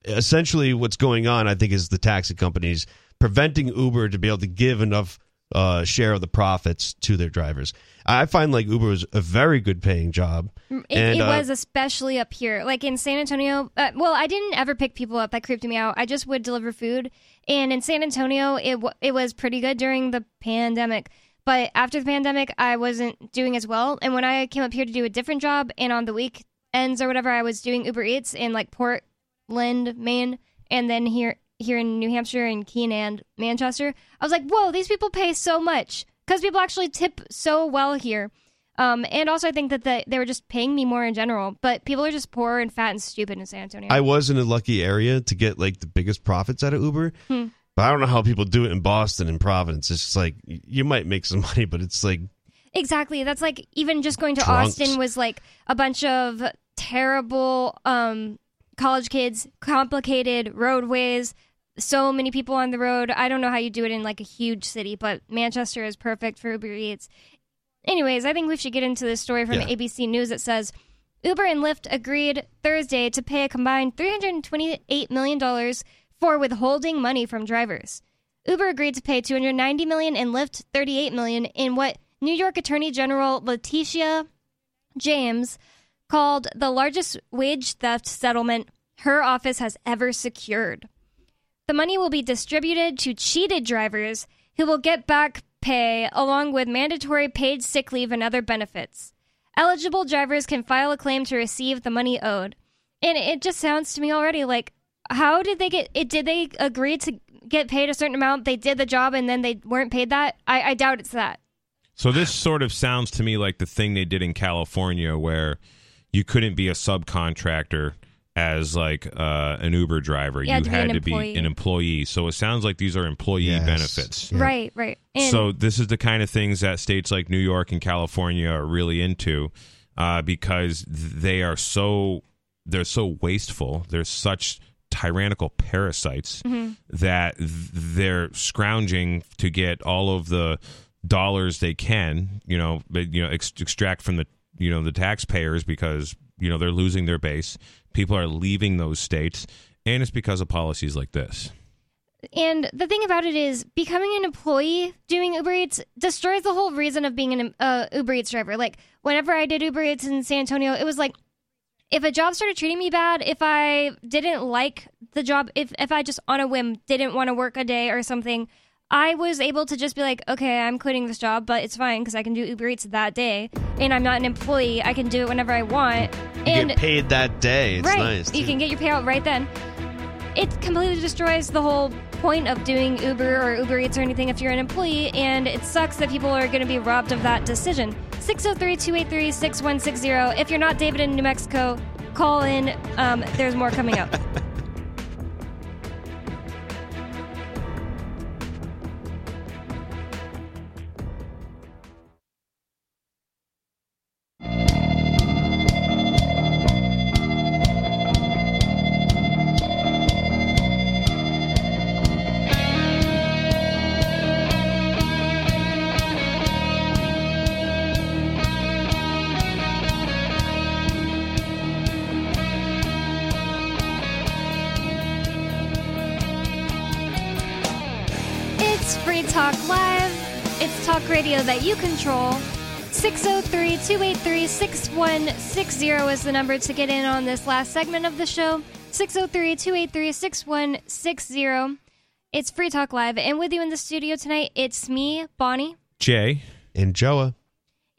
essentially what's going on, I think, is the taxi companies preventing Uber to be able to give enough uh, share of the profits to their drivers. I find like Uber is a very good paying job. It, and, it uh, was especially up here, like in San Antonio. Uh, well, I didn't ever pick people up. That creeped me out. I just would deliver food, and in San Antonio, it w- it was pretty good during the pandemic. But after the pandemic, I wasn't doing as well. And when I came up here to do a different job, and on the weekends or whatever, I was doing Uber Eats in like Portland, Maine, and then here here in New Hampshire and Keene and Manchester. I was like, whoa, these people pay so much because people actually tip so well here. Um, and also, I think that the, they were just paying me more in general. But people are just poor and fat and stupid in San Antonio. I was in a lucky area to get like the biggest profits out of Uber. Hmm. But I don't know how people do it in Boston and Providence. It's just like you might make some money, but it's like Exactly. That's like even just going to Drunks. Austin was like a bunch of terrible um, college kids, complicated roadways, so many people on the road. I don't know how you do it in like a huge city, but Manchester is perfect for Uber Eats. Anyways, I think we should get into this story from Yeah. ABC News. It says Uber and Lyft agreed Thursday to pay a combined $328 million for withholding money from drivers. Uber agreed to pay 290 million and Lyft 38 million in what New York Attorney General Letitia James called the largest wage theft settlement her office has ever secured. The money will be distributed to cheated drivers who will get back pay along with mandatory paid sick leave and other benefits. Eligible drivers can file a claim to receive the money owed. And it just sounds to me already like how did they get it did they agree to get paid a certain amount they did the job and then they weren't paid that i, I doubt it's that So this sort of sounds to me like the thing they did in California, where you couldn't be a subcontractor as like uh, an Uber driver. You had to be had an to be employee. an employee. So it sounds like these are employee Yes. benefits. right right and so this is the kind of things that states like New York and California are really into uh, because they are so they're so wasteful. They're such tyrannical parasites Mhm. that they're scrounging to get all of the dollars they can, you know, but, you know, ex- extract from the you know the taxpayers because you know they're losing their base. People are leaving those states, and it's because of policies like this. And the thing about it is, becoming an employee doing Uber Eats destroys the whole reason of being an uh, Uber Eats driver. Like, whenever I did Uber Eats in San Antonio, it was like, if a job started treating me bad, if I didn't like the job, if, if I just on a whim didn't want to work a day or something, I was able to just be like, okay, I'm quitting this job, but it's fine because I can do Uber Eats that day, and I'm not an employee. I can do it whenever I want. You and get paid that day. It's right, nice. you too. can get your payout right then. It completely destroys the whole point of doing Uber or Uber Eats or anything if you're an employee, and it sucks that people are going to be robbed of that decision. 603 283 6160. If you're not David in New Mexico, call in. Um, there's more coming up. radio that you control. 603 283 6160 is the number to get in on this last segment of the show. 603 283 6160. It's Free Talk Live. And with you in the studio tonight, it's me, Bonnie. Jay and Joa.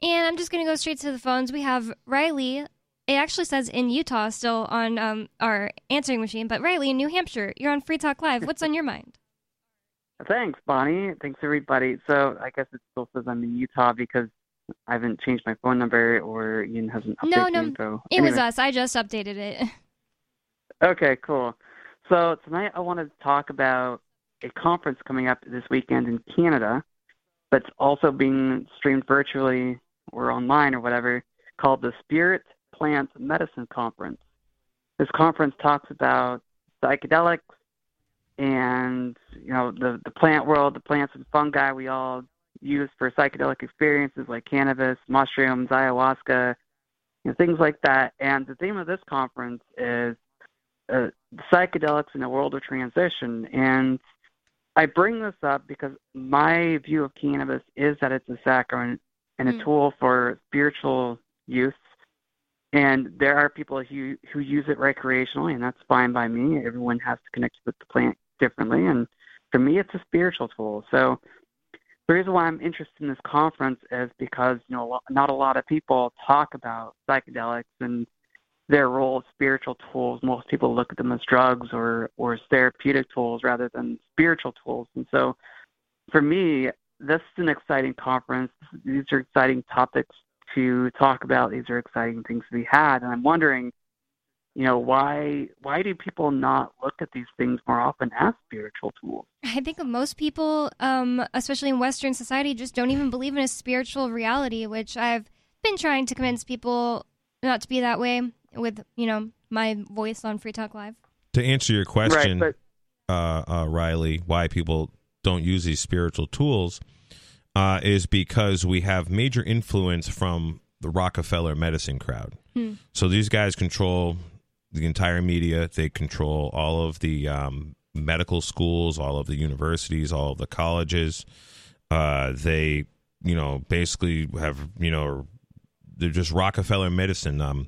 And I'm just going to go straight to the phones. We have Riley. It actually says in Utah still on um, our answering machine, but Riley in New Hampshire. You're on Free Talk Live. What's on your mind? Thanks, Bonnie. Thanks, everybody. So I guess it still says I'm in Utah because I haven't changed my phone number or Ian hasn't updated No, no, info. it was us. I just updated it. Okay, cool. So tonight I want to talk about a conference coming up this weekend in Canada that's also being streamed virtually or online or whatever called the Spirit Plant Medicine Conference. This conference talks about psychedelics and you know the the plant world, the plants and fungi we all use for psychedelic experiences like cannabis, mushrooms, ayahuasca, you know, things like that. And the theme of this conference is uh, psychedelics in a world of transition. And I bring this up because my view of cannabis is that it's a sacrament and a Mm. tool for spiritual use. And there are people who who use it recreationally, and that's fine by me. Everyone has to connect with the plant differently, and for me, it's a spiritual tool. So the reason why I'm interested in this conference is because you know not a lot of people talk about psychedelics and their role as spiritual tools. Most people look at them as drugs or or as therapeutic tools rather than spiritual tools. And so, for me, this is an exciting conference. These are exciting topics to talk about. These are exciting things to be had. And I'm wondering, you know, why why do people not look at these things more often as spiritual tools? I think most people, um, especially in Western society, just don't even believe in a spiritual reality, which I've been trying to convince people not to be that way. with you know my voice on Free Talk Live. To answer your question, Right, uh, uh, Riley, why people don't use these spiritual tools uh, is because we have major influence from the Rockefeller medicine crowd. Hmm. So these guys control the entire media. They control all of the um, medical schools, all of the universities, all of the colleges. Uh, they, you know, basically have, you know, they're just Rockefeller medicine. Um,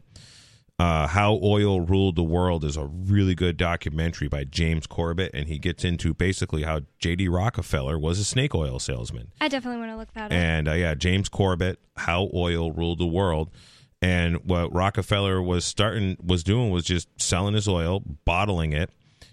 uh, How Oil Ruled the World is a really good documentary by James Corbett, and he gets into basically how J.D. Rockefeller was a snake oil salesman. I definitely want to look that up. And uh, yeah, James Corbett, How Oil Ruled the World. And what Rockefeller was starting was doing was just selling his oil, bottling it,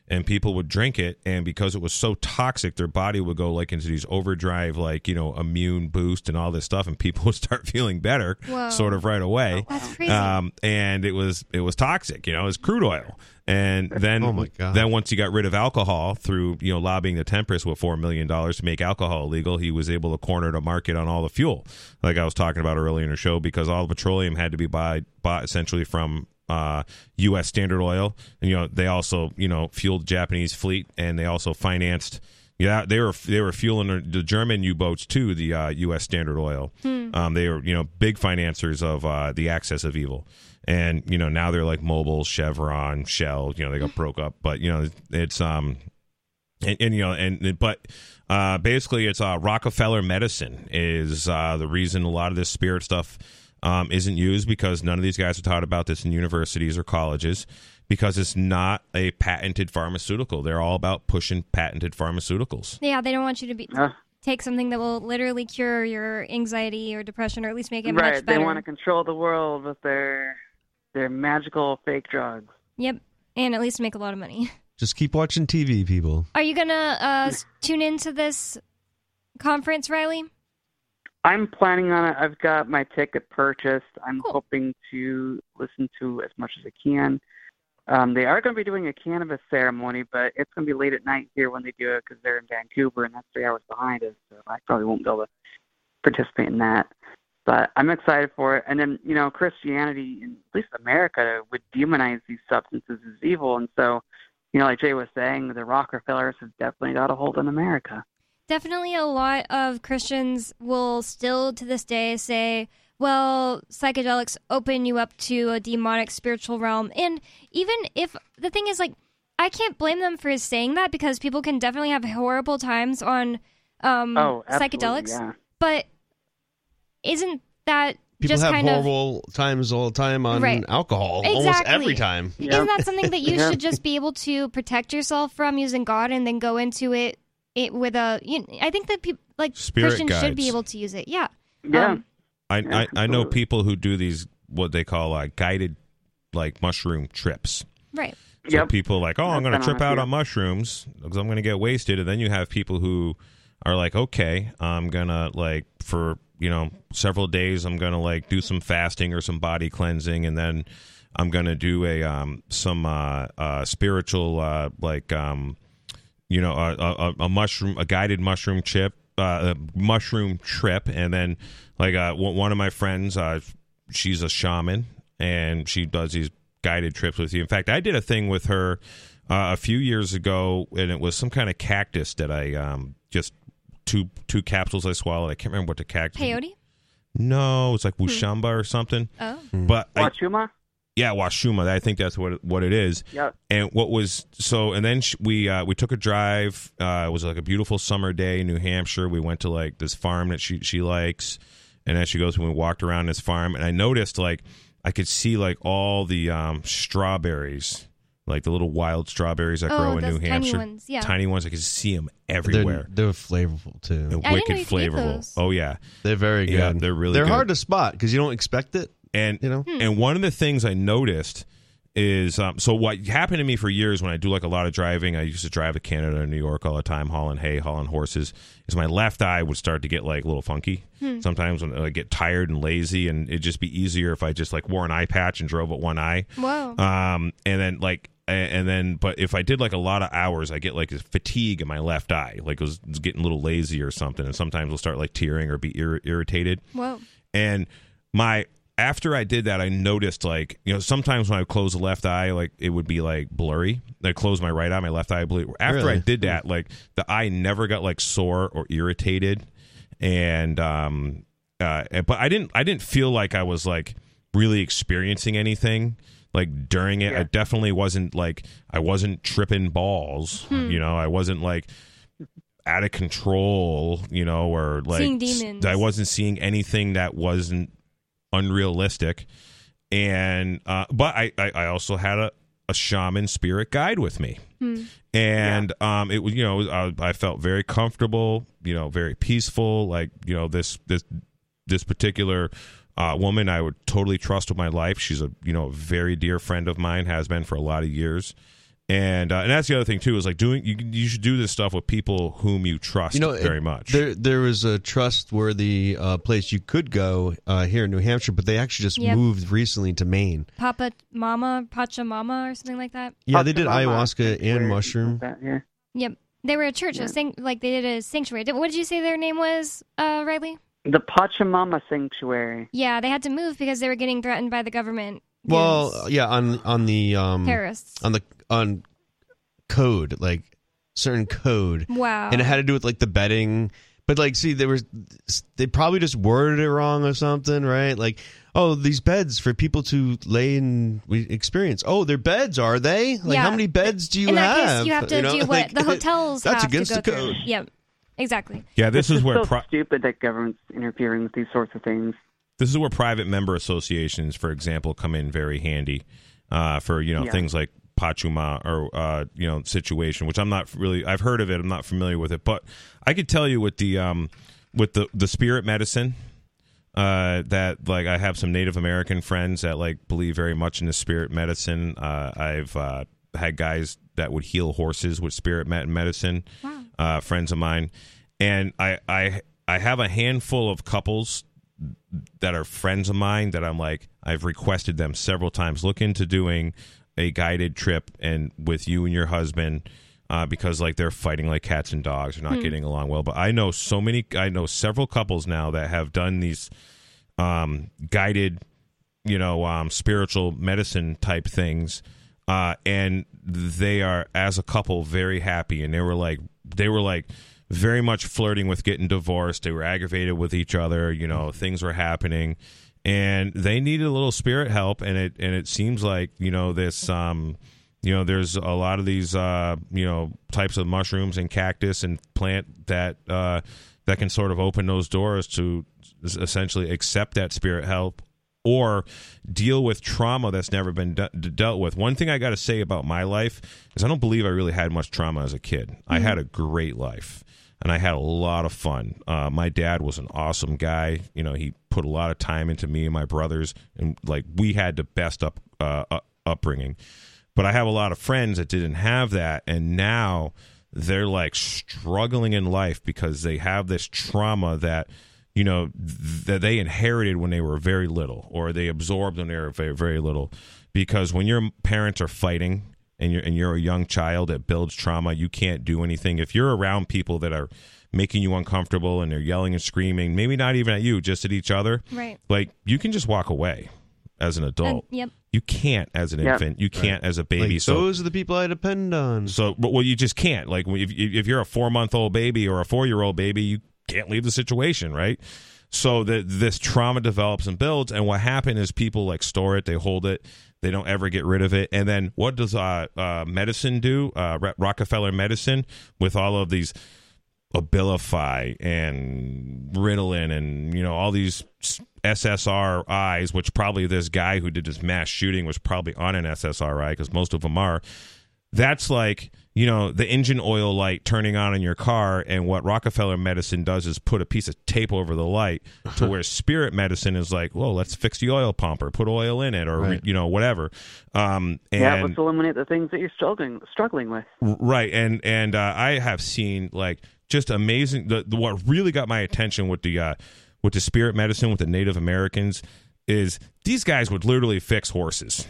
and people would drink it. And because it was so toxic, their body would go like into these overdrive, like you know, immune boost and all this stuff, and people would start feeling better, Whoa. sort of right away. That's crazy. Um, and it was it was toxic, you know, it was crude oil. And then, Oh, my God. then once he got rid of alcohol through you know lobbying the Temperance with four million dollars to make alcohol illegal, he was able to corner the market on all the fuel, like I was talking about earlier in the show, because all the petroleum had to be buy, bought essentially from uh, U.S. Standard Oil. And, you know, they also you know fueled the Japanese fleet, and they also financed. Yeah, they were they were fueling the- German U boats too. The uh, U.S. Standard Oil. Hmm. Um, they were you know big financiers of uh, the access of evil, and you know now they're like Mobil, Chevron, Shell. You know they got broke up, but you know it's um and, and you know and but uh, basically it's uh, Rockefeller medicine is uh, the reason a lot of this spirit stuff um, isn't used because none of these guys are taught about this in universities or colleges because it's not a patented pharmaceutical. They're all about pushing patented pharmaceuticals. Yeah, they don't want you to be Uh. take something that will literally cure your anxiety or depression, or at least make it much. right. much They better. want to control the world with their their magical fake drugs. Yep, and at least make a lot of money. Just keep watching TV, people. Are you gonna uh, s- tune into this conference, Riley? I'm planning on it. I've got my ticket purchased. I'm hoping to listen to as much as I can. Um, they are going to be doing a cannabis ceremony, but it's going to be late at night here when they do it because they're in Vancouver and that's three hours behind us. So I probably won't be able to participate in that. But I'm excited for it. And then, you know, Christianity, in at least America, would demonize these substances as evil. And so, you know, like Jay was saying, the Rockefellers have definitely got a hold on America. Definitely, a lot of Christians will still to this day say, "Well, psychedelics open you up to a demonic spiritual realm." And even if the thing is, like, I can't blame them for saying that because people can definitely have horrible times on um, Oh, psychedelics. yeah. But isn't that People just have kind of horrible times all the time on Right. alcohol, almost Exactly. every time. Isn't that something that you Yeah. should just be able to protect yourself from using God and then go into it it with a you I think that people like Spirit Christians should be able to use it. Yeah. Yeah. Um, I, I, I know people who do these what they call uh, guided like mushroom trips. right. So people like, oh, I'm going to trip out few. on mushrooms because I'm going to get wasted, and then you have people who are like, okay, I'm gonna like for you know several days, I'm gonna like do some fasting or some body cleansing, and then I'm gonna do a um some uh, uh spiritual uh like um you know a, a, a mushroom a guided mushroom chip uh, a mushroom trip and then like uh, one one of my friends uh, she's a shaman and she does these guided trips with you in fact i did a thing with her uh, a few years ago and it was some kind of cactus that i um, just two two capsules i swallowed i can't remember what the cactus Peyote? no it's like wushamba or something Oh. but I, Wachuma? Yeah, Washuma. I think that's what what it is. Yeah. And what was so? And then sh- we uh, we took a drive. Uh, it was like a beautiful summer day in New Hampshire. We went to like this farm that she she likes, and as she goes, when we walked around this farm, and I noticed like I could see like all the um, strawberries, like the little wild strawberries that Oh, grow in those New tiny Hampshire. ones, yeah. tiny ones. I could see them everywhere. They're, they're flavorful too. And I didn't know wicked you could eat flavorful. those. Oh yeah, They're very good. Yeah, they're really They're good. hard to spot because you don't expect it. And you know, and one of the things I noticed is um, so what happened to me for years when I do like a lot of driving. I used to drive to Canada and New York all the time, hauling hay, hauling horses. Is my left eye would start to get like a little funky. Hmm. Sometimes when I get tired and lazy, and it'd just be easier if I just like wore an eye patch and drove with one eye. Whoa. Um, and then like. And then, but if I did like a lot of hours, I get like this fatigue in my left eye, like it was, it was getting a little lazy or something. And sometimes I'll start like tearing or be ir- irritated Whoa. and my after I did that, I noticed like you know sometimes when I close the left eye, like it would be like blurry. I close my right eye, my left eye blue. After I did that, like the eye never got like sore or irritated, and um, uh, but I didn't I didn't feel like I was like really experiencing anything like during it. I definitely wasn't like I wasn't tripping balls. Hmm. You know, I wasn't like out of control. You know, or like Seeing demons. I wasn't seeing anything that wasn't unrealistic. And uh, but I, I I also had a a shaman spirit guide with me Hmm. and um it was you know I, I felt very comfortable you know very peaceful like you know this this this particular uh, woman I would totally trust with my life she's a you know a very dear friend of mine has been for a lot of years and uh, and that's the other thing too is like doing you you should do this stuff with people whom you trust you know very it- much There, there was a trustworthy uh, place you could go uh, here in New Hampshire, but they actually just Yep. moved recently to Maine. Papa Mama, Pachamama, or something like that. Yeah, they did Pachamama ayahuasca and mushroom. yeah. Yep. They were a church, a sanct- like they did a sanctuary. Did- What did you say their name was, uh, Riley? The Pachamama Sanctuary. Yeah, they had to move because they were getting threatened by the government. Well, yeah, on on the um, Terrorists. on the on code, like certain code. Wow. and it had to do with like the bedding. But like, see, there was they probably just worded it wrong or something, right? Like, oh, these beds for people to lay and experience. Oh, they're beds, are they? Like, Yeah. how many beds do you In that have? case, you have to You know, do what like, the hotels That's have against to go the through. Yep. Exactly. yeah this It's is where so pri- stupid that government's interfering with these sorts of things. this is where private member associations, for example, come in very handy uh, for you know Yeah. things like Pachuma or uh, you know situation, which I'm not really. I've heard of it. I'm not familiar with it, but I could tell you with the um, with the the spirit medicine. Uh, that like I have some Native American friends that like believe very much in the spirit medicine. Uh, I've uh, had guys that would heal horses with spirit med- medicine. Uh, friends of mine, and I I I have a handful of couples that are friends of mine that I'm like I've requested them several times look into doing a guided trip and with you and your husband uh, because like they're fighting like cats and dogs. They're not Hmm. getting along well. But I know so many I know several couples now that have done these um, guided you know um, spiritual medicine type things uh, and they are as a couple very happy. And they were like they were like very much flirting with getting divorced. They were aggravated with each other. You know things were happening and they needed a little spirit help and it and it seems like you know this um you know there's a lot of these uh you know types of mushrooms and cactus and plant that uh that can sort of open those doors to essentially accept that spirit help or deal with trauma that's never been de- dealt with. One thing I got to say about my life is I don't believe I really had much trauma as a kid. I had a great life and I had a lot of fun. Uh, my dad was an awesome guy. You know, he put a lot of time into me and my brothers, and like we had the best up uh, upbringing. But I have a lot of friends that didn't have that, and now they're like struggling in life because they have this trauma that you know th- that they inherited when they were very little or they absorbed when they were very very little because when your parents are fighting and you're and you're a young child that builds trauma you can't do anything if you're around people that are making you uncomfortable and they're yelling and screaming maybe not even at you just at each other Right. like you can just walk away as an adult And- yep. you can't as an Yep. infant you can't Right. as a baby Like, so those are the people I depend on. so, but well, you just can't. Like, if if you're a four month old baby or a four year old baby, you can't leave the situation, right? So that this trauma develops and builds, and what happened is people like store it, they hold it, they don't ever get rid of it, and then what does uh, uh, medicine do? Uh, Ro- Rockefeller medicine with all of these Abilify and Ritalin and you know all these SSRIs, which probably this guy who did this mass shooting was probably on an SSRI because most of them are. That's like you know the engine oil light turning on in your car, and what Rockefeller medicine does is put a piece of tape over the light to where spirit medicine is like, whoa, let's fix the oil pump or put oil in it or Right. you know whatever. Um, and yeah, let's eliminate the things that you're struggling struggling with. right and and uh, i have seen like just amazing the, the what really got my attention with the uh with the spirit medicine with the native americans is these guys would literally fix horses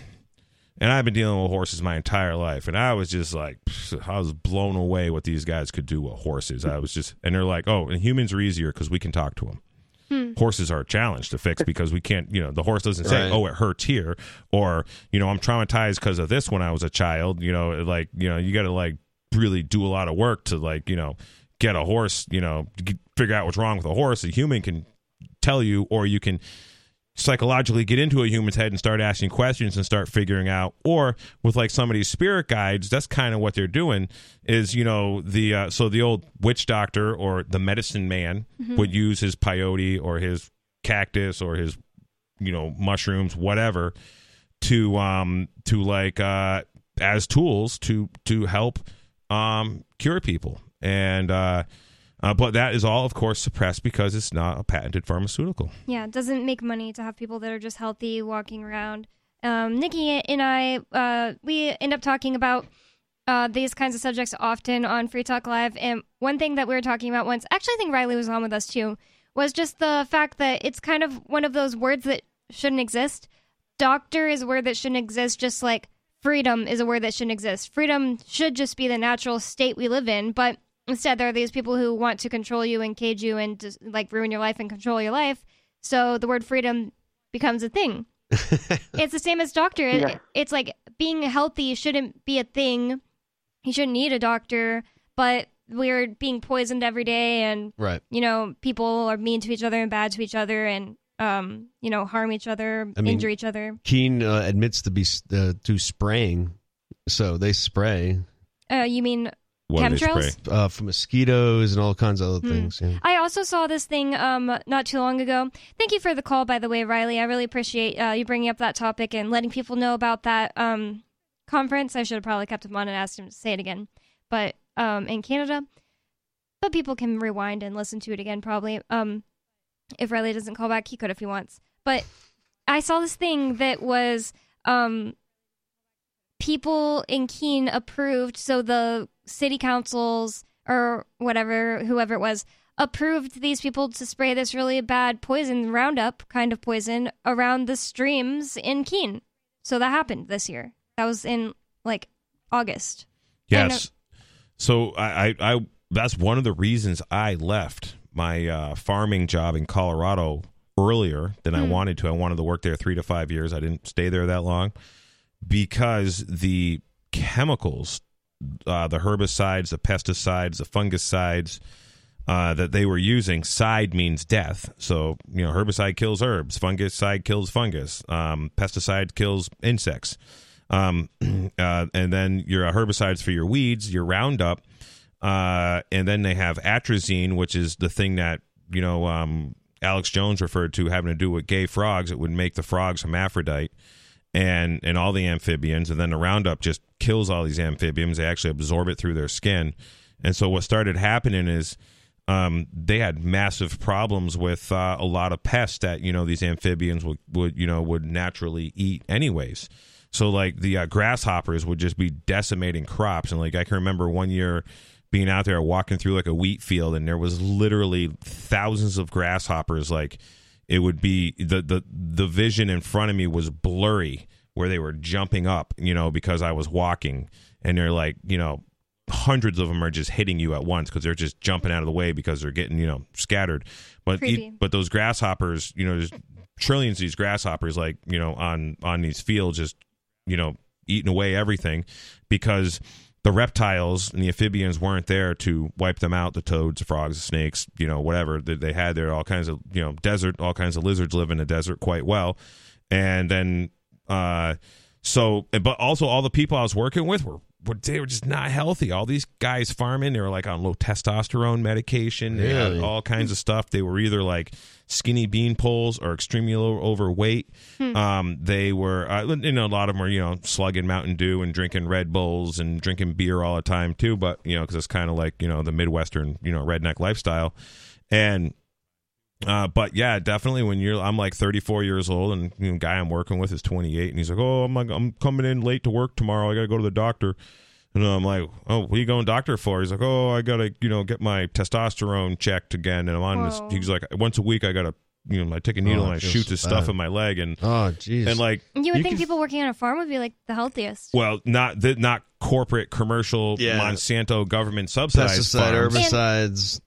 and i've been dealing with horses my entire life and i was just like i was blown away what these guys could do with horses i was just and they're like oh and humans are easier because we can talk to them Hmm. horses are a challenge to fix because we can't, you know, the horse doesn't say, Right. "Oh, it hurts here," or you know, I'm traumatized because of this when I was a child. You know, like you know, you got to like really do a lot of work to like you know get a horse. You know, figure out what's wrong with a horse. A human can tell you, or you can psychologically get into a human's head and start asking questions and start figuring out or with like some of these spirit guides that's kind of what they're doing is you know the uh, so the old witch doctor or the medicine man Mhm. would use his peyote or his cactus or his you know mushrooms whatever to um to like uh as tools to to help um cure people and uh, uh but that is all of course suppressed because it's not a patented pharmaceutical Yeah, it doesn't make money to have people that are just healthy walking around. Um, Nikki and I, uh, we end up talking about uh, these kinds of subjects often on Free Talk Live. And one thing that we were talking about once, actually, I think Riley was on with us too, was just the fact that it's kind of one of those words that shouldn't exist. Doctor is a word that shouldn't exist, just like freedom is a word that shouldn't exist. Freedom should just be the natural state we live in, but instead there are these people who want to control you and cage you and just like ruin your life and control your life. So the word freedom becomes a thing. it's the same as doctor. It- Yeah. It's like being healthy shouldn't be a thing. You shouldn't need a doctor, but we're being poisoned every day and Right. you know, people are mean to each other and bad to each other and um, you know, harm each other, I mean, injure each other. Keene uh, admits to be uh, to spraying, so they spray. Uh, you mean What do they chemtrails? Uh, for mosquitoes and all kinds of other Hmm. things. Yeah. I also saw this thing um not too long ago. Thank you for the call, by the way, Riley. I really appreciate uh, you bringing up that topic and letting people know about that um conference. I should have probably kept him on and asked him to say it again, but um in Canada, but people can rewind and listen to it again probably. Um, if Riley doesn't call back, he could if he wants. But I saw this thing that was um people in Keene approved, so the city councils or whatever, whoever it was, approved these people to spray this really bad poison, Roundup kind of poison, around the streams in Keene. So that happened this year. That was in like August. Yes. So I, I, I that's one of the reasons I left my uh, farming job in Colorado earlier than I Hmm. wanted to. I wanted to work there three to five years. I didn't stay there that long because the chemicals, uh, the herbicides, the pesticides, the fungicides uh, that they were using, side means death. So, you know, herbicide kills herbs, fungicide kills fungus, um, pesticide kills insects. Um, uh, and then your herbicides for your weeds, your Roundup, uh, and then they have atrazine, which is the thing that you know um, Alex Jones referred to having to do with gay frogs. It would make the frogs hermaphrodite, and and all the amphibians. And then the Roundup just kills all these amphibians. They actually absorb it through their skin. And so what started happening is um, they had massive problems with uh, a lot of pests that you know these amphibians would, would you know would naturally eat anyways. So like the uh, grasshoppers would just be decimating crops, and like I can remember one year being out there walking through like a wheat field, and there was literally thousands of grasshoppers. Like it would be the the the vision in front of me was blurry where they were jumping up, you know, because I was walking, and they're like you know hundreds of them are just hitting you at once because they're just jumping out of the way because they're getting you know scattered. But but those grasshoppers, you know, there's trillions of these grasshoppers like you know on on these fields just you know eating away everything because the reptiles and the amphibians weren't there to wipe them out the toads the frogs the snakes you know whatever. That they had there all kinds of you know desert all kinds of lizards live in the desert quite well. And then uh so but also all the people i was working with were were- they were just not healthy. All these guys farming, they were like on low testosterone medication. They had Really? all kinds of stuff. They were either like skinny bean poles or extremely low, overweight. Hmm. Um, they were, uh, you know, a lot of them were, you know, slugging Mountain Dew and drinking Red Bulls and drinking beer all the time too. But you know, because it's kind of like you know the Midwestern, you know, redneck lifestyle, and. Uh, but yeah, definitely when you're, I'm like 34 years old, and you know, guy I'm working with is 28, and he's like, "Oh, I'm like, I'm coming in late to work tomorrow. I got to go to the doctor." And I'm like, "Oh, what are you going doctor for?" He's like, "Oh, I got to, you know, get my testosterone checked again." And I'm on Whoa. this. He's like, "Once a week, I got to, you know, I take a needle Oh, and I I shoot so this stuff in my leg." And Oh, jeez. and like, You would think can- people working on a farm would be like the healthiest. well, not the not corporate, commercial, Yeah. Monsanto government subsidized pesticide, farms. herbicides.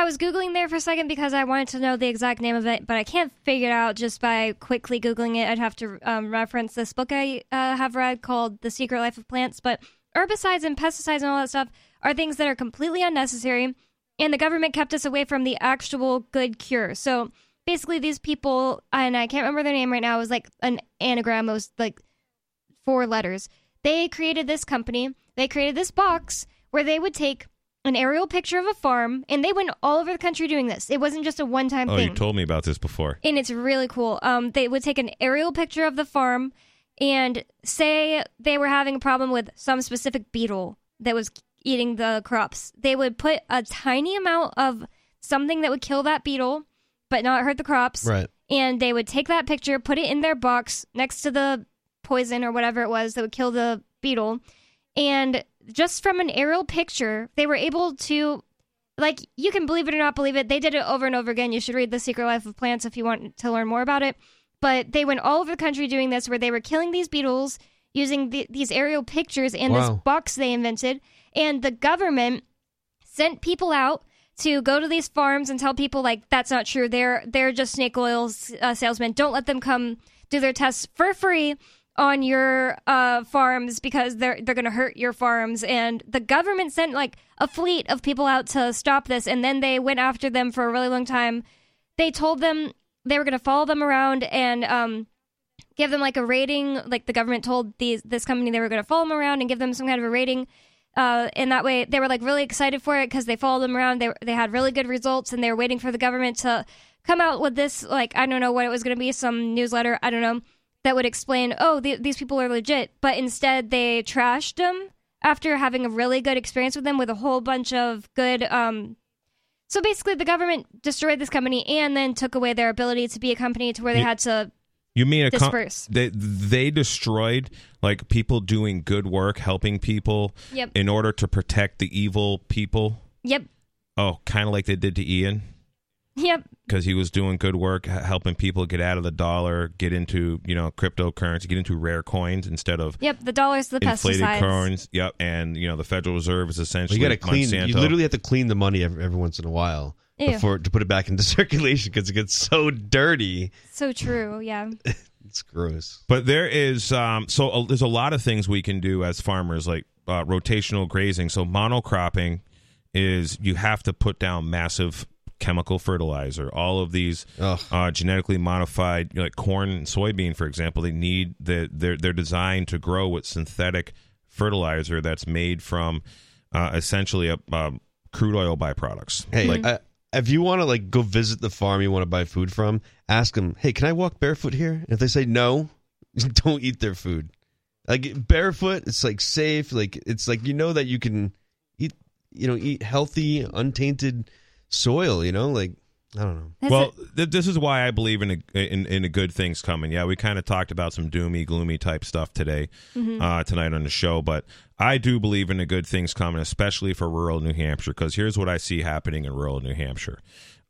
I was googling there for a second because I wanted to know the exact name of it, but I can't figure it out just by quickly googling it. I'd have to um, reference this book I uh, have read called The Secret Life of Plants. But herbicides and pesticides and all that stuff are things that are completely unnecessary, and the government kept us away from the actual good cure. So basically, these people, and I can't remember their name right now, it was like an anagram, it was like four letters. They created this company, they created this box where they would take an aerial picture of a farm, and they went all over the country doing this. It wasn't just a one time thing. Oh, thing you told me about this before. and it's really cool. Um, they would take an aerial picture of the farm and say they were having a problem with some specific beetle that was eating the crops. They would put a tiny amount of something that would kill that beetle, but not hurt the crops. Right. And they would take that picture, put it in their box next to the poison or whatever it was that would kill the beetle. And just from an aerial picture, they were able to like you can believe it or not believe it they did it over and over again. You should read the secret life of plants if you want to learn more about it. But they went all over the country doing this where they were killing these beetles using the, these aerial pictures and this box they invented. And the government sent people out to go to these farms and tell people like that's not true. They're they're just snake oil uh, salesmen. Don't let them come do their tests for free on your uh, farms because they're they're going to hurt your farms. And the government sent like a fleet of people out to stop this and then they went after them for a really long time. They told them they were going to follow them around and um, give them like a rating. Like the government told these this company they were going to follow them around and give them some kind of a rating uh, and that way they were like really excited for it because they followed them around. They, they had really good results and they were waiting for the government to come out with this. Like i don't know what it was going to be some newsletter i don't know that would explain oh th- these people are legit but instead they trashed them after having a really good experience with them with a whole bunch of good um so basically the government destroyed this company and then took away their ability to be a company to where they You- had to You mean a com- Disperse. they they destroyed like people doing good work, helping people Yep. in order to protect the evil people. yep Oh, kind of like they did to Ian yep because he was doing good work, helping people get out of the dollar, get into you know cryptocurrency, get into rare coins instead of yep the dollars the inflated pesticides coins. Yep, and you know the Federal Reserve is Well, essentially you got to clean. Monsanto. You literally have to clean the money every, every once in a while Ew. before to put it back into circulation because it gets so dirty. so true yeah It's gross. But there is um, so uh, there's a lot of things we can do as farmers, like uh, rotational grazing. So monocropping is you have to put down massive chemical fertilizer. All of these uh, genetically modified, like corn and soybean, for example, they need the they're they're designed to grow with synthetic fertilizer that's made from uh, essentially a um, crude oil byproducts. Hey, like uh, if you want to like go visit the farm you want to buy food from, ask them, "Hey, can I walk barefoot here?" And if they say no, don't eat their food. Like barefoot, it's like safe. Like it's like you know that you can eat, you know, eat healthy, untainted soil. You know, like I don't know. well, th- this is why I believe in a in, in a good things coming. Yeah, we kind of talked about some doomy, gloomy type stuff today, Mhm. uh, tonight on the show. But I do believe in a good things coming, especially for rural New Hampshire. Because here's what I see happening in rural New Hampshire: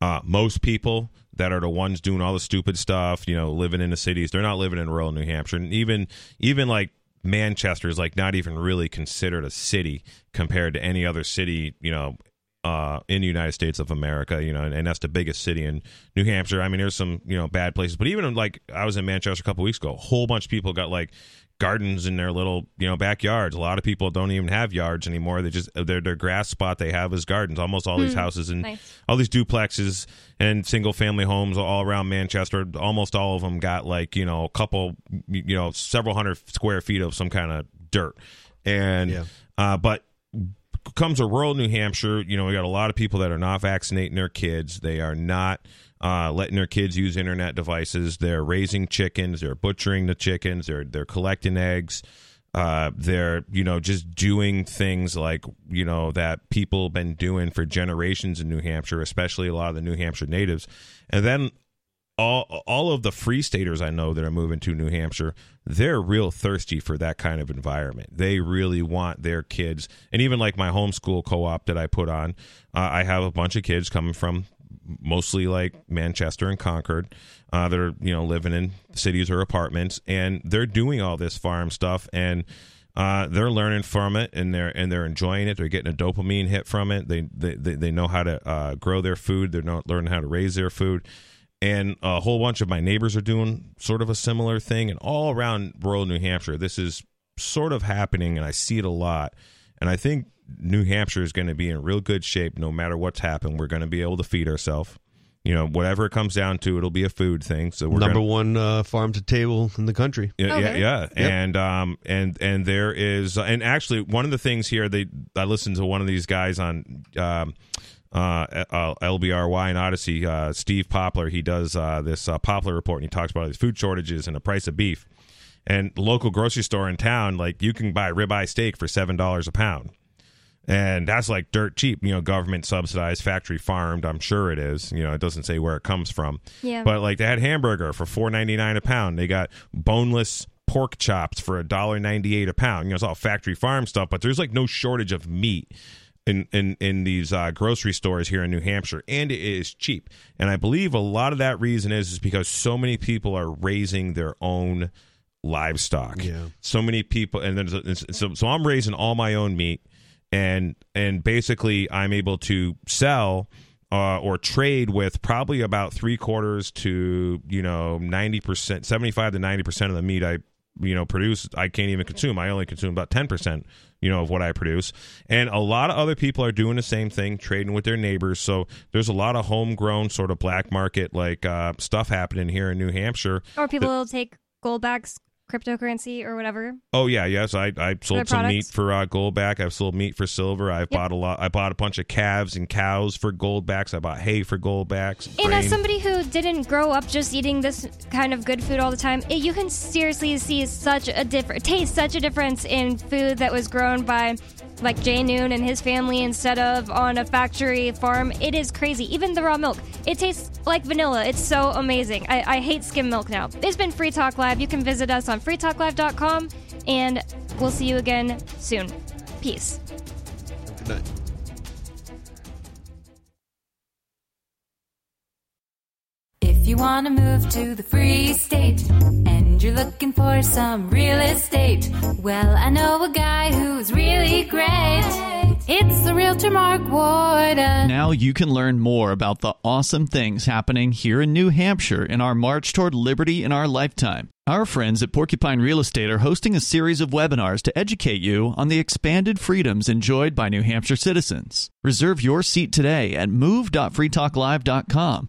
uh, most people that are the ones doing all the stupid stuff, you know, living in the cities, they're not living in rural New Hampshire. And even even like Manchester is like not even really considered a city compared to any other city, you know, uh, in the United States of America, you know, and, and that's the biggest city in New Hampshire. I mean, there's some, you know, bad places, but even like I was in Manchester a couple weeks ago, a whole bunch of people got like gardens in their little, you know, backyards. A lot of people don't even have yards anymore. They just their their grass spot they have is gardens. Almost all these Hmm. houses and Nice. all these duplexes and single family homes all around Manchester. Almost all of them got like you know a couple, you know, several hundred square feet of some kind of dirt, and uh, but comes to rural New Hampshire, you know, we got a lot of people that are not vaccinating their kids. They are not uh, letting their kids use internet devices. They're raising chickens. They're butchering the chickens. They're they're collecting eggs. Uh, they're you know just doing things like you know that people have been doing for generations in New Hampshire, especially a lot of the New Hampshire natives, and then all all of the free staters I know that are moving to New Hampshire, they're real thirsty for that kind of environment. They really want their kids, and even like my homeschool co-op that I put on, uh, I have a bunch of kids coming from mostly like Manchester and Concord uh, that are you know living in cities or apartments, and they're doing all this farm stuff and. uh, they're learning from it and they're and they're enjoying it. They're getting a dopamine hit from it. They they they, know how to uh, grow their food. They're not learning how to raise their food. And a whole bunch of my neighbors are doing sort of a similar thing. And all around rural New Hampshire, this is sort of happening, and I see it a lot. And I think New Hampshire is going to be in real good shape no matter what's happened. We're going to be able to feed ourselves. You know, whatever it comes down to, it'll be a food thing. So we're Number gonna, one uh, farm to table in the country. yeah, yeah, Okay. yeah, Yep. and um, and and there is, and actually, one of the things here, they I listened to one of these guys on um, uh, uh, LBRY and Odysee, uh, Steve Poplar. He does uh, this uh, Poplar report, and he talks about these food shortages and the price of beef. And local grocery store in town, like you can buy ribeye steak for seven dollars a pound, and that's like dirt cheap. You know, government subsidized, factory farmed. I'm sure it is. You know, it doesn't say where it comes from. Yeah. But like they had hamburger for four ninety nine a pound. They got boneless pork chops for a dollar ninety eight a pound. You know, it's all factory farm stuff, but there's like no shortage of meat in in in these uh, grocery stores here in New Hampshire, and it is cheap. And I believe a lot of that reason is is because so many people are raising their own livestock. Yeah. So many people, and then so so I'm raising all my own meat, and and basically I'm able to sell uh, or trade with probably about three quarters to you know ninety percent, seventy five to ninety percent of the meat I you know produce. I can't even consume. I only consume about ten percent. You know of what I produce, and a lot of other people are doing the same thing, trading with their neighbors. So there's a lot of homegrown sort of black market like uh, stuff happening here in New Hampshire. Or people will take goldbacks, cryptocurrency, or whatever. Oh yeah, yes. I I sold some products? meat for uh, goldback. I've sold meat for silver. I've bought a lot. I bought a bunch of calves and cows for goldbacks. I bought hay for goldbacks. And as somebody who didn't grow up just eating this kind of good food all the time, it, you can seriously see such a different taste, such a difference in food that was grown by like Jay Noone and his family instead of on a factory farm. It is crazy. Even the raw milk, it tastes like vanilla. It's so amazing. I, I hate skim milk now. It's been Free Talk Live. You can visit us on freetalklive.com, and we'll see you again soon. Peace. Good night. If you want to move to the free state and you're looking for some real estate, well, I know a guy who's really great. It's the realtor Mark Warden. Now you can learn more about the awesome things happening here in New Hampshire in our march toward liberty in our lifetime. Our friends at Porcupine Real Estate are hosting a series of webinars to educate you on the expanded freedoms enjoyed by New Hampshire citizens. Reserve your seat today at move.freetalklive.com.